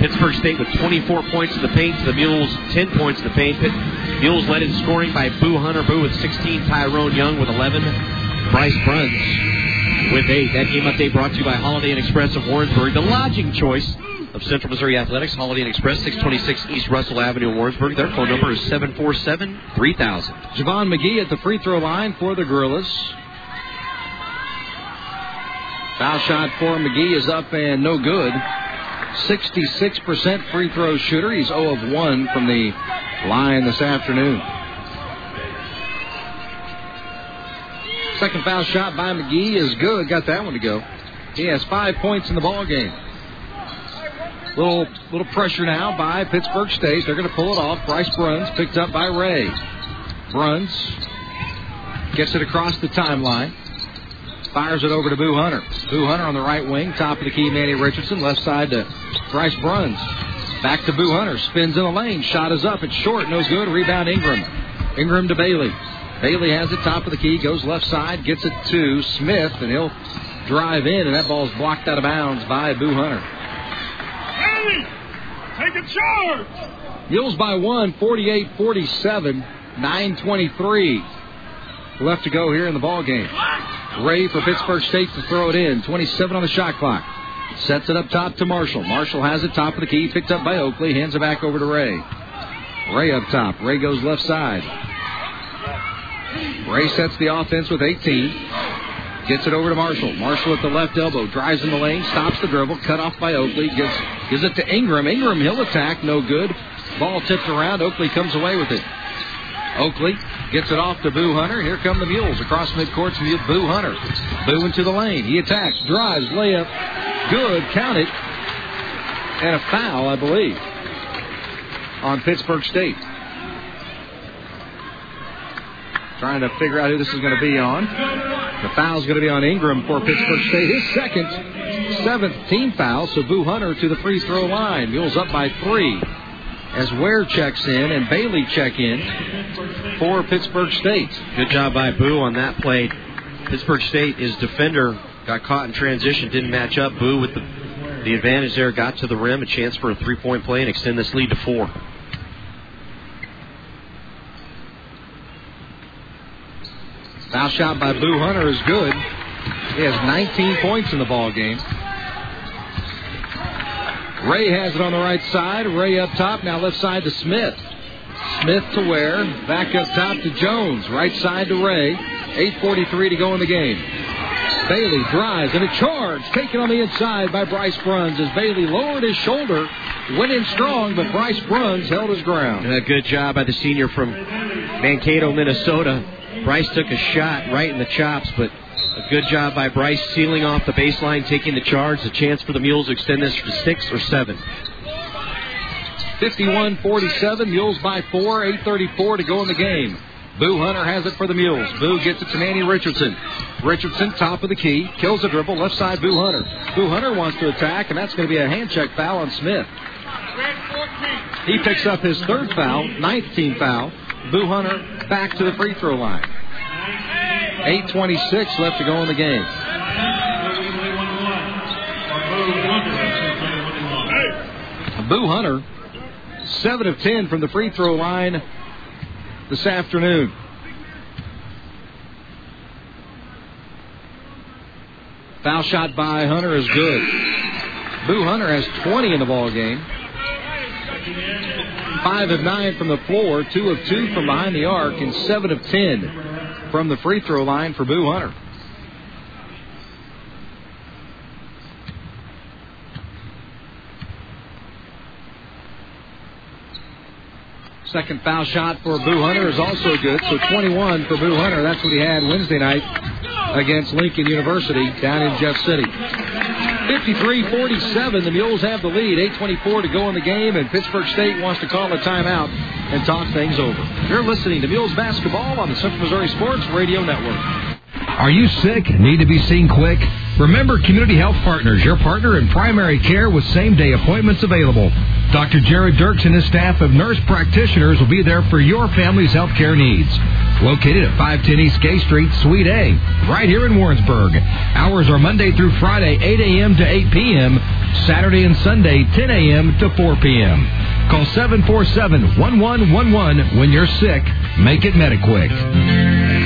S3: Pittsburg State with 24 points in the paint. The Mules 10 points in the paint. Pitt, Mules led in scoring by Boo Hunter. Boo with 16. Tyrone Young with 11. Bryce Bruns with eight. That game update brought to you by Holiday Inn Express of Warrensburg, the lodging choice of Central Missouri Athletics. Holiday Inn Express, 626 East Russell Avenue, Warrensburg. Their phone number is 747 3000.
S2: Javon McGee at the free throw line for the Gorillas. Foul shot for McGee is up and no good. 66% free throw shooter. He's 0 of 1 from the line this afternoon. Second foul shot by McGee is good. Got that one to go. He has five points in the ball game. Little little pressure now by Pittsburg State. They're going to pull it off. Bryce Bruns picked up by Ray. Bruns gets it across the timeline. Fires it over to Boo Hunter. Boo Hunter on the right wing. Top of the key, Manny Richardson. Left side to Bryce Bruns. Back to Boo Hunter. Spins in the lane. Shot is up. It's short. No good. Rebound Ingram. Ingram to Bailey. Bailey has it. Top of the key. Goes left side. Gets it to Smith. And he'll drive in. And that ball's blocked out of bounds by Boo Hunter.
S13: Bailey, take a charge.
S2: Mules by one, 48 47, 923 left to go here in the ball game. Ray for Pittsburg State to throw it in. 27 on the shot clock. Sets it up top to Marshall. Marshall has it top of the key, picked up by Oakley. Hands it back over to Ray. Ray up top. Ray goes left side. Ray sets the offense with 18. Gets it over to Marshall. Marshall at the left elbow. Drives in the lane. Stops the dribble. Cut off by Oakley. Gives, gives it to Ingram. Ingram, he'll attack. No good. Ball tipped around. Oakley comes away with it. Oakley gets it off to Boo Hunter. Here come the Mules across midcourt to Boo Hunter. Boo into the lane. He attacks, drives, layup. Good. Count it. And a foul, I believe, on Pittsburg State. Trying to figure out who this is going to be on. The foul's going to be on Ingram for Pittsburg State. His second, seventh team foul. So Boo Hunter to the free throw line. Mules up by three. as Ware checks in and Bailey check in for Pittsburg State.
S3: Good job by Boo on that play. Pittsburg State, is defender got caught in transition, didn't match up. Boo with the, the advantage there, got to the rim, a chance for a three point play and extend this lead to four.
S2: Foul shot by Boo Hunter is good. He has 19 points in the ball game. Ray has it on the right side. Ray up top. Now left side to Smith. Smith to Ware. Back up top to Jones. Right side to Ray. 8.43 to go in the game. Bailey drives and a charge taken on the inside by Bryce Bruns as Bailey lowered his shoulder, went in strong, but Bryce Bruns held his ground.
S3: And a good job by the senior from Mankato, Minnesota. Bryce took a shot right in the chops, but a good job by Bryce sealing off the baseline, taking the charge. A chance for the Mules to extend this to six or seven.
S2: 51-47, Mules by four, 8.34 to go in the game. Boo Hunter has it for the Mules. Boo gets it to Manny Richardson. Richardson, top of the key, kills the dribble, left side Boo Hunter. Boo Hunter wants to attack, and that's going to be a hand check foul on Smith. He picks up his third foul, ninth team foul. Boo Hunter back to the free throw line. 8.26 left to go in the game. Boo Hunter, 7 of 10 from the free throw line this afternoon. Foul shot by Hunter is good. Boo Hunter has 20 in the ball game. Five of nine from the floor, two of two from behind the arc, and seven of ten from the free throw line for Boo Hunter. Second foul shot for Boo Hunter is also good. So 21 for Boo Hunter. That's what he had Wednesday night against Lincoln University down in Jeff City. 53-47. The Mules have the lead. 8:24 to go in the game, and Pittsburg State wants to call a timeout and talk things over. You're listening to Mules basketball on the Central Missouri Sports Radio Network.
S1: Are you sick? Need to be seen quick? Remember Community Health Partners, your partner in primary care with same day appointments available. Dr. Jared Dirks and his staff of nurse practitioners will be there for your family's health care needs. Located at 510 East Gay Street, Suite A, right here in Warrensburg. Hours are Monday through Friday, 8 a.m. to 8 p.m., Saturday and Sunday, 10 a.m. to 4 p.m. Call 747 1111 when you're sick. Make it MediQuick.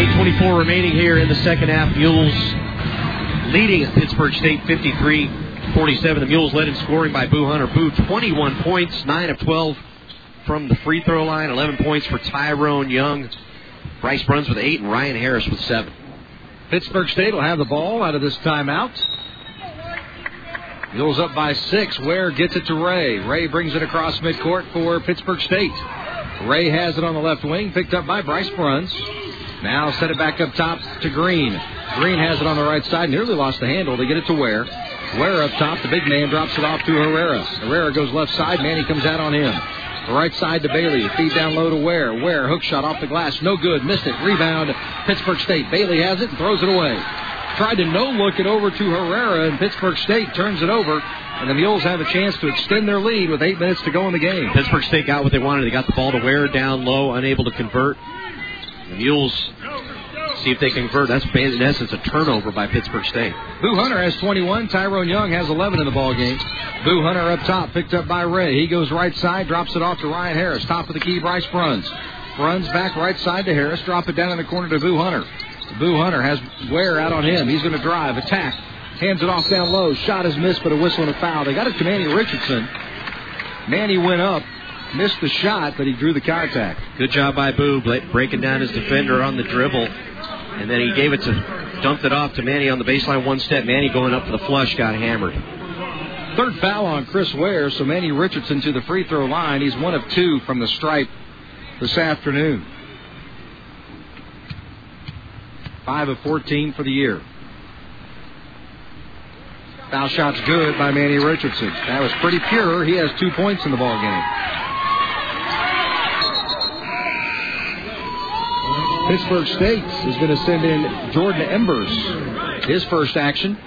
S3: 8.24 remaining here in the second half. Mules leading at Pittsburg State 53 47. The Mules led in scoring by Boo Hunter. Boo 21 points, 9 of 12 from the free throw line, 11 points for Tyrone Young. Bryce Bruns with 8 and Ryan Harris with 7.
S2: Pittsburg State will have the ball out of this timeout. Mules up by six. Ware gets it to Ray. Ray brings it across midcourt for Pittsburgh State. Ray has it on the left wing, picked up by Bryce Bruns. Now set it back up top to Green. Green has it on the right side. Nearly lost the handle. They get it to Ware. Ware up top. The big man drops it off to Herrera. Herrera goes left side. Manny comes out on him. Right side to Bailey. Feed down low to Ware. Ware hook shot off the glass. No good. Missed it. Rebound. Pittsburg State. Bailey has it and throws it away. Tried to no look it over to Herrera and Pittsburg State turns it over. And the Mules have a chance to extend their lead with eight minutes to go in the game.
S3: Pittsburg State got what they wanted. They got the ball to Ware down low, unable to convert. The Mules see if they convert. That's in essence a turnover by Pittsburg State.
S2: Boo Hunter has 21. Tyrone Young has 11 in the ball game. Boo Hunter up top, picked up by Ray. He goes right side, drops it off to Ryan Harris. Top of the key, Bryce Bruns. Bruns back right side to Harris. Drop it down in the corner to Boo Hunter. Boo Hunter has Ware out on him. He's going to drive, attack, hands it off down low. Shot is missed, but a whistle and a foul. They got it to Manny Richardson. Manny went up, missed the shot, but he drew the contact.
S3: Good job by Boo, breaking down his defender on the dribble. And then he gave it to, dumped it off to Manny on the baseline one step. Manny going up for the flush, got hammered.
S2: Third foul on Chris Ware, so Manny Richardson to the free throw line. He's one of two from the stripe this afternoon. Five of 14 for the year. Foul shot's good by Manny Richardson. That was pretty pure. He has two points in the ball game. Pittsburg State is going to send in Jordan Embers. His first action.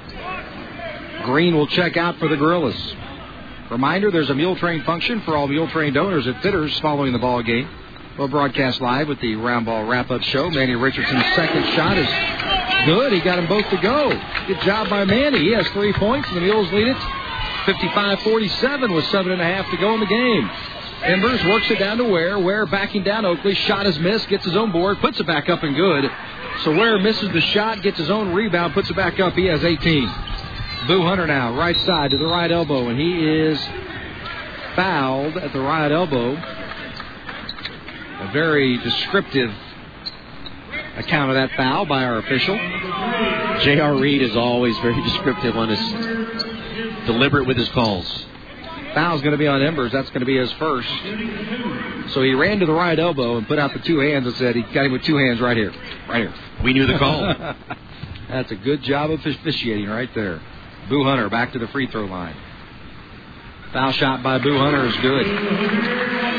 S2: Green will check out for the Gorillas. Reminder, there's a mule train function for all mule train owners at Fitters following the ball game. We'll broadcast live with the round ball wrap-up show. Manny Richardson's second shot is good. He got them both to go. Good job by Manny. He has three points, and the Mules lead it 55-47 with seven and a half to go in the game. Embers works it down to Ware. Ware backing down Oakley. Shot is missed. Gets his own board. Puts it back up and good. So Ware misses the shot. Gets his own rebound. Puts it back up. He has 18. Boo Hunter now, right side to the right elbow, and he is fouled at the right elbow. A very descriptive account of that foul by our official.
S3: J.R. Reed is always very descriptive on his deliberate with his calls.
S2: Foul's going to be on Embers. That's going to be his first. So he ran to the right elbow and put out the two hands and said he got him with two hands right here. Right here.
S3: We knew the call.
S2: That's a good job of officiating right there. Boo Hunter back to the free throw line. Foul shot by Boo Hunter is good.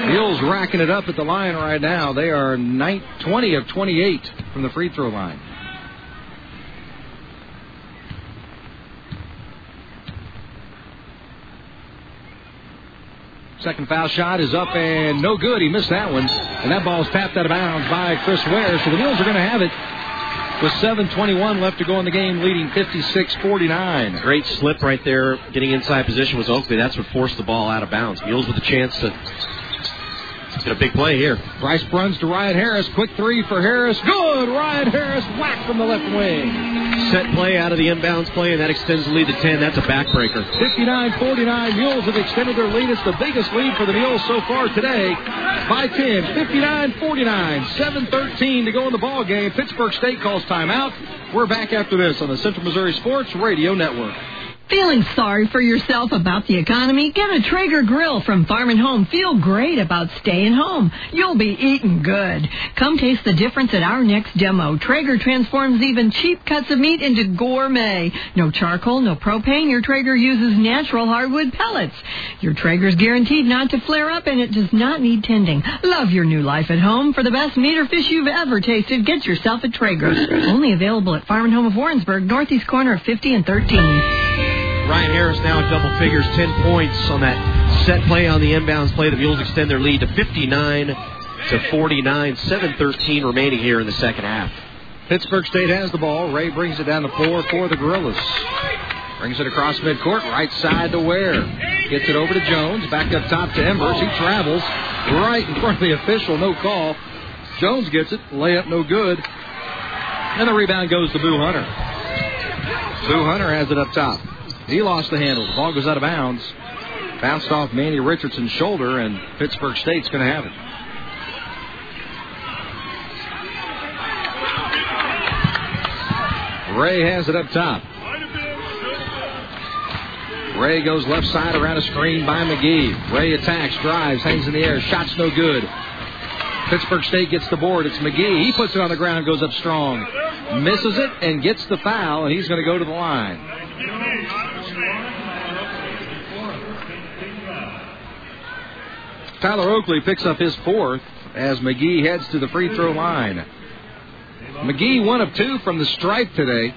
S2: Mules racking it up at the line right now. They are 20 of 28 from the free throw line. Second foul shot is up and no good. He missed that one. And that ball's tapped out of bounds by Chris Ware. So the Mules are going to have it with 7.21 left to go in the game, leading 56 49.
S3: Great slip right there, getting inside position was Oakley. That's what forced the ball out of bounds. Mules with a chance to get a big play here.
S2: Bryce Bruns to Ryan Harris. Quick three for Harris. Good. Ryan Harris whack from the left wing.
S3: Set play out of the inbounds play, and that extends the lead to 10. That's a backbreaker.
S2: 59 49. Mules have extended their lead. It's the biggest lead for the Mules so far today by 10. 59 49. 7 13 to go in the ball game. Pittsburg State calls timeout. We're back after this on the Central Missouri Sports Radio Network.
S26: Feeling sorry for yourself about the economy? Get a Traeger grill from Farm and Home. Feel great about staying home. You'll be eating good. Come taste the difference at our next demo. Traeger transforms even cheap cuts of meat into gourmet. No charcoal, no propane. Your Traeger uses natural hardwood pellets. Your Traeger's guaranteed not to flare up and it does not need tending. Love your new life at home. For the best meat or fish you've ever tasted, get yourself a Traeger. Only available at Farm and Home of Warrensburg, northeast corner of 50 and 13.
S3: Ryan Harris now at double figures, 10 points on that set play on the inbounds play. The Mules extend their lead to 59 to 49, 7-13 remaining here in the second half.
S2: Pittsburg State has the ball. Ray brings it down the floor for the Gorillas. Brings it across midcourt, right side to Ware. Gets it over to Jones, back up top to Embers. He travels right in front of the official, no call. Jones gets it, layup no good. And the rebound goes to Boo Hunter. Boo Hunter has it up top. He lost the handle. The ball goes out of bounds. Bounced off Manny Richardson's shoulder, and Pittsburg State's going to have it. Ray has it up top. Ray goes left side around a screen by McGee. Ray attacks, drives, hangs in the air. Shot's no good. Pittsburg State gets the board. It's McGee. He puts it on the ground, goes up strong. Misses it and gets the foul, and he's going to go to the line. Tyler Oakley picks up his fourth as McGee heads to the free throw line. McGee, one of two from the stripe today.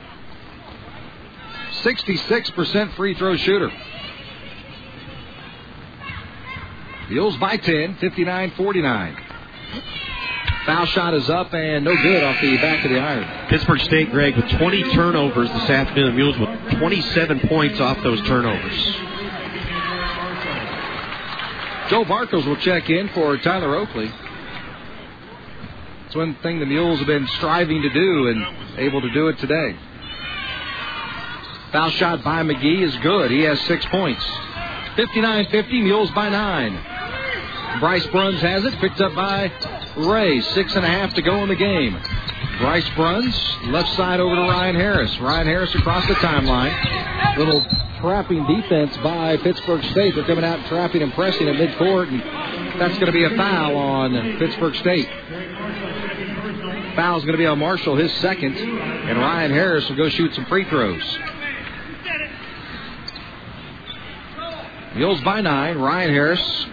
S2: 66% free throw shooter. Mules by 10, 59 49. Foul shot is up and no good off the back of the iron.
S3: Pittsburg State, Greg, with 20 turnovers this afternoon. The Mules with 27 points off those turnovers.
S2: Joe Barkos will check in for Tyler Oakley. It's one thing the Mules have been striving to do and able to do it today. Foul shot by McGee is good. He has six points. 59 50, Mules by nine. Bryce Bruns has it, picked up by Ray. Six and a half to go in the game. Bryce Bruns, left side over to Ryan Harris. Ryan Harris across the timeline. Little trapping defense by Pittsburg State. They're coming out trapping and pressing at midcourt, and that's going to be a foul on Pittsburg State. Foul's going to be on Marshall, his second, and Ryan Harris will go shoot some free throws. Mules by nine. Ryan Harris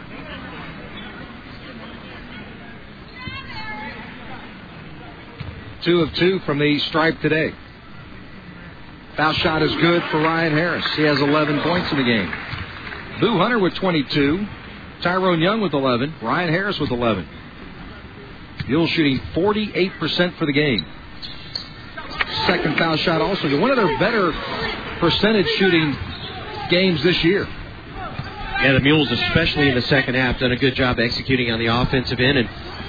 S2: two of two from the stripe today. Foul shot is good for Ryan Harris. He has 11 points in the game. Boo Hunter with 22. Tyrone Young with 11. Ryan Harris with 11. Mules shooting 48% for the game. Second foul shot also. One of their better percentage shooting games this year.
S3: Yeah, the Mules, especially in the second half, done a good job executing on the offensive end, and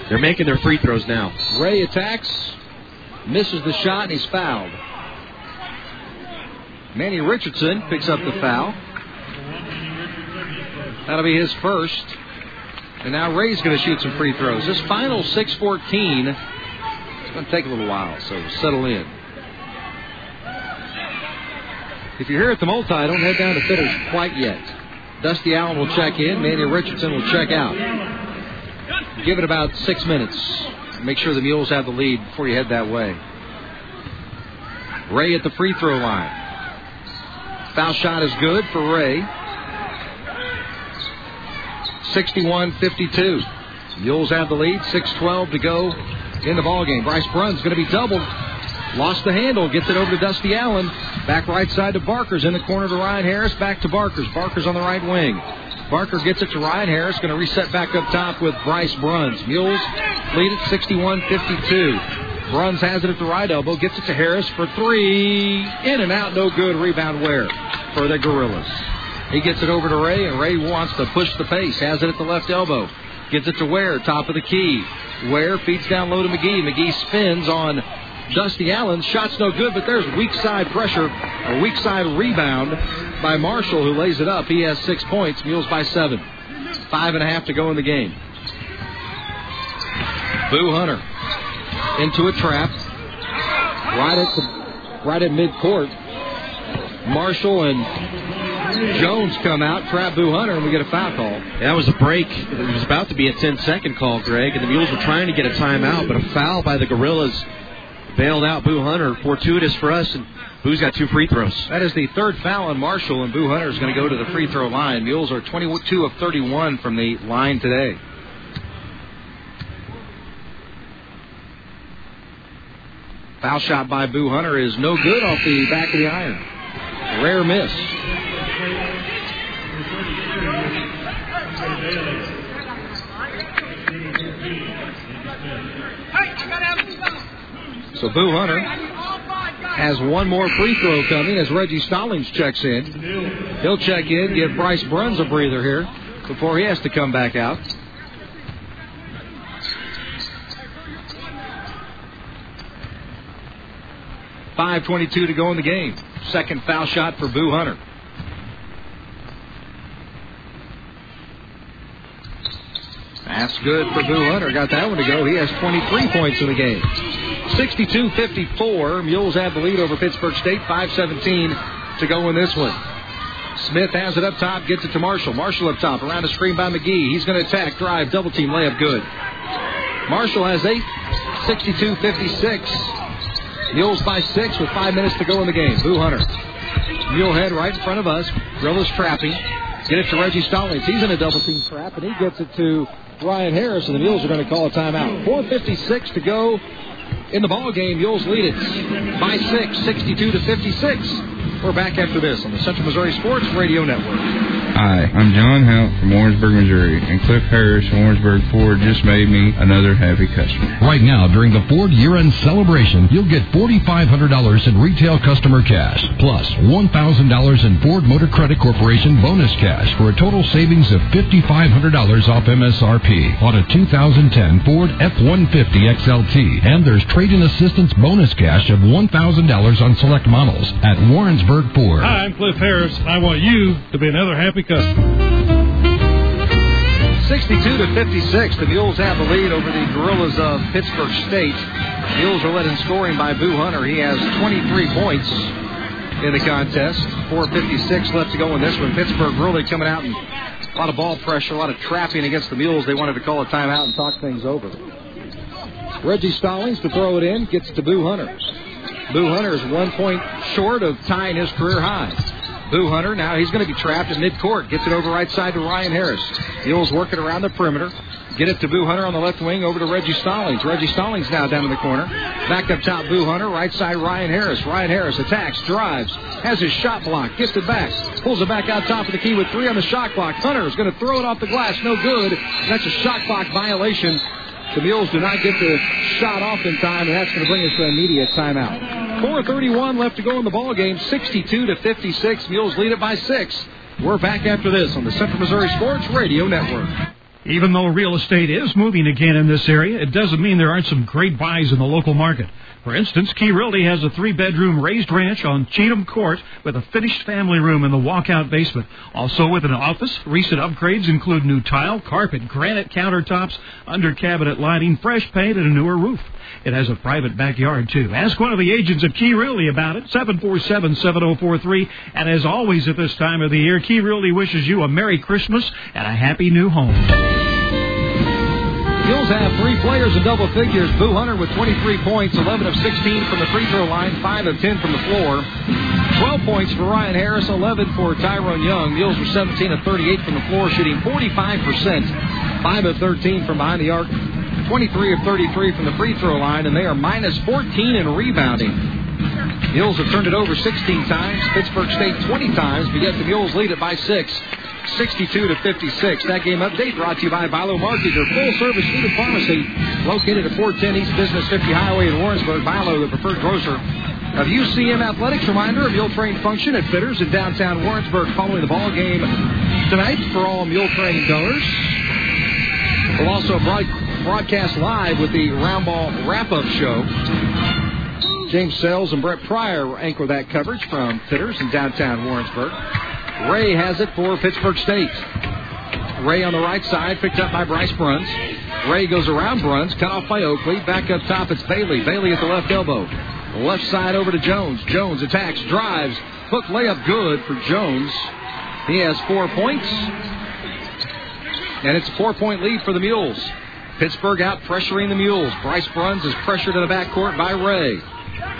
S3: they're making their free throws now.
S2: Ray attacks, misses the shot, and he's fouled. Manny Richardson picks up the foul. That'll be his first. And now Ray's going to shoot some free throws. This final 6-14, it's going to take a little while, so settle in. If you're here at the multi, don't head down to Fitters quite yet. Dusty Allen will check in. Manny Richardson will check out. Give it about six minutes. Make sure the Mules have the lead before you head that way. Ray at the free throw line. Foul shot is good for Ray. 61-52. Mules have the lead. 6-12 to go in the ballgame. Bryce Bruns going to be doubled. Lost the handle. Gets it over to Dusty Allen. Back right side to Barkers. In the corner to Ryan Harris. Back to Barkers. Barkers on the right wing. Barker gets it to Ryan Harris. Going to reset back up top with Bryce Bruns. Mules lead at 61-52. Bruns has it at the right elbow. Gets it to Harris for three. In and out. No good. Rebound Ware for the Gorillas. He gets it over to Ray, and Ray wants to push the pace. Has it at the left elbow. Gets it to Ware, top of the key. Ware feeds down low to McGee. McGee spins on Dusty Allen. Shot's no good, but there's weak side pressure, a weak side rebound by Marshall, who lays it up. He has six points. Mules by seven. Five and a half to go in the game. Boo Hunter into a trap. Right at the right at midcourt. Marshall and Jones come out, trap Boo Hunter, and we get a foul call.
S3: That was a break. It was about to be a 10 second call, Greg, and the Mules were trying to get a timeout, but a foul by the Gorillas bailed out Boo Hunter. Fortuitous for us, and Boo's got two free throws.
S2: That is the third foul on Marshall, and Boo Hunter is going to go to the free throw line. Mules are 22 of 31 from the line today. Foul shot by Boo Hunter is no good off the back of the iron. Rare miss. So Boo Hunter has one more free throw coming as Reggie Stallings checks in. He'll check in, give Bryce Bruns a breather here before he has to come back out. Five twenty-two to go in the game. Second foul shot for Boo Hunter. That's good for Boo Hunter. Got that one to go. He has 23 points in the game. 62-54. Mules have the lead over Pittsburg State. 5-17 to go in this one. Smith has it up top, gets it to Marshall. Marshall up top, around the screen by McGee. He's going to attack, drive, double team, layup, good. Marshall has eight. 62-56. Mules by six with five minutes to go in the game. Boo Hunter. Mulehead right in front of us. Gorilla's trapping. Get it to Reggie Stallings. He's in a double team trap, and he gets it to Ryan Harris, and the Mules are going to call a timeout. 4.56 to go in the ball game. Mules lead it by six, 62 to 56. We're back after this on the Central Missouri Sports Radio Network.
S27: Hi, I'm John Hout from Warrensburg, Missouri, and Cliff Harris from Warrensburg Ford just made me another happy customer.
S1: Right now, during the Ford year-end celebration, you'll get $4,500 in retail customer cash, plus $1,000 in Ford Motor Credit Corporation bonus cash for a total savings of $5,500 off MSRP on a 2010 Ford F-150 XLT. And there's trade-in assistance bonus cash of $1,000 on select models at Warrensburg Ford.
S10: Hi, I'm Cliff Harris, and I want you to be another happy customer.
S2: 62 to 56. The Mules have the lead over the Gorillas of Pittsburg State. The Mules are led in scoring by Boo Hunter. He has 23 points in the contest. 4.56 left to go in this one. Pittsburg really coming out and a lot of ball pressure, a lot of trapping against the Mules. They wanted to call a timeout and talk things over. Reggie Stallings to throw it in, gets to Boo Hunter. Boo Hunter is one point short of tying his career high. Boo Hunter, now he's going to be trapped at midcourt. Gets it over right side to Ryan Harris. Mules working around the perimeter. Get it to Boo Hunter on the left wing over to Reggie Stallings. Reggie Stallings now down in the corner. Back up top, Boo Hunter. Right side, Ryan Harris. Ryan Harris attacks, drives, has his shot blocked, gets it back, pulls it back out top of the key with three on the shot clock. Hunter is going to throw it off the glass. No good. That's a shot clock violation. The Mules do not get the shot off in time, and that's going to bring us to an immediate timeout. 4:31 left to go in the ball game. 62 to 56. Mules lead it by six. We're back after this on the Central Missouri Sports Radio Network.
S10: Even though real estate is moving again in this area, it doesn't mean there aren't some great buys in the local market. For instance, Key Realty has a three bedroom raised ranch on Cheatham Court with a finished family room in the walkout basement. Also with an office. Recent upgrades include new tile, carpet, granite countertops, under cabinet lighting, fresh paint, and a newer roof. It has a private backyard too. Ask one of the agents at Key Realty about it. 747-7043. And as always at this time of the year, Key Realty wishes you a Merry Christmas and a Happy New Home.
S2: Mules have three players in double figures. Boo Hunter with 23 points, 11 of 16 from the free throw line, 5 of 10 from the floor. 12 points for Ryan Harris, 11 for Tyrone Young. Mules were 17 of 38 from the floor, shooting 45%, 5 of 13 from behind the arc, 23 of 33 from the free throw line, and they are minus 14 in rebounding. Mules have turned it over 16 times, Pittsburg State 20 times, but yet the Mules lead it by 6. 62 to 56. That game update brought to you by Bilo Market, your full service food and pharmacy located at 410 East Business 50 Highway in Warrensburg. Bilo, the preferred grocer of UCM Athletics. Reminder, of mule train function at Fitters in downtown Warrensburg following the ball game tonight for all mule train goers. We'll also broadcast live with the Round Ball wrap-up show. James Sells and Brett Pryor anchor that coverage from Fitters in downtown Warrensburg. Ray has it for Pittsburg State. Ray on the right side, picked up by Bryce Bruns. Ray goes around Bruns, cut off by Oakley. Back up top, it's Bailey. Bailey at the left elbow. Left side over to Jones. Jones attacks, drives, hook layup good for Jones. He has four points. And it's a four point lead for the Mules. Pittsburg out pressuring the Mules. Bryce Bruns is pressured in the backcourt by Ray.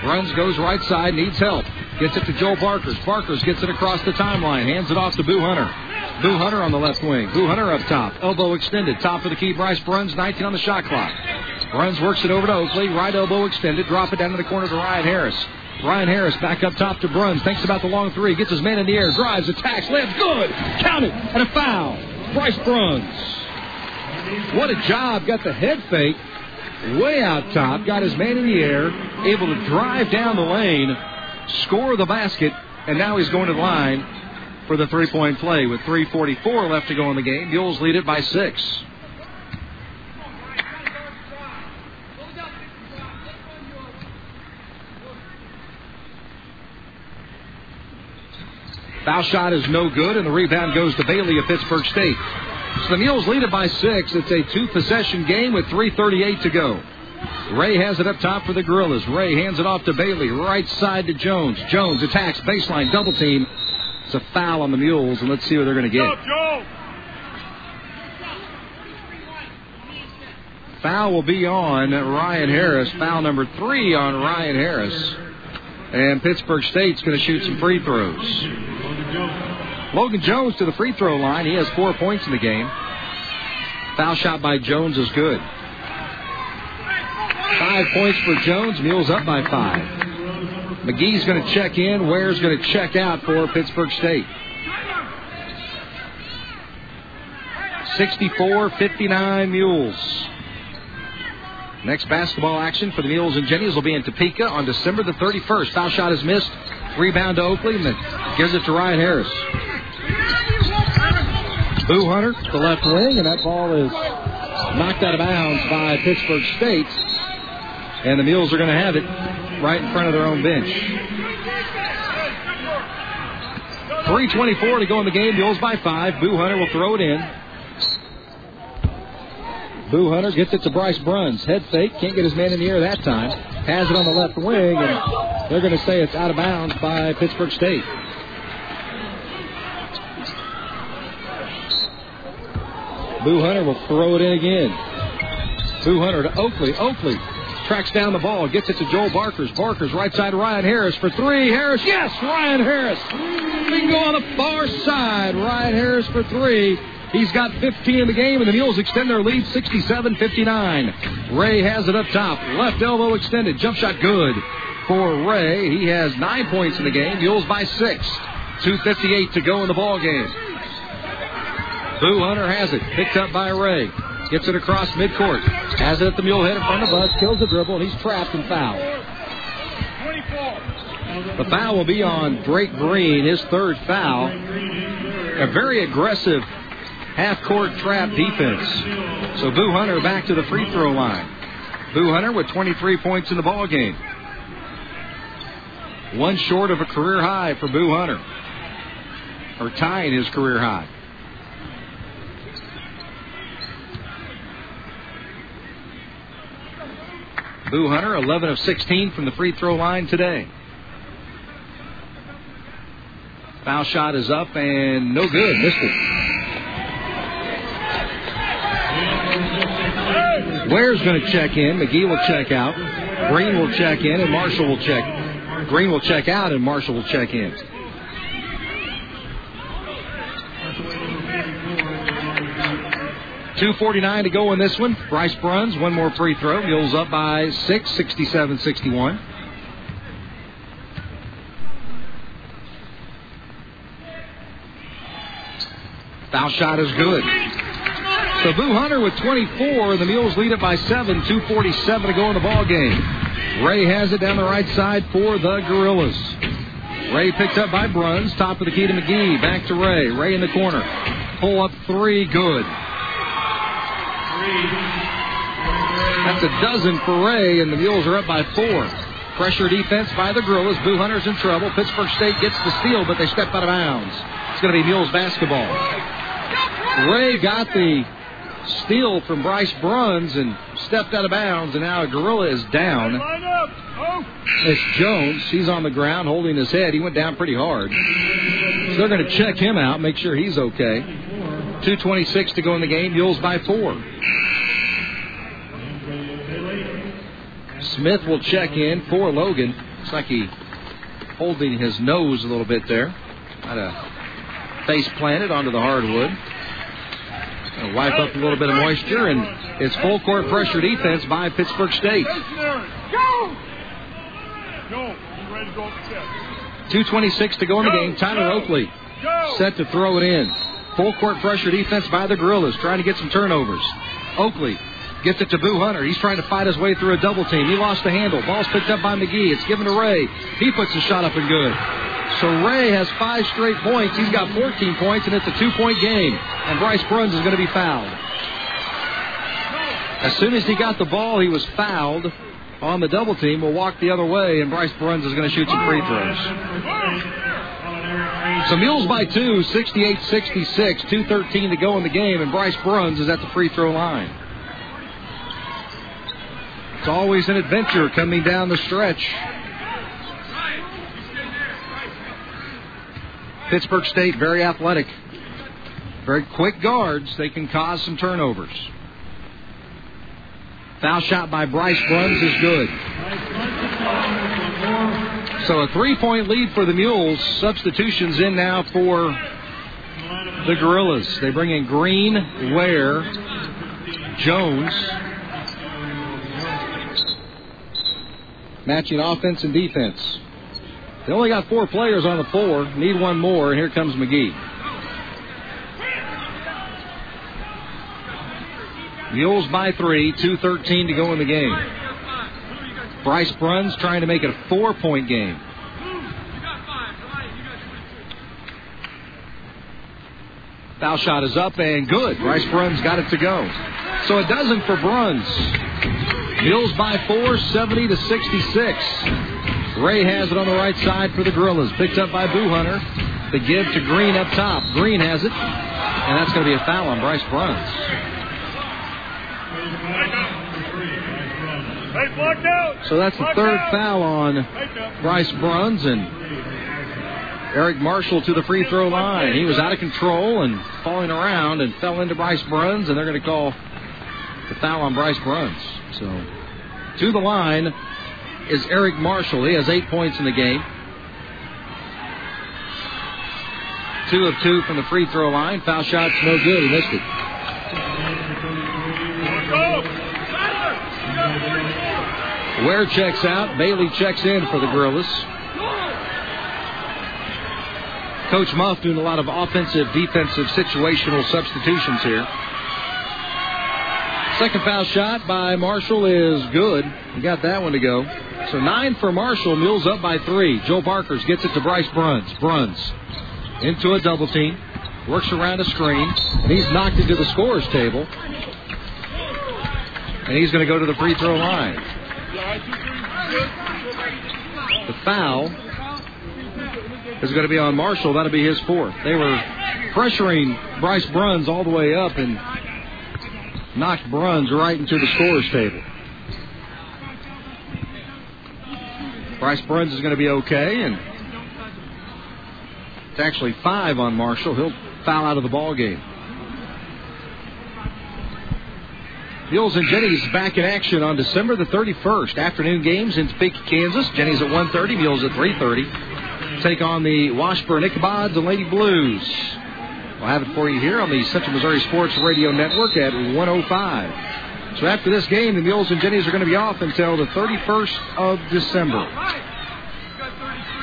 S2: Bruns goes right side, needs help. Gets it to Joe Barkers. Barkers gets it across the timeline. Hands it off to Boo Hunter. Boo Hunter on the left wing. Boo Hunter up top. Elbow extended. Top of the key. Bryce Bruns, 19 on the shot clock. Bruns works it over to Oakley. Right elbow extended. Drop it down to the corner to Ryan Harris. Ryan Harris back up top to Bruns. Thinks about the long three. Gets his man in the air. Drives, attacks, layup. Good. Count it. And a foul. Bryce Bruns. What a job. Got the head fake way out top. Got his man in the air. Able to drive down the lane score the basket, and now he's going to the line for the three point play with 3.44 left to go in the game. Mules lead it by six. Foul shot is no good, and the rebound goes to Bailey of Pittsburg State. So the Mules lead it by six. It's a two possession game with 3.38 to go. Ray has it up top for the Gorillas. Ray hands it off to Bailey. Right side to Jones. Jones attacks baseline double team. It's a foul on the Mules, and let's see what they're going to get. Foul will be on Ryan Harris. Foul number three on Ryan Harris. And Pittsburg State's going to shoot some free throws. Logan Jones to the free throw line. He has four points in the game. Foul shot by Jones is good. Five points for Jones. Mules up by five. McGee's going to check in. Ware's going to check out for Pittsburg State. 64-59 Mules. Next basketball action for the Mules and Jennies will be in Topeka on December the 31st. Foul shot is missed. Rebound to Oakley, and gives it to Ryan Harris. Boo Hunter, the left wing, and that ball is knocked out of bounds by Pittsburg State. And the Mules are going to have it right in front of their own bench. 3.24 to go in the game. Mules by five. Boo Hunter will throw it in. Boo Hunter gets it to Bryce Bruns. Head fake. Can't get his man in the air that time. Has it on the left wing, and they're going to say it's out of bounds by Pittsburg State. Boo Hunter will throw it in again. Boo Hunter to Oakley. Oakley tracks down the ball, gets it to Joel Barkers. Barkers right side Ryan Harris for three. Harris, yes, Ryan Harris. Can go on the far side. Ryan Harris for three. He's got 15 in the game, and the Mules extend their lead 67 59. Ray has it up top. Left elbow extended. Jump shot good for Ray. He has nine points in the game. Mules by six. 2.58 to go in the ball game. Boo Hunter has it. Picked up by Ray. Gets it across midcourt. Has it at the mule head in front of us. Kills the dribble, and he's trapped and fouled. The foul will be on Drake Green, his third foul. A very aggressive half court trap defense. So Boo Hunter back to the free throw line. Boo Hunter with 23 points in the ball game. One short of a career high for Boo Hunter. Or tying his career high. Boo Hunter, 11 of 16 from the free throw line today. Foul shot is up and no good. Missed it. Ware's going to check in. McGee will check out. Green will check in, and Marshall will check. Green will check out, and Marshall will check in. Two forty-nine to go in this one. Bryce Bruns, one more free throw. Mules up by six, 67-61. Foul shot is good. So Boo Hunter with 24. The Mules lead it by seven. 2:47 to go in the ball game. Ray has it down the right side for the Gorillas. Ray picked up by Bruns. Top of the key to McGee. Back to Ray. Ray in the corner. Pull up three. Good. That's a dozen for Ray, and the Mules are up by four. Pressure defense by the Gorillas. Boo Hunter's in trouble. Pittsburg State gets the steal, but they step out of bounds. It's going to be Mules basketball. Ray got the steal from Bryce Bruns and stepped out of bounds, and now a Gorilla is down. It's Jones. He's on the ground holding his head. He went down pretty hard. So they're going to check him out, make sure he's okay. 2.26 to go in the game. Mules by four. Smith will check in for Logan. Looks like he holding his nose a little bit there. Had a face planted onto the hardwood. Gonna wipe up a little bit of moisture, and it's full court pressure defense by Pittsburg State.
S13: Go! Go. Ready to go up the step?
S2: 2.26 to go in the game. Tyler Oakley set to throw it in. Full court pressure defense by the Gorillas, trying to get some turnovers. Oakley gets it to Boo Hunter. He's trying to fight his way through a double team. He lost the handle. Ball's picked up by McGee. It's given to Ray. He puts the shot up and good. So Ray has five straight points. He's got 14 points, and it's a two-point game. And Bryce Bruns is going to be fouled. As soon as he got the ball, he was fouled on the double team. Will walk the other way, and Bryce Bruns is going to shoot some free throws. So Mules by two, 68-66, 2.13 to go in the game, and Bryce Bruns is at the free throw line. It's always an adventure coming down the stretch. Pittsburg State, very athletic. Very quick guards. They can cause some turnovers. Foul shot by Bryce Bruns is good. So a three point lead for the Mules. Substitutions in now for the Gorillas. They bring in Green, Ware, Jones. Matching offense and defense. They only got four players on the floor. Need one more, here comes McGee. Mules by three, 2.13 to go in the game. Bryce Bruns trying to make it a four point game. Foul shot is up and good. Bryce Bruns got it to go. So a dozen for Bruns. Mules by four, 70 to 66. Ray has it on the right side for the Gorillas. Picked up by Boo Hunter. The give to Green up top. Green has it. And that's going to be a foul on Bryce Bruns. So that's the third foul on Bryce Bruns and Eric Marshall to the free throw line. He was out of control and falling around and fell into Bryce Bruns, and they're going to call the foul on Bryce Bruns. So to the line is Eric Marshall. He has eight points in the game. Two of two from the free throw line. Foul shot's no good. He missed it. Ware checks out. Bailey checks in for the Gorillas. Coach Muff doing a lot of offensive, defensive, situational substitutions here. Second foul shot by Marshall is good. We got that one to go. So nine for Marshall. Mules up by three. Joe Barkers gets it to Bryce Bruns. Bruns into a double team. Works around a screen. And he's knocked into the scorer's table. And he's going to go to the free throw line. The foul is going to be on Marshall. That'll be his fourth. They were pressuring Bryce Bruns all the way up and knocked Bruns right into the scorer's table. Bryce Bruns is going to be okay, and it's actually five on Marshall. He'll foul out of the ball game. Mules and Jennies back in action on December the 31st. Afternoon games in Topeka, Kansas. Jennies at 1.30, Mules at 3.30. Take on the Washburn Ichabods and Lady Blues. We'll have it for you here on the Central Missouri Sports Radio Network at 105. So after this game, the Mules and Jennies are going to be off until the 31st of December.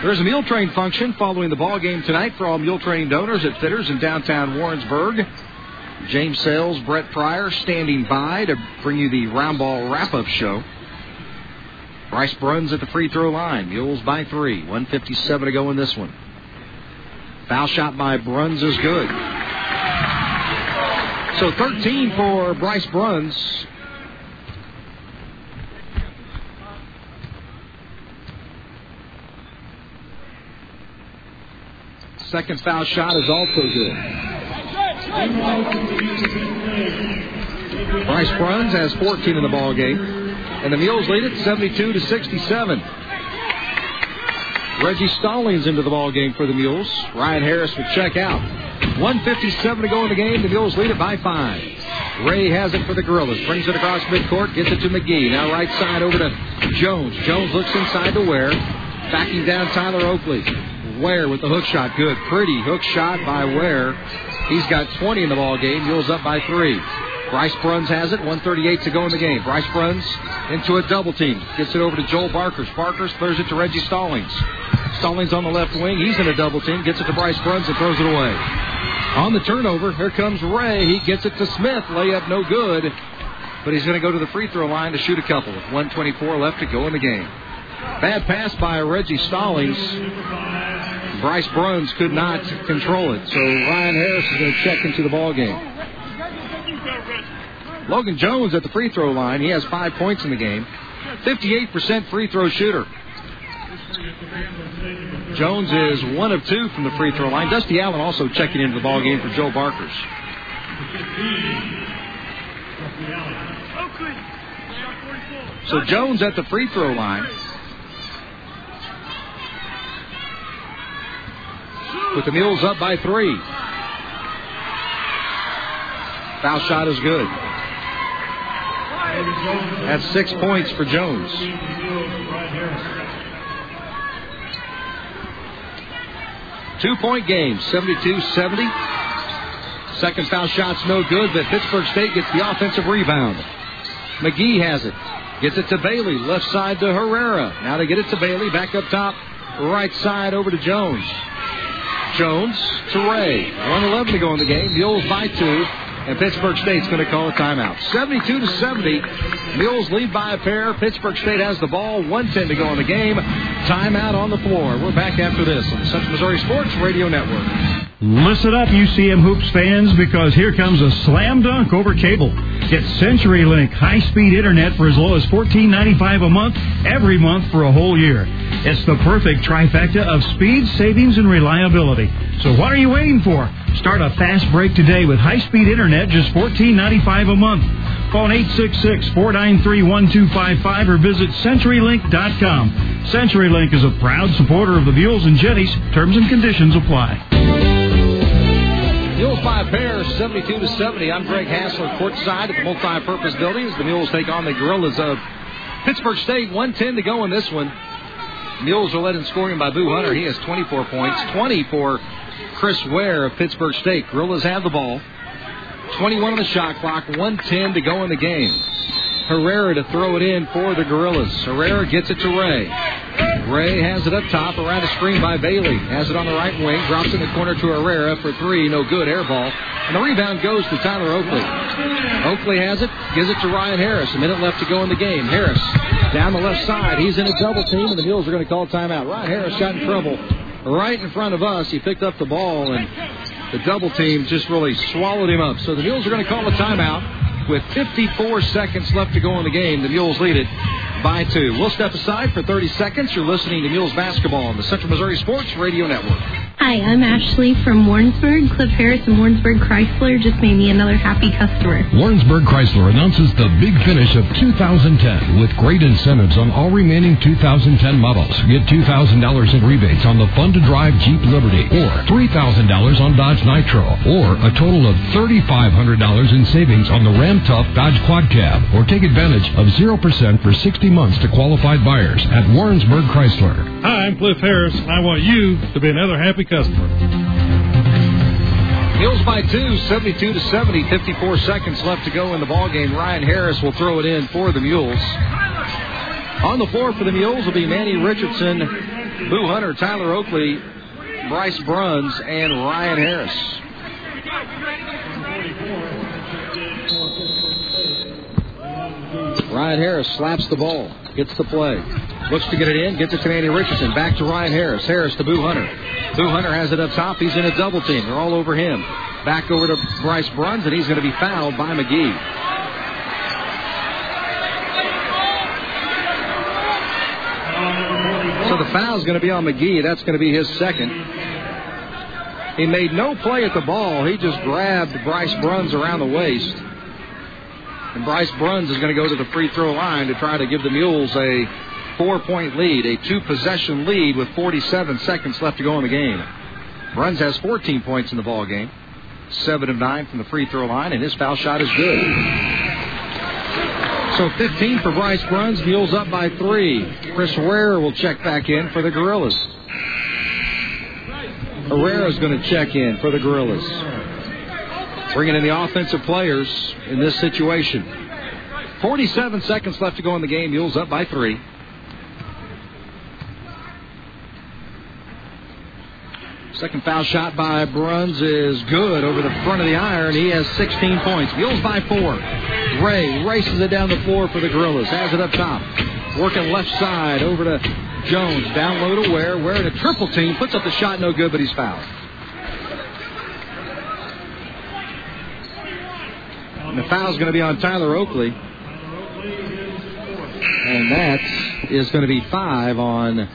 S2: There's a mule train function following the ball game tonight for all mule train donors at Fitters in downtown Warrensburg. James Sales, Brett Pryor standing by to bring you the round ball wrap up show. Bryce Bruns at the free throw line. Mules by three. 157 to go in this one. Foul shot by Bruns is good. So 13 for Bryce Bruns. Second foul shot is also good. Bryce Bruns has 14 in the ball game, and the Mules lead it 72 to 67. Reggie Stallings into the ball game for the Mules. Ryan Harris will check out. 157 to go in the game. The Mules lead it by five. Ray has it for the Gorillas. Brings it across midcourt. Gets it to McGee. Now right side over to Jones. Jones looks inside to Ware. Backing down Tyler Oakley. Ware with the hook shot. Good. Pretty hook shot by Ware. He's got 20 in the ball game. Mules up by three. Bryce Bruns has it. 138 to go in the game. Bryce Bruns into a double team. Gets it over to Joel Barkers. Barkers throws it to Reggie Stallings. Stallings on the left wing. He's in a double team. Gets it to Bryce Bruns and throws it away. On the turnover, here comes Ray. He gets it to Smith. Layup no good. But he's going to go to the free throw line to shoot a couple with 124 left to go in the game. Bad pass by Reggie Stallings. Bryce Bruns could not control it. So Ryan Harris is going to check into the ball game. Logan Jones at the free throw line. He has five points in the game. 58% free throw shooter. Jones is one of two from the free throw line. Dusty Allen also checking into the ball game for Joe Barkers. So Jones at the free throw line. With the Mules up by three. Foul shot is good. That's six points for Jones. Two point game, 72 70. Second foul shot's no good, but Pittsburg State gets the offensive rebound. McGee has it. Gets it to Bailey. Left side to Herrera. Now they get it to Bailey. Back up top. Right side over to Jones. Jones to Ray. 111 to go in the game. Mules by two. And Pittsburg State's going to call a timeout. 72 to 70. Mules lead by a pair. Pittsburg State has the ball. 110 to go in the game. Timeout on the floor. We're back after this on the Central Missouri Sports Radio Network.
S10: Listen up, UCM Hoops fans, because here comes a slam dunk over cable. Get CenturyLink high-speed internet for as low as $14.95 a month every month for a whole year. It's the perfect trifecta of speed, savings, and reliability. So what are you waiting for? Start a fast break today with high-speed internet, just $14.95 a month. Phone 866-493-1255 or visit CenturyLink.com. CenturyLink is a proud supporter of the Mules and Jennies. Terms and conditions apply.
S2: Mules by a pair, 72 to 70. I'm Greg Hassler, courtside at the multi-purpose buildings. The Mules take on the Gorillas of Pittsburg State. 110 to go in this one. Mules are led in scoring by Boo Hunter. He has 24 points, 20 for Chris Ware of Pittsburg State. Gorillas have the ball. 21 on the shot clock, 110 to go in the game. Herrera to throw it in for the Gorillas. Herrera gets it to Ray. Ray has it up top around a screen by Bailey. Has it on the right wing, drops in the corner to Herrera for three, no good, air ball. And the rebound goes to Tyler Oakley. Oakley has it, gives it to Ryan Harris. A minute left to go in the game. Harris down the left side. He's in a double team, and the Mules are going to call timeout. Ryan Harris got in trouble right in front of us. He picked up the ball, and the double team just really swallowed him up. So the Mules are going to call a timeout. With 54 seconds left to go in the game, the Mules lead it by two. We'll step aside for 30 seconds. You're listening to Mules basketball on the Central Missouri Sports Radio Network.
S28: Hi, I'm Ashley from Warrensburg. Cliff Harris and Warrensburg Chrysler just made me another happy customer.
S1: Warrensburg Chrysler announces the big finish of 2010 with great incentives on all remaining 2010 models. Get $2,000 in rebates on the Fun to Drive Jeep Liberty or $3,000 on Dodge Nitro or a total of $3,500 in savings on the Ram Tough Dodge Quad Cab or take advantage of 0% for 60 months to qualified buyers at Warrensburg Chrysler.
S10: Hi, I'm Cliff Harris, and I want you to be another happy customer.
S2: Mules by two, 72 to 70. 54 seconds left to go in the ball game. Ryan Harris will throw it in for the Mules. On the floor for the Mules will be Manny Richardson, Boo Hunter, Tyler Oakley, Bryce Bruns, and Ryan Harris. Ryan Harris slaps the ball, gets the play, looks to get it in, gets it to Manny Richardson, back to Ryan Harris. Harris to Boo Hunter. Boo Hunter has it up top. He's in a double team. They're all over him. Back over to Bryce Bruns, and he's going to be fouled by McGee. So the foul's going to be on McGee. That's going to be his second. He made no play at the ball. He just grabbed Bryce Bruns around the waist. And Bryce Bruns is going to go to the free throw line to try to give the Mules a four point lead, a two possession lead with 47 seconds left to go in the game. Bruns has 14 points in the ball game, seven of nine from the free throw line, and his foul shot is good. So 15 for Bryce Bruns, Mules up by three. Chris Ware will check back in for the Gorillas. Herrera is going to check in for the Gorillas. Bringing in the offensive players in this situation. 47 seconds left to go in the game. Mules up by three. Second foul shot by Bruns is good over the front of the iron. He has 16 points. Mules by four. Ray races it down the floor for the Gorillas. Has it up top. Working left side over to Jones. Down low to Ware. Ware in a triple team. Puts up the shot. No good, but he's fouled. And the foul's going to be on Tyler Oakley. And that is going to be five on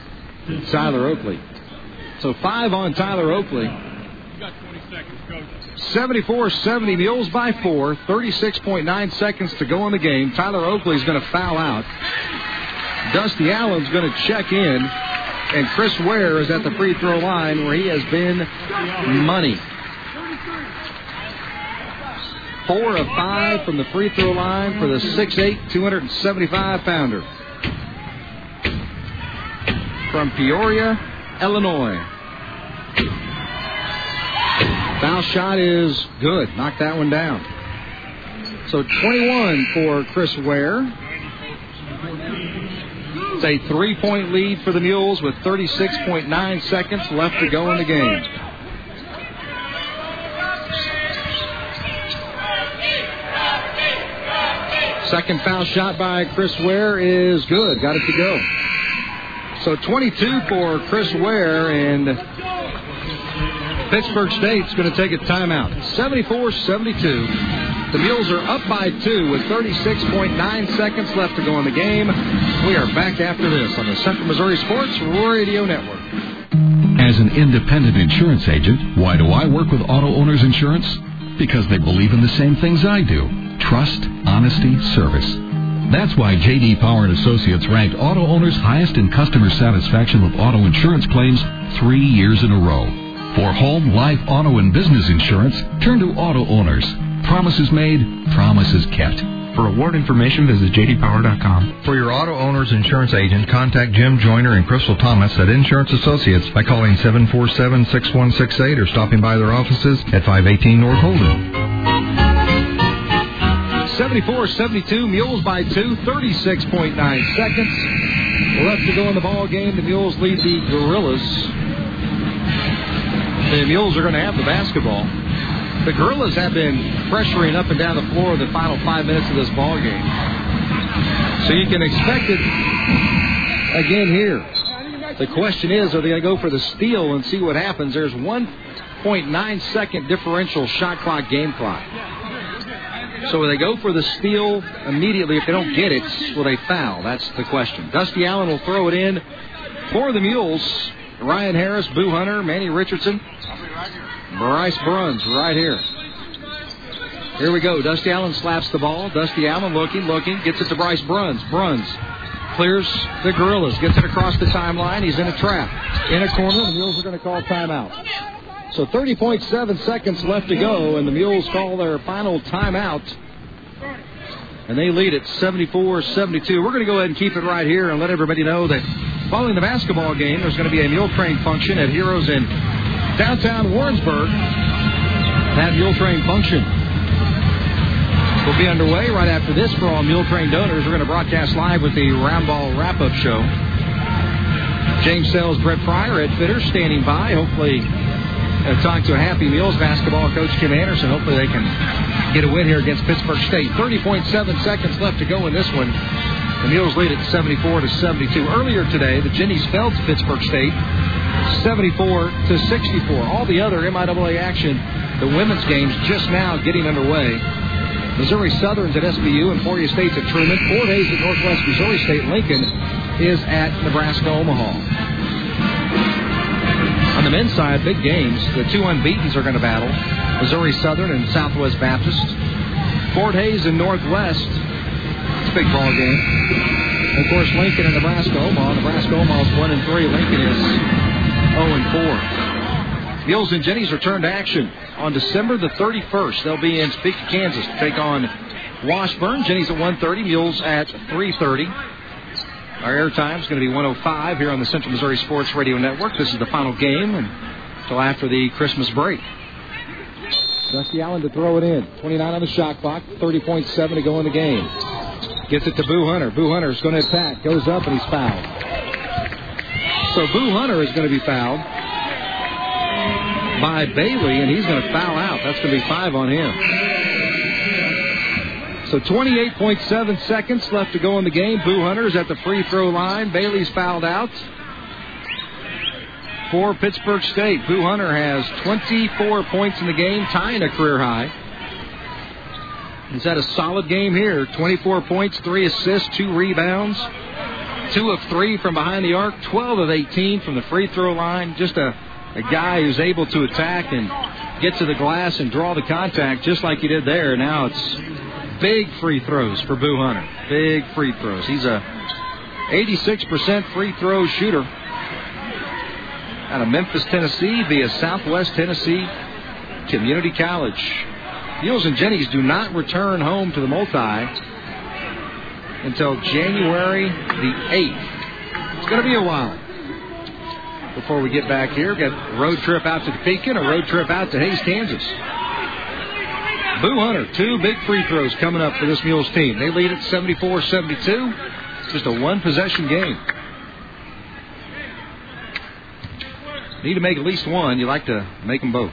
S2: Tyler Oakley. So five on Tyler Oakley. 74 70, Mules by four. 36.9 seconds to go in the game. Tyler Oakley is going to foul out. Dusty Allen's going to check in. And Chris Ware is at the free throw line where he has been money. Four of five from the free throw line for the 6'8, 275 pounder. From Peoria, Illinois. Foul shot is good. Knock that one down. So 21 for Chris Ware. It's a three point lead for the Mules with 36.9 seconds left to go in the game. Second foul shot by Chris Ware is good. Got it to go. So 22 for Chris Ware, and Pittsburg State's going to take a timeout. 74 72. The Mules are up by two with 36.9 seconds left to go in the game. We are back after this on the Central Missouri Sports Radio Network.
S17: As an independent insurance agent, why do I work with Auto Owners Insurance? Because they believe in the same things I do trust, honesty, service. That's why J.D. Power and Associates ranked auto owners highest in customer satisfaction with auto insurance claims three years in a row. For home, life, auto, and business insurance, turn to Auto Owners. Promises made, promises kept.
S18: For award information, visit jdpower.com.
S19: For your auto owner's insurance agent, contact Jim Joyner and Crystal Thomas at Insurance Associates by calling 747-6168 or stopping by their offices at 518 North Holden.
S2: 74-72, Mules by two, 36.9 seconds left to go in the ball game. The Mules lead the Gorillas. The Mules are going to have the basketball. The Gorillas have been pressuring up and down the floor the final five minutes of this ball game. So you can expect it again here. The question is, are they going to go for the steal and see what happens? There's 1.9 second differential shot clock, game clock. So they go for the steal immediately? If they don't get it, will they foul? That's the question. Dusty Allen will throw it in for the Mules. Ryan Harris, Boo Hunter, Manny Richardson, Bryce Bruns right here. Here we go. Dusty Allen slaps the ball. Dusty Allen looking, looking, gets it to Bryce Bruns. Bruns clears the Gorillas, gets it across the timeline. He's in a trap. In a corner, the Mules are going to call timeout. So 30.7 seconds left to go, and the Mules call their final timeout. And they lead at 74 72. We're going to go ahead and keep it right here and let everybody know that following the basketball game, there's going to be a mule train function at Heroes in downtown Warrensburg. That mule train function will be underway right after this for all mule train donors. We're going to broadcast live with the Roundball wrap up show. James Sells, Brett Pryor, Ed Fitter standing by. Hopefully, Uh, talk to Happy Mules basketball coach Kim Anderson. Hopefully, they can get a win here against Pittsburg State. 30.7 seconds left to go in this one. The Mules lead at 74 to 72. Earlier today, the Jennies fell to Pittsburg State 74 to 64. All the other MIAA action, the women's games just now getting underway. Missouri Southern's at SBU, and Emporia State's at Truman. Fort Hays at Northwest Missouri State. Lincoln is at Nebraska Omaha. On the men's side, big games. The two unbeatens are going to battle. Missouri Southern and Southwest Baptist. Fort Hays and Northwest. It's a big ball game. Of course, Lincoln and Nebraska Omaha. Nebraska Omaha's one and three. Lincoln is 0 and 4. Mules and Jennies return to action on December the 31st. They'll be in Topeka, Kansas to take on Washburn. Jennies at 1:30. Mules at 3:30. Our airtime is going to be 105 here on the Central Missouri Sports Radio Network. This is the final game until after the Christmas break. Dusty Allen to throw it in. 29 on the shot clock. 30.7 to go in the game. Gets it to Boo Hunter. Boo Hunter is going to attack. Goes up and he's fouled. So Boo Hunter is going to be fouled by Bailey, and he's going to foul out. That's going to be five on him. So 28.7 seconds left to go in the game. Boo Hunter is at the free throw line. Bailey's fouled out for Pittsburg State. Boo Hunter has 24 points in the game, tying a career high. He's had a solid game here. 24 points, three assists, two rebounds, two of three from behind the arc, 12 of 18 from the free throw line. Just a, a guy who's able to attack and get to the glass and draw the contact just like he did there. Now it's big free throws for Boo Hunter. Big free throws. He's a 86% free throw shooter out of Memphis, Tennessee, via Southwest Tennessee Community College. Mules and Jennies do not return home to the multi until January the 8th. It's going to be a while before we get back here. Got a road trip out to Topeka and a road trip out to Hays, Kansas. Boo Hunter, two big free throws coming up for this Mules team. They lead at 74 72. It's Just a one possession game. Need to make at least one. You like to make them both.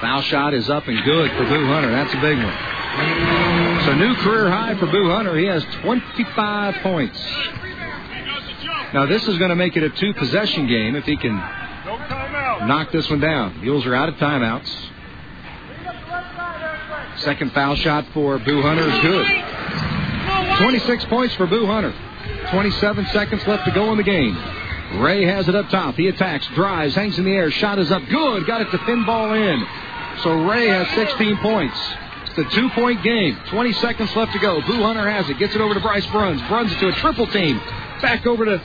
S2: Foul shot is up and good for Boo Hunter. That's a big one. So new career high for Boo Hunter. He has 25 points. Now this is going to make it a two possession game if he can knock this one down. Mules are out of timeouts. Second foul shot for Boo Hunter is good. 26 points for Boo Hunter. 27 seconds left to go in the game. Ray has it up top. He attacks, drives, hangs in the air. Shot is up. Good. Got it to thin ball in. So Ray has 16 points. It's a two point game. 20 seconds left to go. Boo Hunter has it. Gets it over to Bryce Bruns. Bruns it to a triple team. Back over to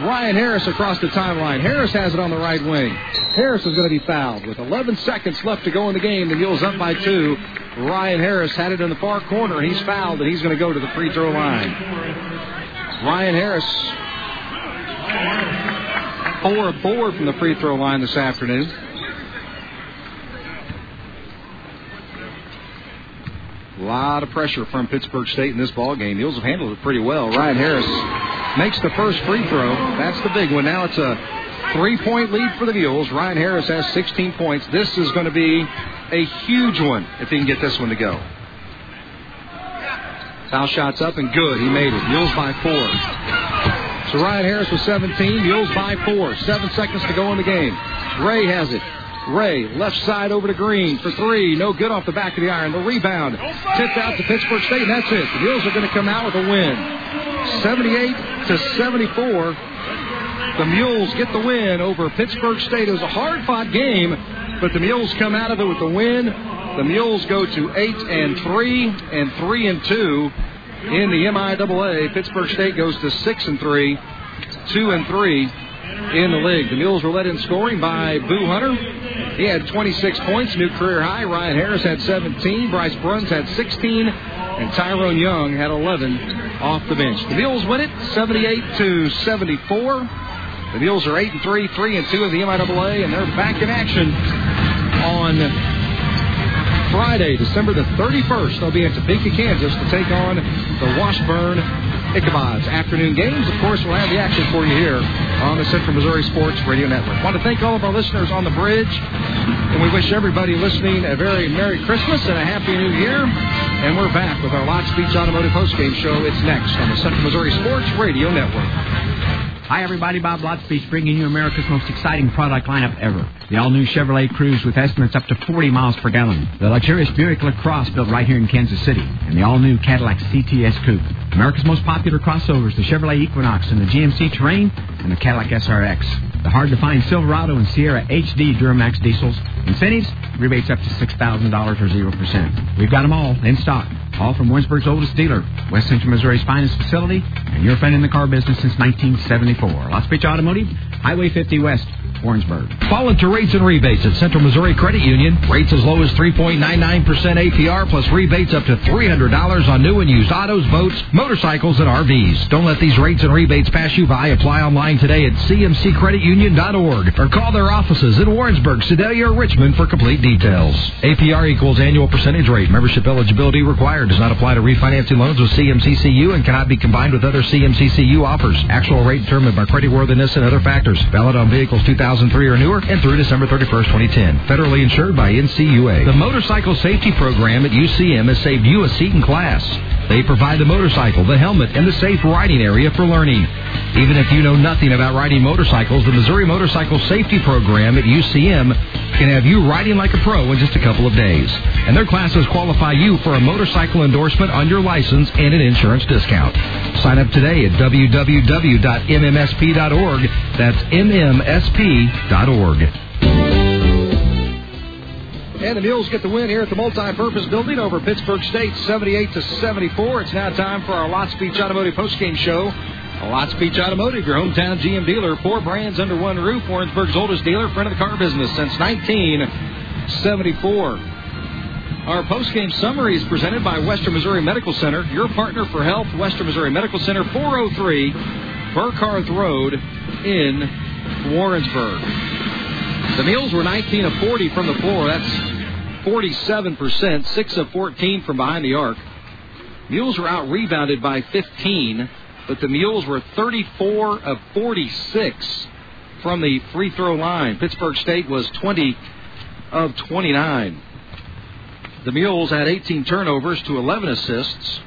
S2: Ryan Harris across the timeline. Harris has it on the right wing. Harris is going to be fouled with 11 seconds left to go in the game. The Mules up by two. Ryan Harris had it in the far corner. He's fouled, and he's going to go to the free throw line. Ryan Harris, four of four from the free throw line this afternoon. A lot of pressure from Pittsburg State in this ball game. The Mules have handled it pretty well. Ryan Harris makes the first free throw. That's the big one. Now it's a three-point lead for the Mules. Ryan Harris has 16 points. This is going to be a huge one if he can get this one to go. Foul shots up and good. He made it. Mules by four. So Ryan Harris with 17. Mules by four. Seven seconds to go in the game. Ray has it. Ray, left side over to Green for three. No good off the back of the iron. The rebound tipped out to Pittsburg State, and that's it. The Mules are going to come out with a win. 78 to 74. The Mules get the win over Pittsburg State. It was a hard fought game, but the Mules come out of it with the win. The Mules go to eight and three and three and two in the MIAA. Pittsburg State goes to six and three, two and three in the league. The Mules were led in scoring by Boo Hunter. He had 26 points, new career high. Ryan Harris had 17. Bryce Bruns had 16. And Tyrone Young had 11 off the bench. The Mules win it 78 to 74. The Mules are 8 and 3, 3 and 2 of the MIAA, and they're back in action on Friday, December the 31st. They'll be in Topeka, Kansas to take on the Washburn Ichabods. Afternoon games, of course, we'll have the action for you here on the Central Missouri Sports Radio Network. Want to thank all of our listeners on the bridge, and we wish everybody listening a very Merry Christmas and a Happy New Year. And we're back with our Lotspeech Automotive Postgame Show. It's next on the Central Missouri Sports Radio Network.
S25: Hi, everybody. Bob Lotspeech bringing you America's most exciting product lineup ever. The all-new Chevrolet Cruze with estimates up to 40 miles per gallon. The luxurious Buick LaCrosse built right here in Kansas City. And the all-new Cadillac CTS Coupe. America's most popular crossovers, the Chevrolet Equinox and the GMC Terrain and the Cadillac SRX. The hard-to-find Silverado and Sierra HD Duramax diesels. Incentives, rebates up to $6,000 or 0%. We've got them all in stock. All from Warrensburg's oldest dealer, West Central Missouri's finest facility, and your friend in the car business since 1974. Lotspeech Automotive, Highway 50 West, Warrensburg.
S1: Fall into rates and rebates at Central Missouri Credit Union. Rates as low as 3.99% APR plus rebates up to $300 on new and used autos, boats, motorcycles, and RVs. Don't let these rates and rebates pass you by. Apply online today at cmccreditunion.org or call their offices in Warrensburg, Sedalia, or Richmond for complete details. APR equals annual percentage rate. Membership eligibility required. Does not apply to refinancing loans with CMCCU and cannot be combined with other CMCCU offers. Actual rate determined by creditworthiness and other factors. Valid on vehicles 2003 or newer and through December 31st, 2010. Federally insured by NCUA. The Motorcycle Safety Program at UCM has saved you a seat in class. They provide the motorcycle, the helmet, and the safe riding area for learning. Even if you know nothing about riding motorcycles, the Missouri Motorcycle Safety Program at UCM can have you riding like a pro in just a couple of days. And their classes qualify you for a motorcycle endorsement on your license and an insurance discount. Sign up today at www.mmsp.org. That's mmsp.org.
S2: And the Mules get the win here at the multi-purpose building over Pittsburg State, 78 to 74. It's now time for our Lotspeech Automotive postgame show. Lotspeech Automotive, your hometown GM dealer, four brands under one roof. Warrensburg's oldest dealer, friend of the car business since 1974. Our postgame summary is presented by Western Missouri Medical Center, your partner for health. Western Missouri Medical Center, 403 Burkarth Road in Warrensburg. The Mules were 19 of 40 from the floor. That's 47%, 6 of 14 from behind the arc. Mules were out rebounded by 15, but the Mules were 34 of 46 from the free throw line. Pittsburg State was 20 of 29. The Mules had 18 turnovers to 11 assists,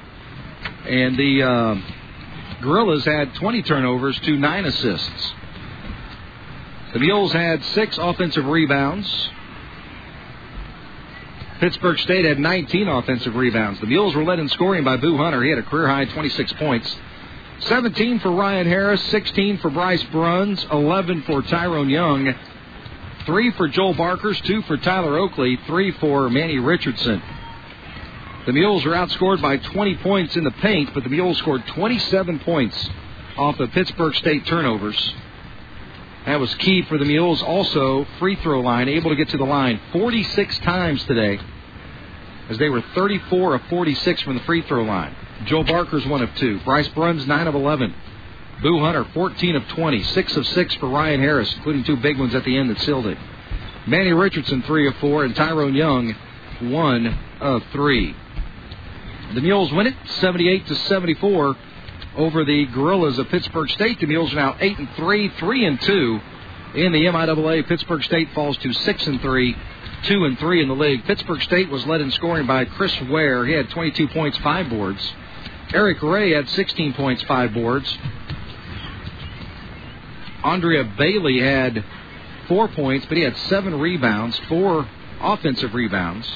S2: and the uh, Gorillas had 20 turnovers to 9 assists. The Mules had six offensive rebounds. Pittsburg State had 19 offensive rebounds. The Mules were led in scoring by Boo Hunter. He had a career high 26 points. 17 for Ryan Harris, 16 for Bryce Bruns, 11 for Tyrone Young, 3 for Joel Barkers, 2 for Tyler Oakley, 3 for Manny Richardson. The Mules were outscored by 20 points in the paint, but the Mules scored 27 points off the Pittsburg State turnovers. That was key for the Mules. Also, free throw line, able to get to the line 46 times today, as they were 34 of 46 from the free throw line. Joe Barker's one of two. Bryce Bruns, 9 of 11. Boo Hunter, 14 of 20. 6 of 6 for Ryan Harris, including two big ones at the end that sealed it. Manny Richardson, 3 of 4. And Tyrone Young, 1 of 3. The Mules win it 78 to 74 over the Gorillas of Pittsburg State. The Mules are now 8 and 3, 3 and 2 in the MIAA. Pittsburg State falls to 6 and 3, 2 and 3 in the league. Pittsburg State was led in scoring by Chris Ware. He had 22 points, 5 boards. Eric Ray had 16 points, 5 boards. Andrea Bailey had 4 points, but he had 7 rebounds, 4 offensive rebounds,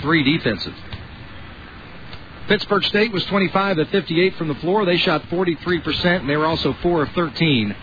S2: 3 defensive. Pittsburg State was 25 of 58 from the floor. They shot 43%, and they were also 4 of 13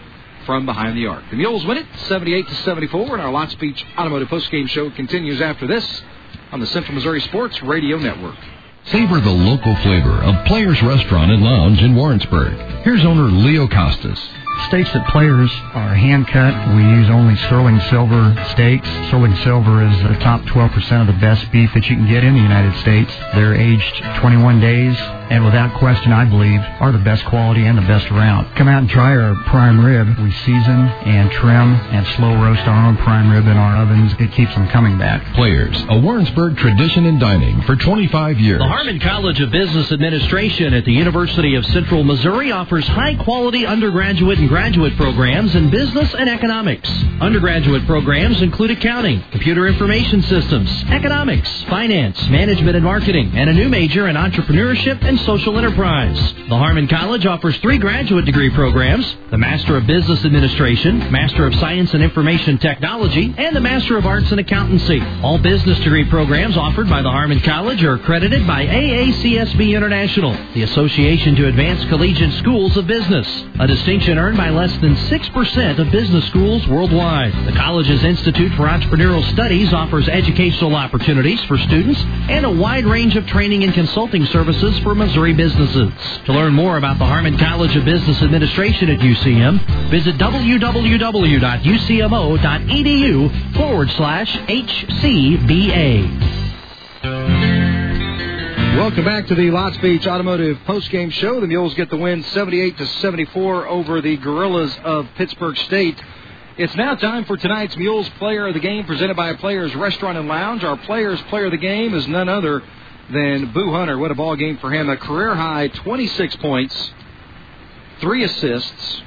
S2: from behind the arc. The Mules win it 78 to 74, and our Lotspeech Automotive Postgame Show continues after this on the Central Missouri Sports Radio Network.
S1: Savor the local flavor of Players Restaurant and Lounge in Warrensburg. Here's owner Leo Costas.
S29: Steaks that players are hand cut. We use only sterling silver steaks. Sterling silver is the top 12% of the best beef that you can get in the United States. They're aged 21 days and without question, I believe, are the best quality and the best around. Come out and try our prime rib. We season and trim and slow roast our own prime rib in our ovens. It keeps them coming back.
S1: Players, a Warrensburg tradition in dining for 25 years.
S16: The Harmon College of Business Administration at the University of Central Missouri offers high quality undergraduate graduate programs in business and economics. Undergraduate programs include accounting, computer information systems, economics, finance, management and marketing, and a new major in entrepreneurship and social enterprise. The Harmon College offers three graduate degree programs the Master of Business Administration, Master of Science and Information Technology, and the Master of Arts in Accountancy. All business degree programs offered by the Harmon College are accredited by AACSB International, the Association to Advance Collegiate Schools of Business, a distinction earned by less than 6% of business schools worldwide. The college's Institute for Entrepreneurial Studies offers educational opportunities for students and a wide range of training and consulting services for Missouri businesses. To learn more about the Harmon College of Business Administration at UCM, visit www.ucmo.edu forward slash HCBA.
S2: Welcome back to the Lotspeech Automotive Postgame Show. The Mules get the win 78 to 74 over the Gorillas of Pittsburg State. It's now time for tonight's Mules Player of the Game presented by Players Restaurant and Lounge. Our Players Player of the Game is none other than Boo Hunter. What a ball game for him. A career high 26 points, three assists,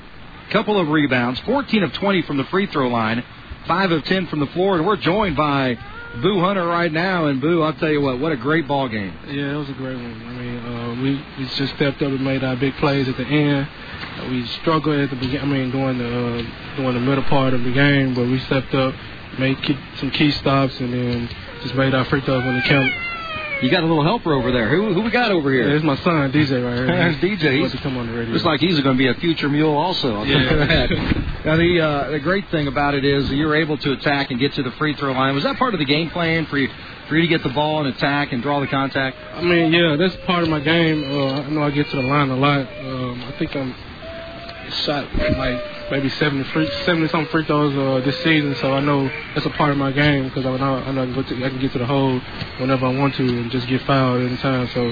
S2: couple of rebounds, 14 of 20 from the free throw line, 5 of 10 from the floor. And we're joined by Boo Hunter right now. And Boo, I'll tell you what, what a great ball game.
S30: Yeah, it was a great one. I mean, uh, we, we just stepped up and made our big plays at the end. We struggled at the beginning, I mean, during the, uh, during the middle part of the game, but we stepped up, made key, some key stops, and then just made our free throws when it counted.
S2: You got a little helper over there. Who who we got over here?
S30: There's my son, DJ, right here.
S2: There's DJ.
S30: He's to come on the radio.
S2: Looks like he's going to be a future mule also. I'll tell you that. Now the uh, the great thing about it is you were able to attack and get to the free throw line. Was that part of the game plan for you for you to get the ball and attack and draw the contact?
S30: I mean, yeah, that's part of my game. Uh, I know I get to the line a lot. Um, I think I'm shot like maybe 70 free, 70 some free throws uh, this season, so I know that's a part of my game because I know I know I can, go to, I can get to the hole whenever I want to and just get fouled anytime. So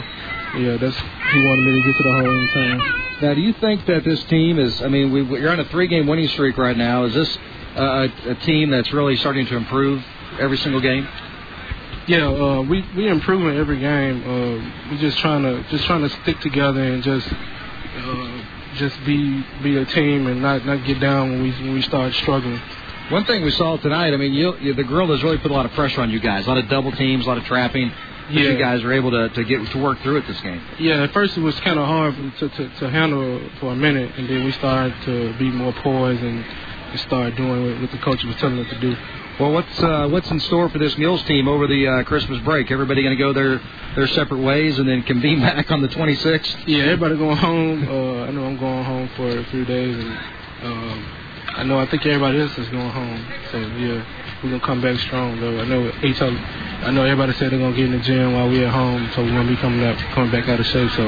S30: yeah, that's he wanted me to get to the hole anytime.
S2: Now, do you think that this team is? I mean, we, you're on a three-game winning streak right now. Is this uh, a, a team that's really starting to improve every single game?
S30: Yeah, uh, we we improving every game. Uh, we just trying to just trying to stick together and just uh, just be be a team and not not get down when we when we start struggling.
S2: One thing we saw tonight, I mean, you, you, the Gorillas really put a lot of pressure on you guys. A lot of double teams, a lot of trapping.
S30: Yeah.
S2: You guys were able to, to get to work through it this game.
S30: Yeah, at first it was kind of hard to, to to handle for a minute, and then we started to be more poised and, and start doing what, what the coach was telling us to do.
S2: Well, what's uh, what's in store for this Mules team over the uh, Christmas break? Everybody going to go their their separate ways and then convene back on the 26th.
S30: Yeah, everybody going home. Uh, I know I'm going home for a few days, and um, I know I think everybody else is going home. So yeah, we're gonna come back strong though. I know each other. I know everybody said they're gonna get in the gym while we're at home, so we're gonna be coming up, coming back out of shape. So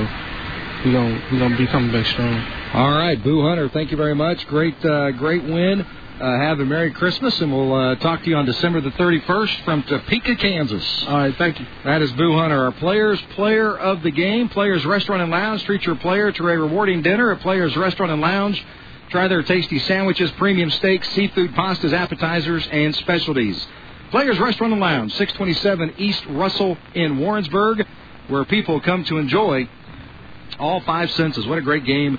S30: we're gonna we're gonna be coming back strong.
S2: All right, Boo Hunter, thank you very much. Great, uh, great win. Uh, have a Merry Christmas, and we'll uh, talk to you on December the 31st from Topeka, Kansas.
S30: All right, thank you.
S2: That is Boo Hunter, our players, player of the game. Players Restaurant and Lounge treat your player to a rewarding dinner at Players Restaurant and Lounge. Try their tasty sandwiches, premium steaks, seafood, pastas, appetizers, and specialties. Players Restaurant and Lounge, 627 East Russell in Warrensburg, where people come to enjoy all five senses. What a great game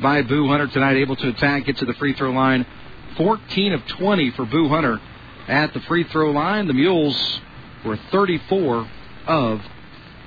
S2: by Boo Hunter tonight, able to attack, get to the free throw line. 14 of 20 for Boo Hunter at the free throw line. The Mules were 34 of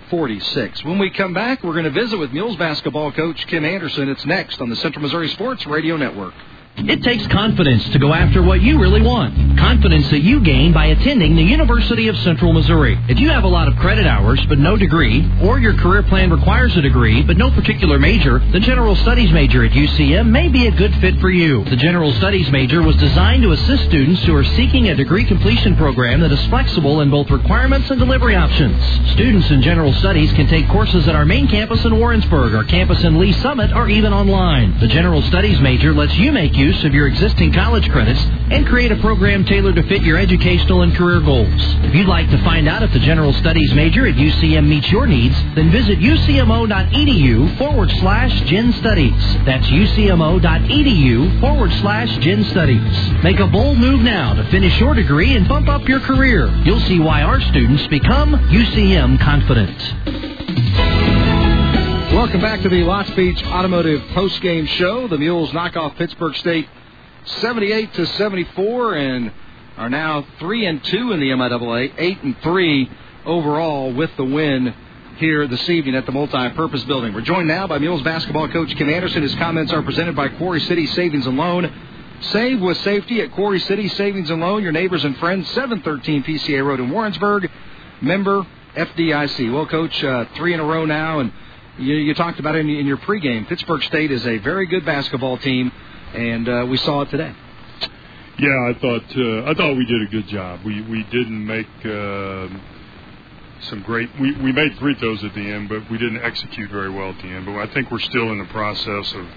S2: 46. When we come back, we're going to visit with Mules basketball coach Kim Anderson. It's next on the Central Missouri Sports Radio Network.
S16: It takes confidence to go after what you really want. Confidence that you gain by attending the University of Central Missouri. If you have a lot of credit hours but no degree, or your career plan requires a degree but no particular major, the General Studies major at UCM may be a good fit for you. The General Studies major was designed to assist students who are seeking a degree completion program that is flexible in both requirements and delivery options. Students in General Studies can take courses at our main campus in Warrensburg, our campus in Lee Summit, or even online. The General Studies major lets you make use of your existing college credits and create a program tailored to fit your educational and career goals. If you'd like to find out if the General Studies major at UCM meets your needs, then visit ucmo.edu forward slash gen studies. That's ucmo.edu forward slash gen studies. Make a bold move now to finish your degree and bump up your career. You'll see why our students become UCM confident.
S2: Welcome back to the Lotspeech Automotive Post-Game Show. The Mules knock off Pittsburg State 78 to 74 and are now 3 and 2 in the MIAA, 8 and 3 overall with the win here this evening at the multi-purpose building. We're joined now by Mules basketball coach Kim Anderson. His comments are presented by Quarry City Savings and Loan. Save with safety at Quarry City Savings and Loan. Your neighbors and friends, 713 PCA Road in Warrensburg. Member FDIC. Well, coach, uh, three in a row now and you, you talked about it in, in, your pregame. Pittsburg State is a very good basketball team, and uh, we saw it today.
S7: Yeah, I thought uh, I thought we did a good job. We we didn't make uh, some great. We we made free throws at the end, but we didn't execute very well at the end. But I think we're still in the process of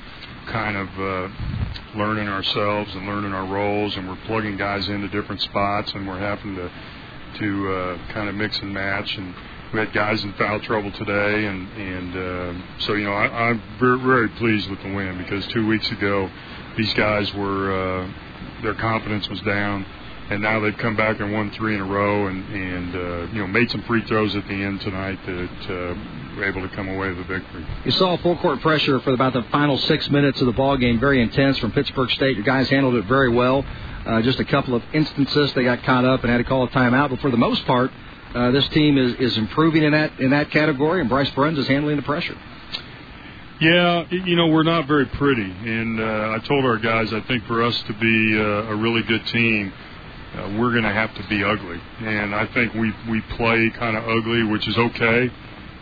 S7: kind of uh, learning ourselves and learning our roles, and we're plugging guys into different spots, and we're having to to uh, kind of mix and match and we had guys in foul trouble today, and and uh, so you know I, I'm very, pleased with the win because two weeks ago these guys were uh, their confidence was down, and now they've come back and won three in a row, and and uh, you know made some free throws at the end tonight that uh, were able to come away with a victory.
S2: You saw full court pressure for about the final six minutes of the ball game, very intense from Pittsburg State. Your guys handled it very well. Uh, just a couple of instances they got caught up and had to call a timeout, but for the most part uh, this team is, is improving in that in that category, and Bryce Bruns is handling the pressure.
S7: Yeah, you know we're not very pretty, and uh, I told our guys I think for us to be uh, a really good team, uh, we're going to have to be ugly, and I think we we play kind of ugly, which is okay.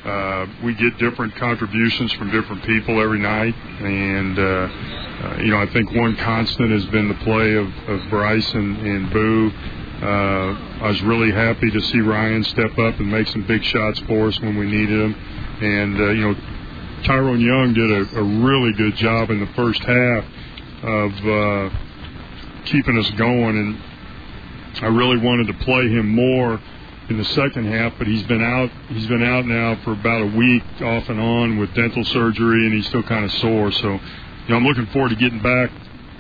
S7: Uh, we get different contributions from different people every night, and uh, uh, you know I think one constant has been the play of, of Bryce and, and Boo uh, I was really happy to see Ryan step up and make some big shots for us when we needed them. And, uh, you know, Tyrone Young did a, a really good job in the first half of uh, keeping us going. And I really wanted to play him more in the second half, but he's been out. He's been out now for about a week, off and on, with dental surgery, and he's still kind of sore. So, you know, I'm looking forward to getting back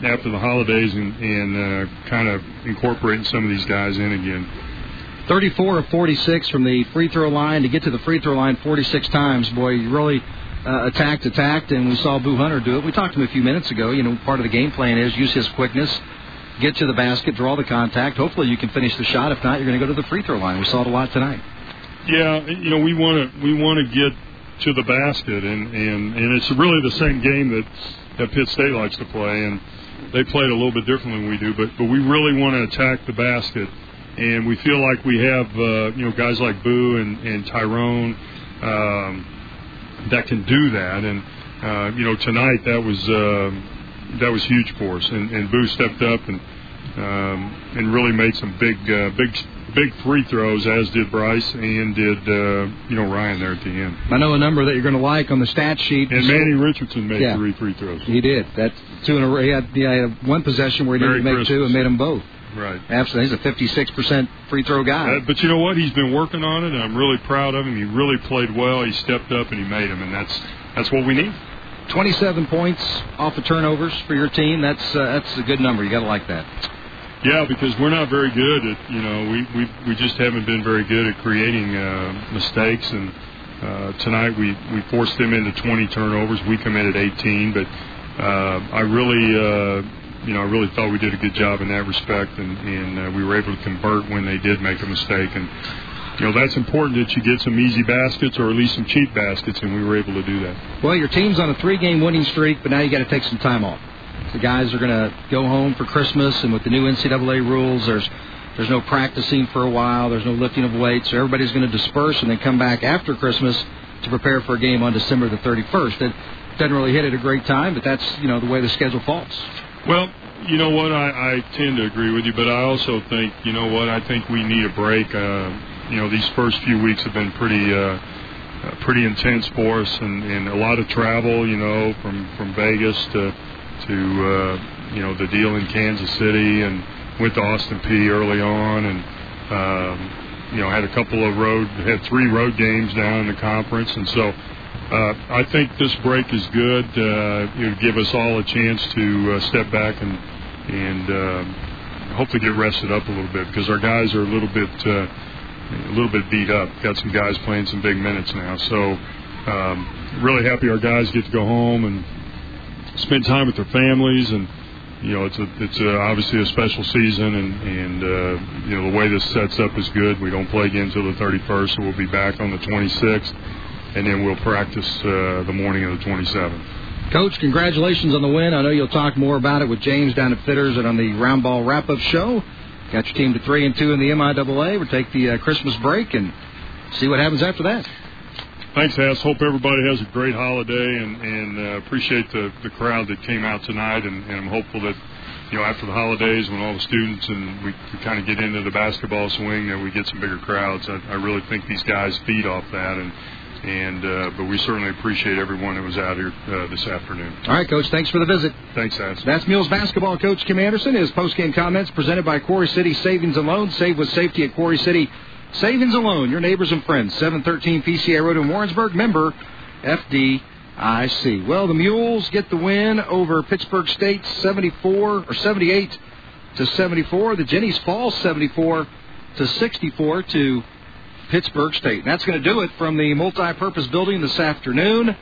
S7: after the holidays and, and uh, kind of incorporating some of these guys in again.
S2: 34 of 46 from the free throw line to get to the free throw line 46 times. Boy, you really uh, attacked, attacked, and we saw Boo Hunter do it. We talked to him a few minutes ago. You know, part of the game plan is use his quickness, get to the basket, draw the contact. Hopefully, you can finish the shot. If not, you're going to go to the free throw line. We saw it a lot tonight.
S7: Yeah, you know, we want to we want to get to the basket, and and and it's really the same game that that Pitt State likes to play, and they play it a little bit differently than we do, but but we really want to attack the basket, and we feel like we have uh, you know guys like Boo and, and Tyrone um, that can do that, and uh, you know tonight that was uh, that was huge for us, and, and Boo stepped up and um, and really made some big uh, big big free throws, as did Bryce and did uh, you know Ryan there at the end.
S2: I know a number that you're going to like on the stat sheet.
S7: And Manny Richardson made
S2: Yeah.
S7: three free throws.
S2: He did. That two in a row. He had, he had one possession where he
S7: Merry
S2: didn't make two and made them both.
S7: Right.
S2: Absolutely. He's a 56% free throw guy.
S7: Uh, but you know what? He's been working on it, and I'm really proud of him. He really played well. He stepped up and he made them, and that's that's what we need.
S2: 27 points off of turnovers for your team. That's uh, that's a good number. You got to like that.
S7: Yeah, because we're not very good at you know we we we just haven't been very good at creating uh, mistakes and uh, tonight we we forced them into 20 turnovers. We committed 18, but uh, I really uh, you know I really thought we did a good job in that respect, and and uh, we were able to convert when they did make a mistake and. You know that's important that you get some easy baskets or at least some cheap baskets, and we were able to do that.
S2: Well, your team's on a three-game winning streak, but now you got to take some time off. The guys are going to go home for Christmas, and with the new NCAA rules, there's there's no practicing for a while. There's no lifting of weights. So everybody's going to disperse and then come back after Christmas to prepare for a game on December the 31st. It doesn't really hit at a great time, but that's you know the way the schedule falls.
S7: Well, you know what? I, I tend to agree with you, but I also think, you know what? I think we need a break. Uh, you know, these first few weeks have been pretty, uh, uh, pretty intense for us, and, and a lot of travel. You know, from from Vegas to to uh, you know the deal in Kansas City, and went to Austin Peay early on, and um, you know had a couple of road, had three road games down in the conference, and so. Uh, I think this break is good. Uh, it'll give us all a chance to uh, step back and and uh, hopefully get rested up a little bit because our guys are a little bit uh, a little bit beat up. Got some guys playing some big minutes now, so um, really happy our guys get to go home and spend time with their families and. You know, it's a it's a, obviously a special season, and and uh, you know the way this sets up is good. We don't play again until the 31st, so we'll be back on the 26th, and then we'll practice uh, the morning of the 27th.
S2: Coach, congratulations on the win. I know you'll talk more about it with James down at Fitters and on the Round Ball Wrap Up Show. Got your team to three and two in the MIAA. We'll take the uh, Christmas break and see what happens after that.
S7: Thanks, Hass. Hope everybody has a great holiday, and and uh, appreciate the the crowd that came out tonight, and, and I'm hopeful that. You know, after the holidays, when all the students and we, we kind of get into the basketball swing, that we get some bigger crowds. I, I really think these guys feed off that, and and uh, but we certainly appreciate everyone that was out here uh, this afternoon.
S2: All right, Coach. Thanks for the visit.
S7: Thanks, Hass.
S2: That's Mules basketball coach Kim Anderson. His post-game comments presented by Quarry City Savings and Loans. Save with safety at Quarry City Savings and Loan, Your neighbors and friends. 713 PCA Road in Warrensburg. Member FDIC. Well, the Mules get the win over Pittsburg State 74 or 78 to 74. The Jennies fall 74 to 64 to Pittsburg State. And that's going to do it from the multi-purpose building this afternoon.